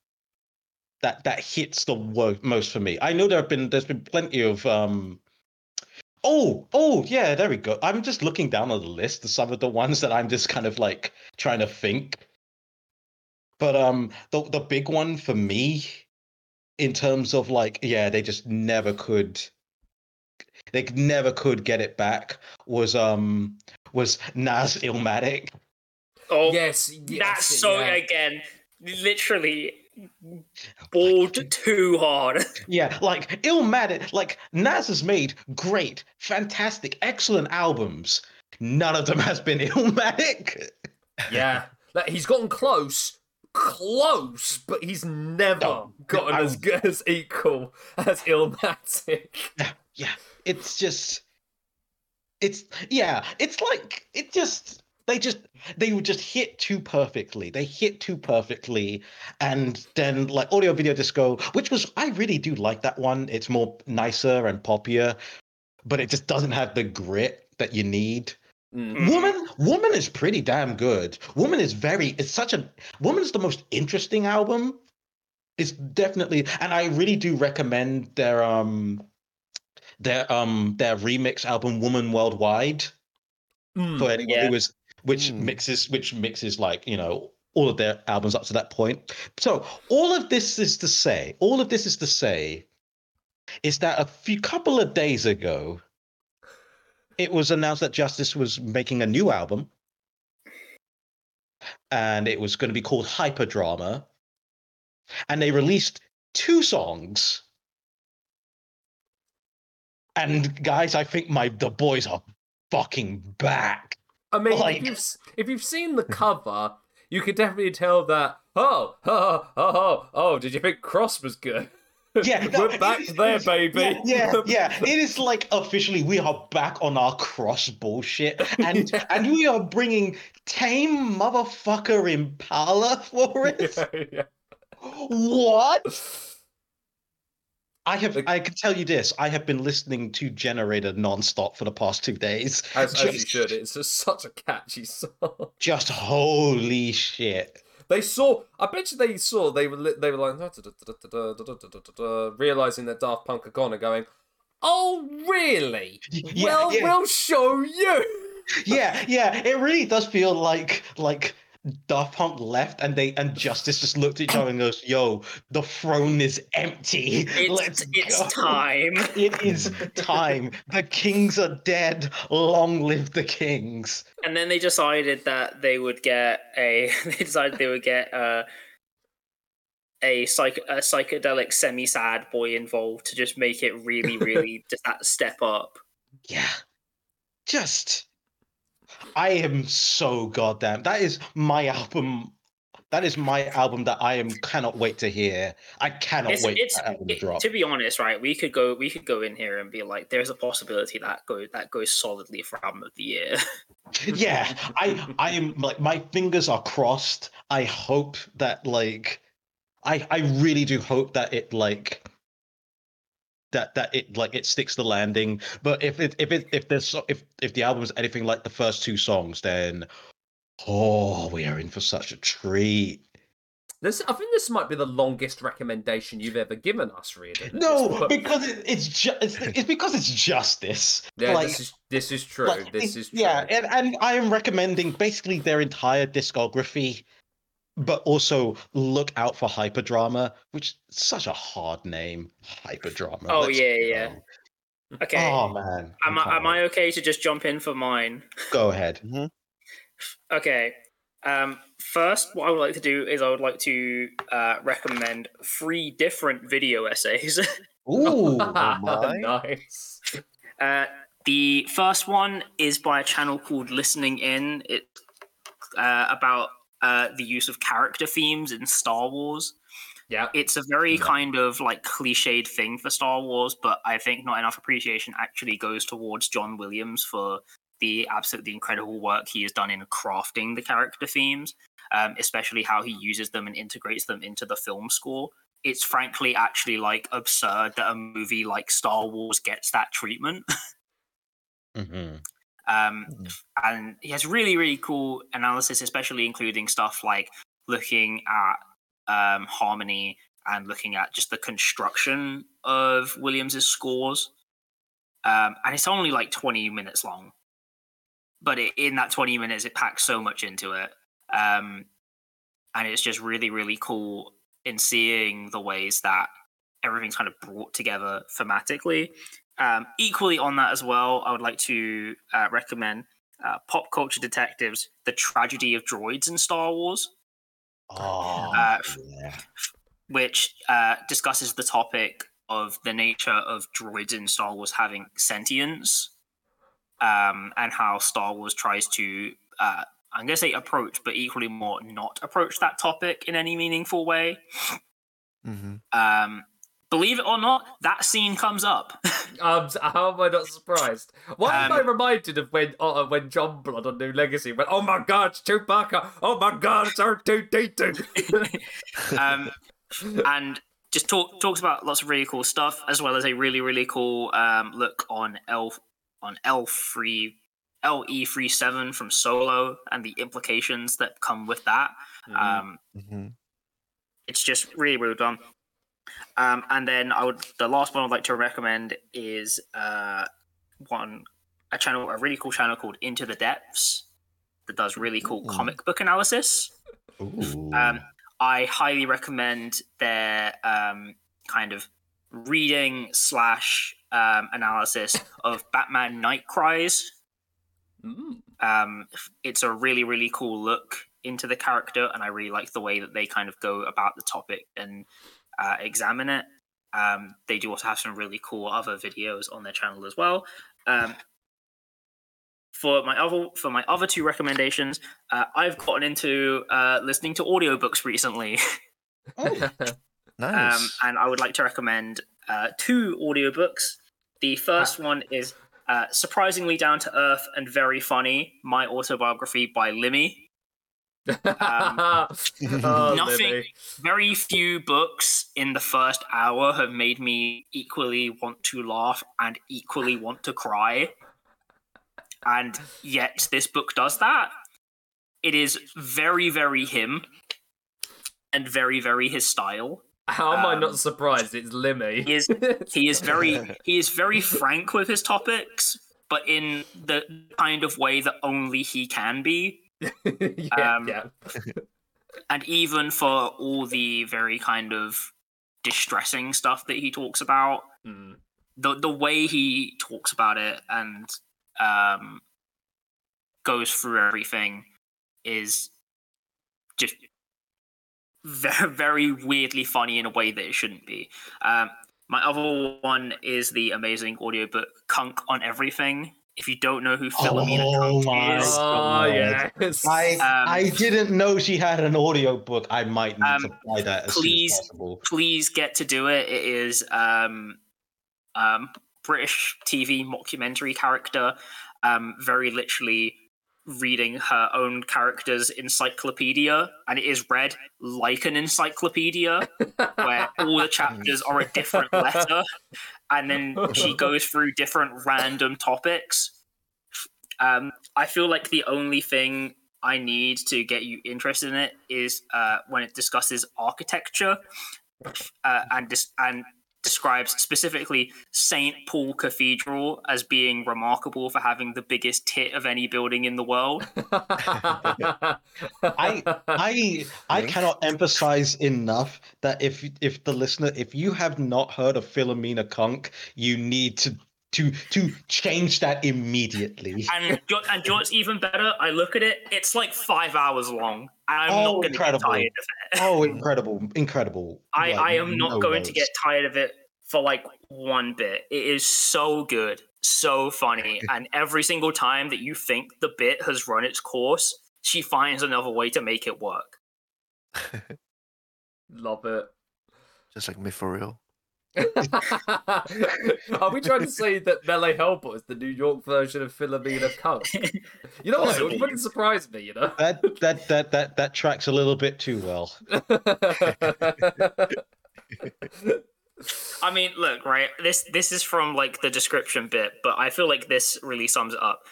that that hits the most for me. I know there have been there's been plenty of um. Oh, oh, yeah, there we go. I'm just looking down on the list of some of the ones that I'm just kind of like trying to think. But um, the the big one for me, in terms of like, yeah, they just never could. They never could get it back. Was um was Nas Illmatic. Oh, yes, yes. that song yeah. again, literally balled too hard. [LAUGHS] Yeah, like Illmatic, like Nas has made great, fantastic, excellent albums. None of them has been [LAUGHS] Illmatic. Yeah. Like, he's gotten close, close, but he's never No, gotten I as good as equal as Illmatic. Yeah, Yeah, it's just, it's yeah, it's like it just they just they would just hit too perfectly. They hit too perfectly, and then like audio video disco, which was I really do like that one. It's more nicer and poppier, but it just doesn't have the grit that you need. Mm. Woman, Woman is pretty damn good. Woman is very. It's such a. Woman is the most interesting album. It's definitely, and I really do recommend their um, their um, their remix album "Woman Worldwide" Mm. for anyone Yeah. who was, which Mm. mixes, which mixes like you know all of their albums up to that point. So all of this is to say, all of this is to say, is that a few couple of days ago, it was announced that Justice was making a new album, and it was going to be called Hyperdrama, and they released two songs. And guys, I think my the boys are fucking back. I mean, Like- if, you've, if you've seen the [LAUGHS] cover, you could definitely tell that. Oh, oh, oh, oh, oh! Did you think Cross was good? Yeah, [LAUGHS] no, we're back there, [LAUGHS] baby. Yeah, yeah, yeah. It is like officially we are back on our cross bullshit, and Yeah. and we are bringing tame motherfucker Impala for it. yeah. What? I have. Like, I can tell you this. I have been listening to Generator nonstop for the past two days. [LAUGHS] As, just, as you should. It's just such a catchy song. [LAUGHS] Just holy shit. They saw. I bet you they saw. They were. They were like realizing that Daft Punk are gone and going. Oh really? Yeah, well, yeah. we'll show you. yeah, yeah. It really does feel like like Daft Punk left and they and Justice just looked at each other and goes, "Yo, the throne is empty. It's Let's it's go." [LAUGHS] time. It is time. the kings are dead. Long live the kings." And then they decided that they would get a. [LAUGHS] They decided they would get a a, psych, a psychedelic semi-sad boy involved to just make it really, really [LAUGHS] just that step up. yeah, just I am so goddamn. That is my album. That is my album that I am cannot wait to hear. I cannot It's, wait it's for that album to it- to be honest, right? We could go we could go in here and be like, there's a possibility that go that goes solidly for album of the year. [LAUGHS] yeah, I I am like my fingers are crossed. I hope that like I I really do hope that it like that that it like it sticks the landing. But if it if it if there's so- if if the album's anything like the first two songs, then oh, we are in for such a treat. This, I think this might be the longest recommendation you've ever given us, Reardon. No, because it, it's just it's, [LAUGHS] it's because it's justice. yeah, like, this is this is true. like, this it- is true. yeah, and, and I am recommending basically their entire discography, but also look out for Hyperdrama, which is such a hard name. Hyperdrama. Oh, let's yeah, yeah. go. Okay. Oh man. am I, am I okay to just jump in for mine? [LAUGHS] Go ahead. Okay. Um, first, what I would like to do is I would like to uh, recommend three different video essays. Ooh. [LAUGHS] my. [LAUGHS] nice. Uh, the first one is by a channel called Listening In. It's uh, about uh, the use of character themes in Star Wars. Yeah. It's a very Yeah. kind of like cliched thing for Star Wars, but I think not enough appreciation actually goes towards John Williams for the absolutely incredible work he has done in crafting the character themes, um, especially how he uses them and integrates them into the film score. It's frankly actually like absurd that a movie like Star Wars gets that treatment. [LAUGHS] Mhm. Um, Mhm. and he has really, really cool analysis, especially including stuff like looking at um, harmony and looking at just the construction of Williams's scores. Um, and it's only like 20 minutes long, but it, in that 20 minutes, it packs so much into it. Um, and it's just really, really cool in seeing the ways that everything's kind of brought together thematically. Um, equally on that as well, I would like to uh, recommend uh, Pop Culture Detectives: The Tragedy of Droids in Star Wars, Oh, Uh, yeah. which uh, discusses the topic of the nature of droids in Star Wars having sentience, um, and how Star Wars tries to, uh, I'm going to say approach, but equally more not approach that topic in any meaningful way. hmm Um, believe it or not, that scene comes up. [LAUGHS] Um, how am I not surprised? Why am Um, I reminded of when uh, when John Blood on New Legacy went, "Oh my God, it's Chewbacca! Oh my God, it's R two D two. [LAUGHS] um, and just talk, talks about lots of really cool stuff, as well as a really really cool um, look on L on L three LE three seven from Solo and the implications that come with that. Um, hmm it's just really well done. Um, and then I would the last one I'd like to recommend is uh, one a channel a really cool channel called Into the Depths that does really cool Ooh. comic book analysis. Um, I highly recommend their um, kind of reading slash um, analysis of Batman Night Cries. Mm. Um, it's a really really cool look into the character, and I really like the way that they kind of go about the topic and uh, examine it. Um, they do also have some really cool other videos on their channel as well. Um, for my other for my other two recommendations, uh, I've gotten into uh, listening to audiobooks recently. [LAUGHS] Oh, [LAUGHS] Nice. Um, and I would like to recommend uh, two audiobooks. The first one is uh, surprisingly down to earth and very funny. My autobiography by Limmy. [LAUGHS] [LAUGHS] oh, Nothing- Libby. Very few books in the first hour have made me equally want to laugh and equally want to cry. And yet, this book does that. It is very, very him and very, very his style. How am I Um, not surprised? It's Limmy. He is he is very he is very frank with his topics, but in the kind of way that only he can be. [LAUGHS] yeah, um, yeah. And even for all the very kind of distressing stuff that he talks about, Mm. the the way he talks about it and um goes through everything is just very, very weirdly funny in a way that it shouldn't be. Um, My other one is the amazing audiobook Cunk on Everything. If you don't know who Philomena Oh Cunk is, Oh, God. yes. I Um, I didn't know she had an audiobook. I might need Um, to buy that as please- soon as possible. please get to do it. It is um, um, British TV mockumentary character, um, very literally reading her own character's encyclopedia, and it is read like an encyclopedia, where [LAUGHS] all the chapters are a different letter, and then she [LAUGHS] goes through different random topics. Um, I feel like the only thing I need to get you interested in it is uh, when it discusses architecture uh, and dis- and describes specifically Saint Paul Cathedral as being remarkable for having the biggest tit of any building in the world. [LAUGHS] I I I cannot emphasize enough that if if the listener if you have not heard of Philomena Cunk, you need to to to change that immediately. [LAUGHS] And jo- and jo- what's even better, I look at it, it's like five hours long, and I'm Oh, not going to get incredible. tired of it. Oh, incredible, incredible! I, Like, I am not no going to get tired of it for like one bit. It is so good, so funny, [LAUGHS] and every single time that you think the bit has run its course, she finds another way to make it work. [LAUGHS] Love it. Just like me for real. [LAUGHS] Are we trying to say that Melee Hellbot is the New York version of Philomena Cunk? [LAUGHS] You know what? It wouldn't surprise me, you know? that that that that that tracks a little bit too well. [LAUGHS] I mean, look, right? This this is from like the description bit, but I feel like this really sums it up.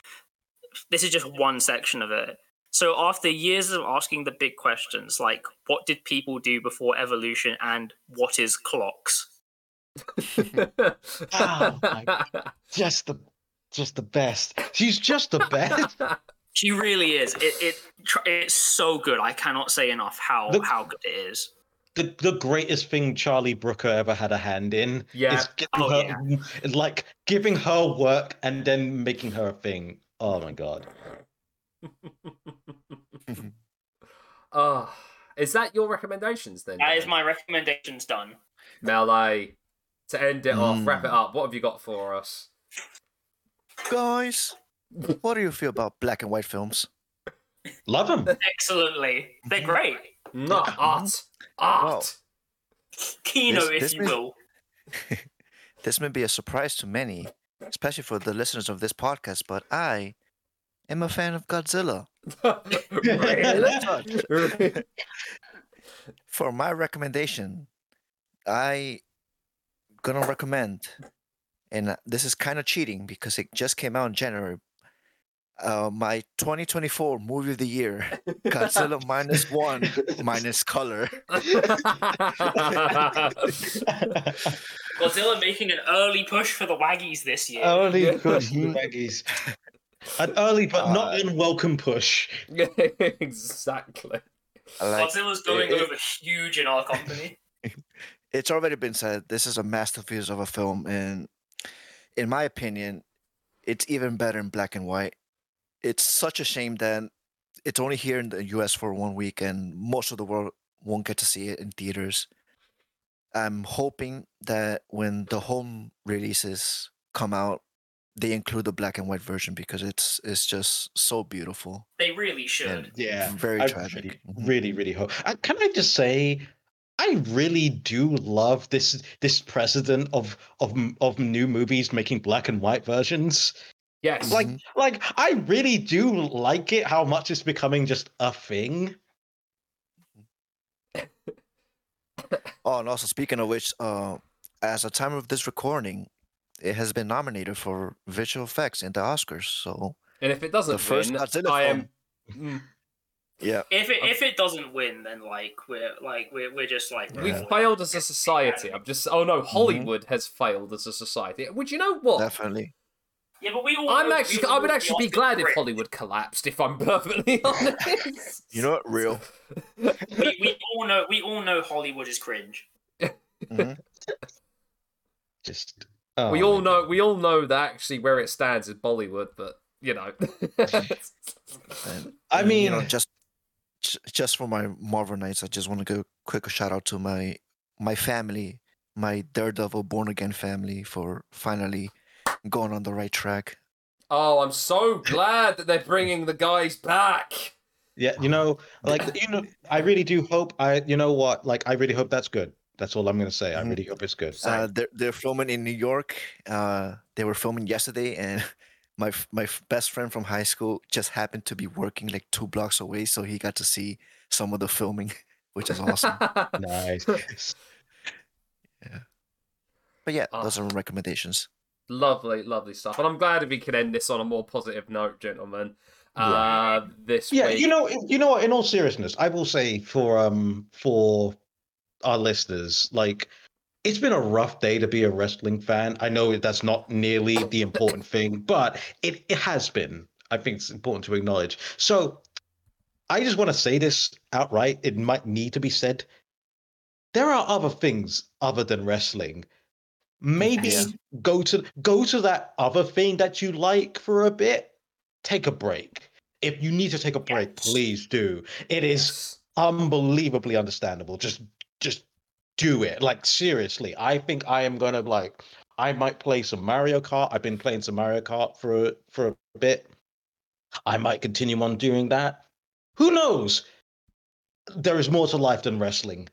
This is just one section of it. So after years of asking the big questions like what did people do before evolution and what is clocks? Oh my Just the just the best. She's just the best. [LAUGHS] She really is. It it it's so good. I cannot say enough how Look- how good it is. the the greatest thing Charlie Brooker ever had a hand in Yeah. is giving Oh, her like giving her work and then making her a thing. Oh my god. oh, [LAUGHS] is that your recommendations then? That is my recommendations done. Melee. To end it off, wrap it Mm. up. What have you got for us? Guys, [LAUGHS] what do you feel about black and white films? Love them. Excellently. They're great. No, art. Art. Kino, This- if this you may- will. [LAUGHS] This may be a surprise to many, especially for the listeners of this podcast, but I am a fan of Godzilla. [LAUGHS] For my recommendation, I gonna recommend, and uh, this is kind of cheating because it just came out in January. Uh, my 2024 movie of the year, [LAUGHS] Godzilla minus one minus color. [LAUGHS] Godzilla making an early push for the Waggies this year. early Yeah. push, the [LAUGHS] Waggies. An early but not Uh, unwelcome push. exactly. I like Godzilla's going it- over huge in our company. It's already been said this is a masterpiece of a film and in my opinion it's even better in black and white it's such a shame that it's only here in the us for one week and most of the world won't get to see it in theaters i'm hoping that when the home releases come out they include the black and white version because it's it's just so beautiful They really should. and Yeah. very I tragic really, Mhm. really, really hope. Uh, can I just say, I really do love this this precedent of of of new movies making black and white versions. Yes. Like, Mhm. like I really do like it. How much it's becoming just a thing. [LAUGHS] Oh, and also speaking of which, uh, as a time of this recording, it has been nominated for visual effects in the Oscars. So and if it doesn't the first win, Godzilla I film. am. Yeah, If it if it doesn't win, then like we're like we're we're just like We've Yeah. failed as a society. I'm just. Oh no, Hollywood has failed as a society. Would you know what? definitely. yeah, but we all. I'm actually. all I would actually be glad if Hollywood collapsed. If I'm [LAUGHS] perfectly [LAUGHS] honest. You know what? Real. We, we all know we all know Hollywood is cringe. Mhm. [LAUGHS] Just oh we all know. God. We all know that actually where it stands is Bollywood, but you know. I and, you know, mean- just j- just for my Marvel nights, I just want to go quick shout out to my my family, my Daredevil Born Again family for finally going on the right track. Oh, I'm so glad that they're bringing the guys back. Yeah, you know, like you know, I really do hope. I, you know what, like I really hope that's good. That's all I'm gonna say. I Mhm. really hope it's good. Uh, they're they're filming in New York. Uh, they were filming yesterday, and [LAUGHS] my my best friend from high school just happened to be working like two blocks away, so he got to see some of the filming, [LAUGHS] which is awesome. [LAUGHS] Nice. Yeah. But yeah, Ah. those are my recommendations. lovely, lovely stuff. And I'm glad if we can end this on a more positive note, gentlemen. Right. Uh, this yeah, week. you know, you know what? In all seriousness, I will say for um for our listeners, like it's been a rough day to be a wrestling fan. I know that's not nearly the important thing, but it, it has been. I think it's important to acknowledge. So I just want to say this outright. It might need to be said. There are other things other than wrestling. Maybe Yeah. go to go to that other thing that you like for a bit. Take a break. If you need to take a break, Yes. please do. It is Yes. unbelievably understandable. Just just do it. Like seriously, I think I am gonna like I might play some Mario Kart. I've been playing some Mario Kart for a- for a bit. I might continue on doing that. Who knows? There is more to life than wrestling.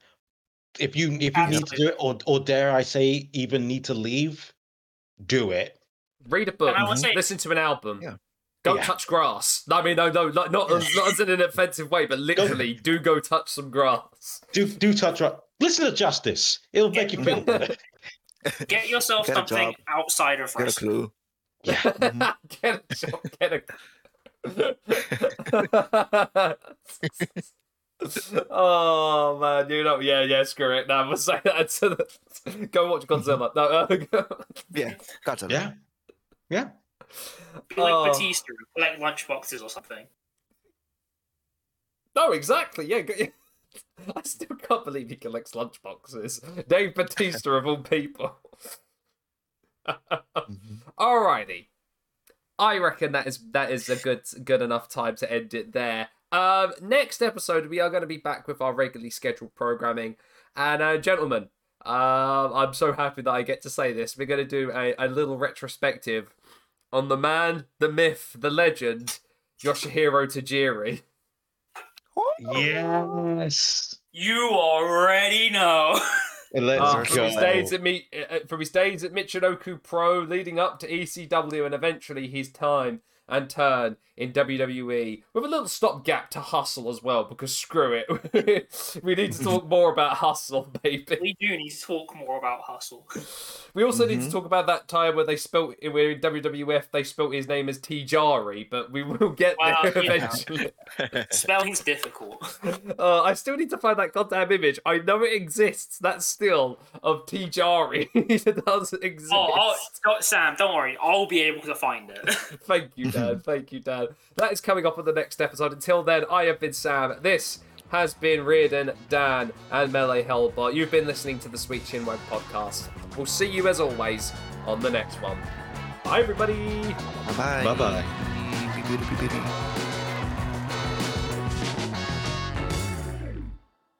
If you if you need to do it, or or dare I say, even need to leave, do it. Read a book. And I mm-hmm. say- Listen to an album. Yeah. Don't Yeah. touch grass. I mean, no, no, not not, as- not as in an offensive way, but literally, do go touch some grass. Do do touch right. Listen to Justice. It'll make you feel better. [LAUGHS] Get yourself Get a something job. outside of Get a wrestling. clue. Yeah. [LAUGHS] Get a job. Get a. [LAUGHS] oh man, you know, yeah, yeah, screw it. No, I'm gonna say that to the... go watch Godzilla. No, uh, Yeah, gotcha. Yeah. Yeah. Be like Oh. Batista, collect lunchboxes or something. no, exactly. Yeah, go- [LAUGHS] I still can't believe he collects lunchboxes. [LAUGHS] Dave Batista of all people. [LAUGHS] Mhm. Alrighty. I reckon that is that is a good good enough time to end it there. Um, next episode we are going to be back with our regularly scheduled programming, and uh, gentlemen, um, I'm so happy that I get to say this. We're going to do a, a little retrospective on the man, the myth, the legend, Yoshihiro Tajiri. Yes. You already know. Let's Uh, go. from his days at Mi- uh, from his days at Michinoku Pro, leading up to ECW, and eventually his time and turn in WWE, with a little stopgap to hustle as well, because screw it, [LAUGHS] we need to [LAUGHS] talk more about hustle, baby. we do need to talk more about hustle. We also need to Mhm. talk about that time where they spelt where in WWF they spelt his name as Tijari, but we will get there Well, you know. eventually. [LAUGHS] Spelling's difficult. Uh, I still need to find that goddamn image. I know it exists. That still of Tijari. it does exist. Oh, I'll, don't- Sam, don't worry. I'll be able to find it. Thank you, Dan. [LAUGHS] Thank you, Dan. That is coming up on the next episode. Until then, I have been Sam. This has been Reardon, Dan, and Melee Hellbot. You've been listening to the Sweet Chinwag podcast. We'll see you as always on the next one. Bye, everybody. Bye bye. Bye-bye. Bye bye.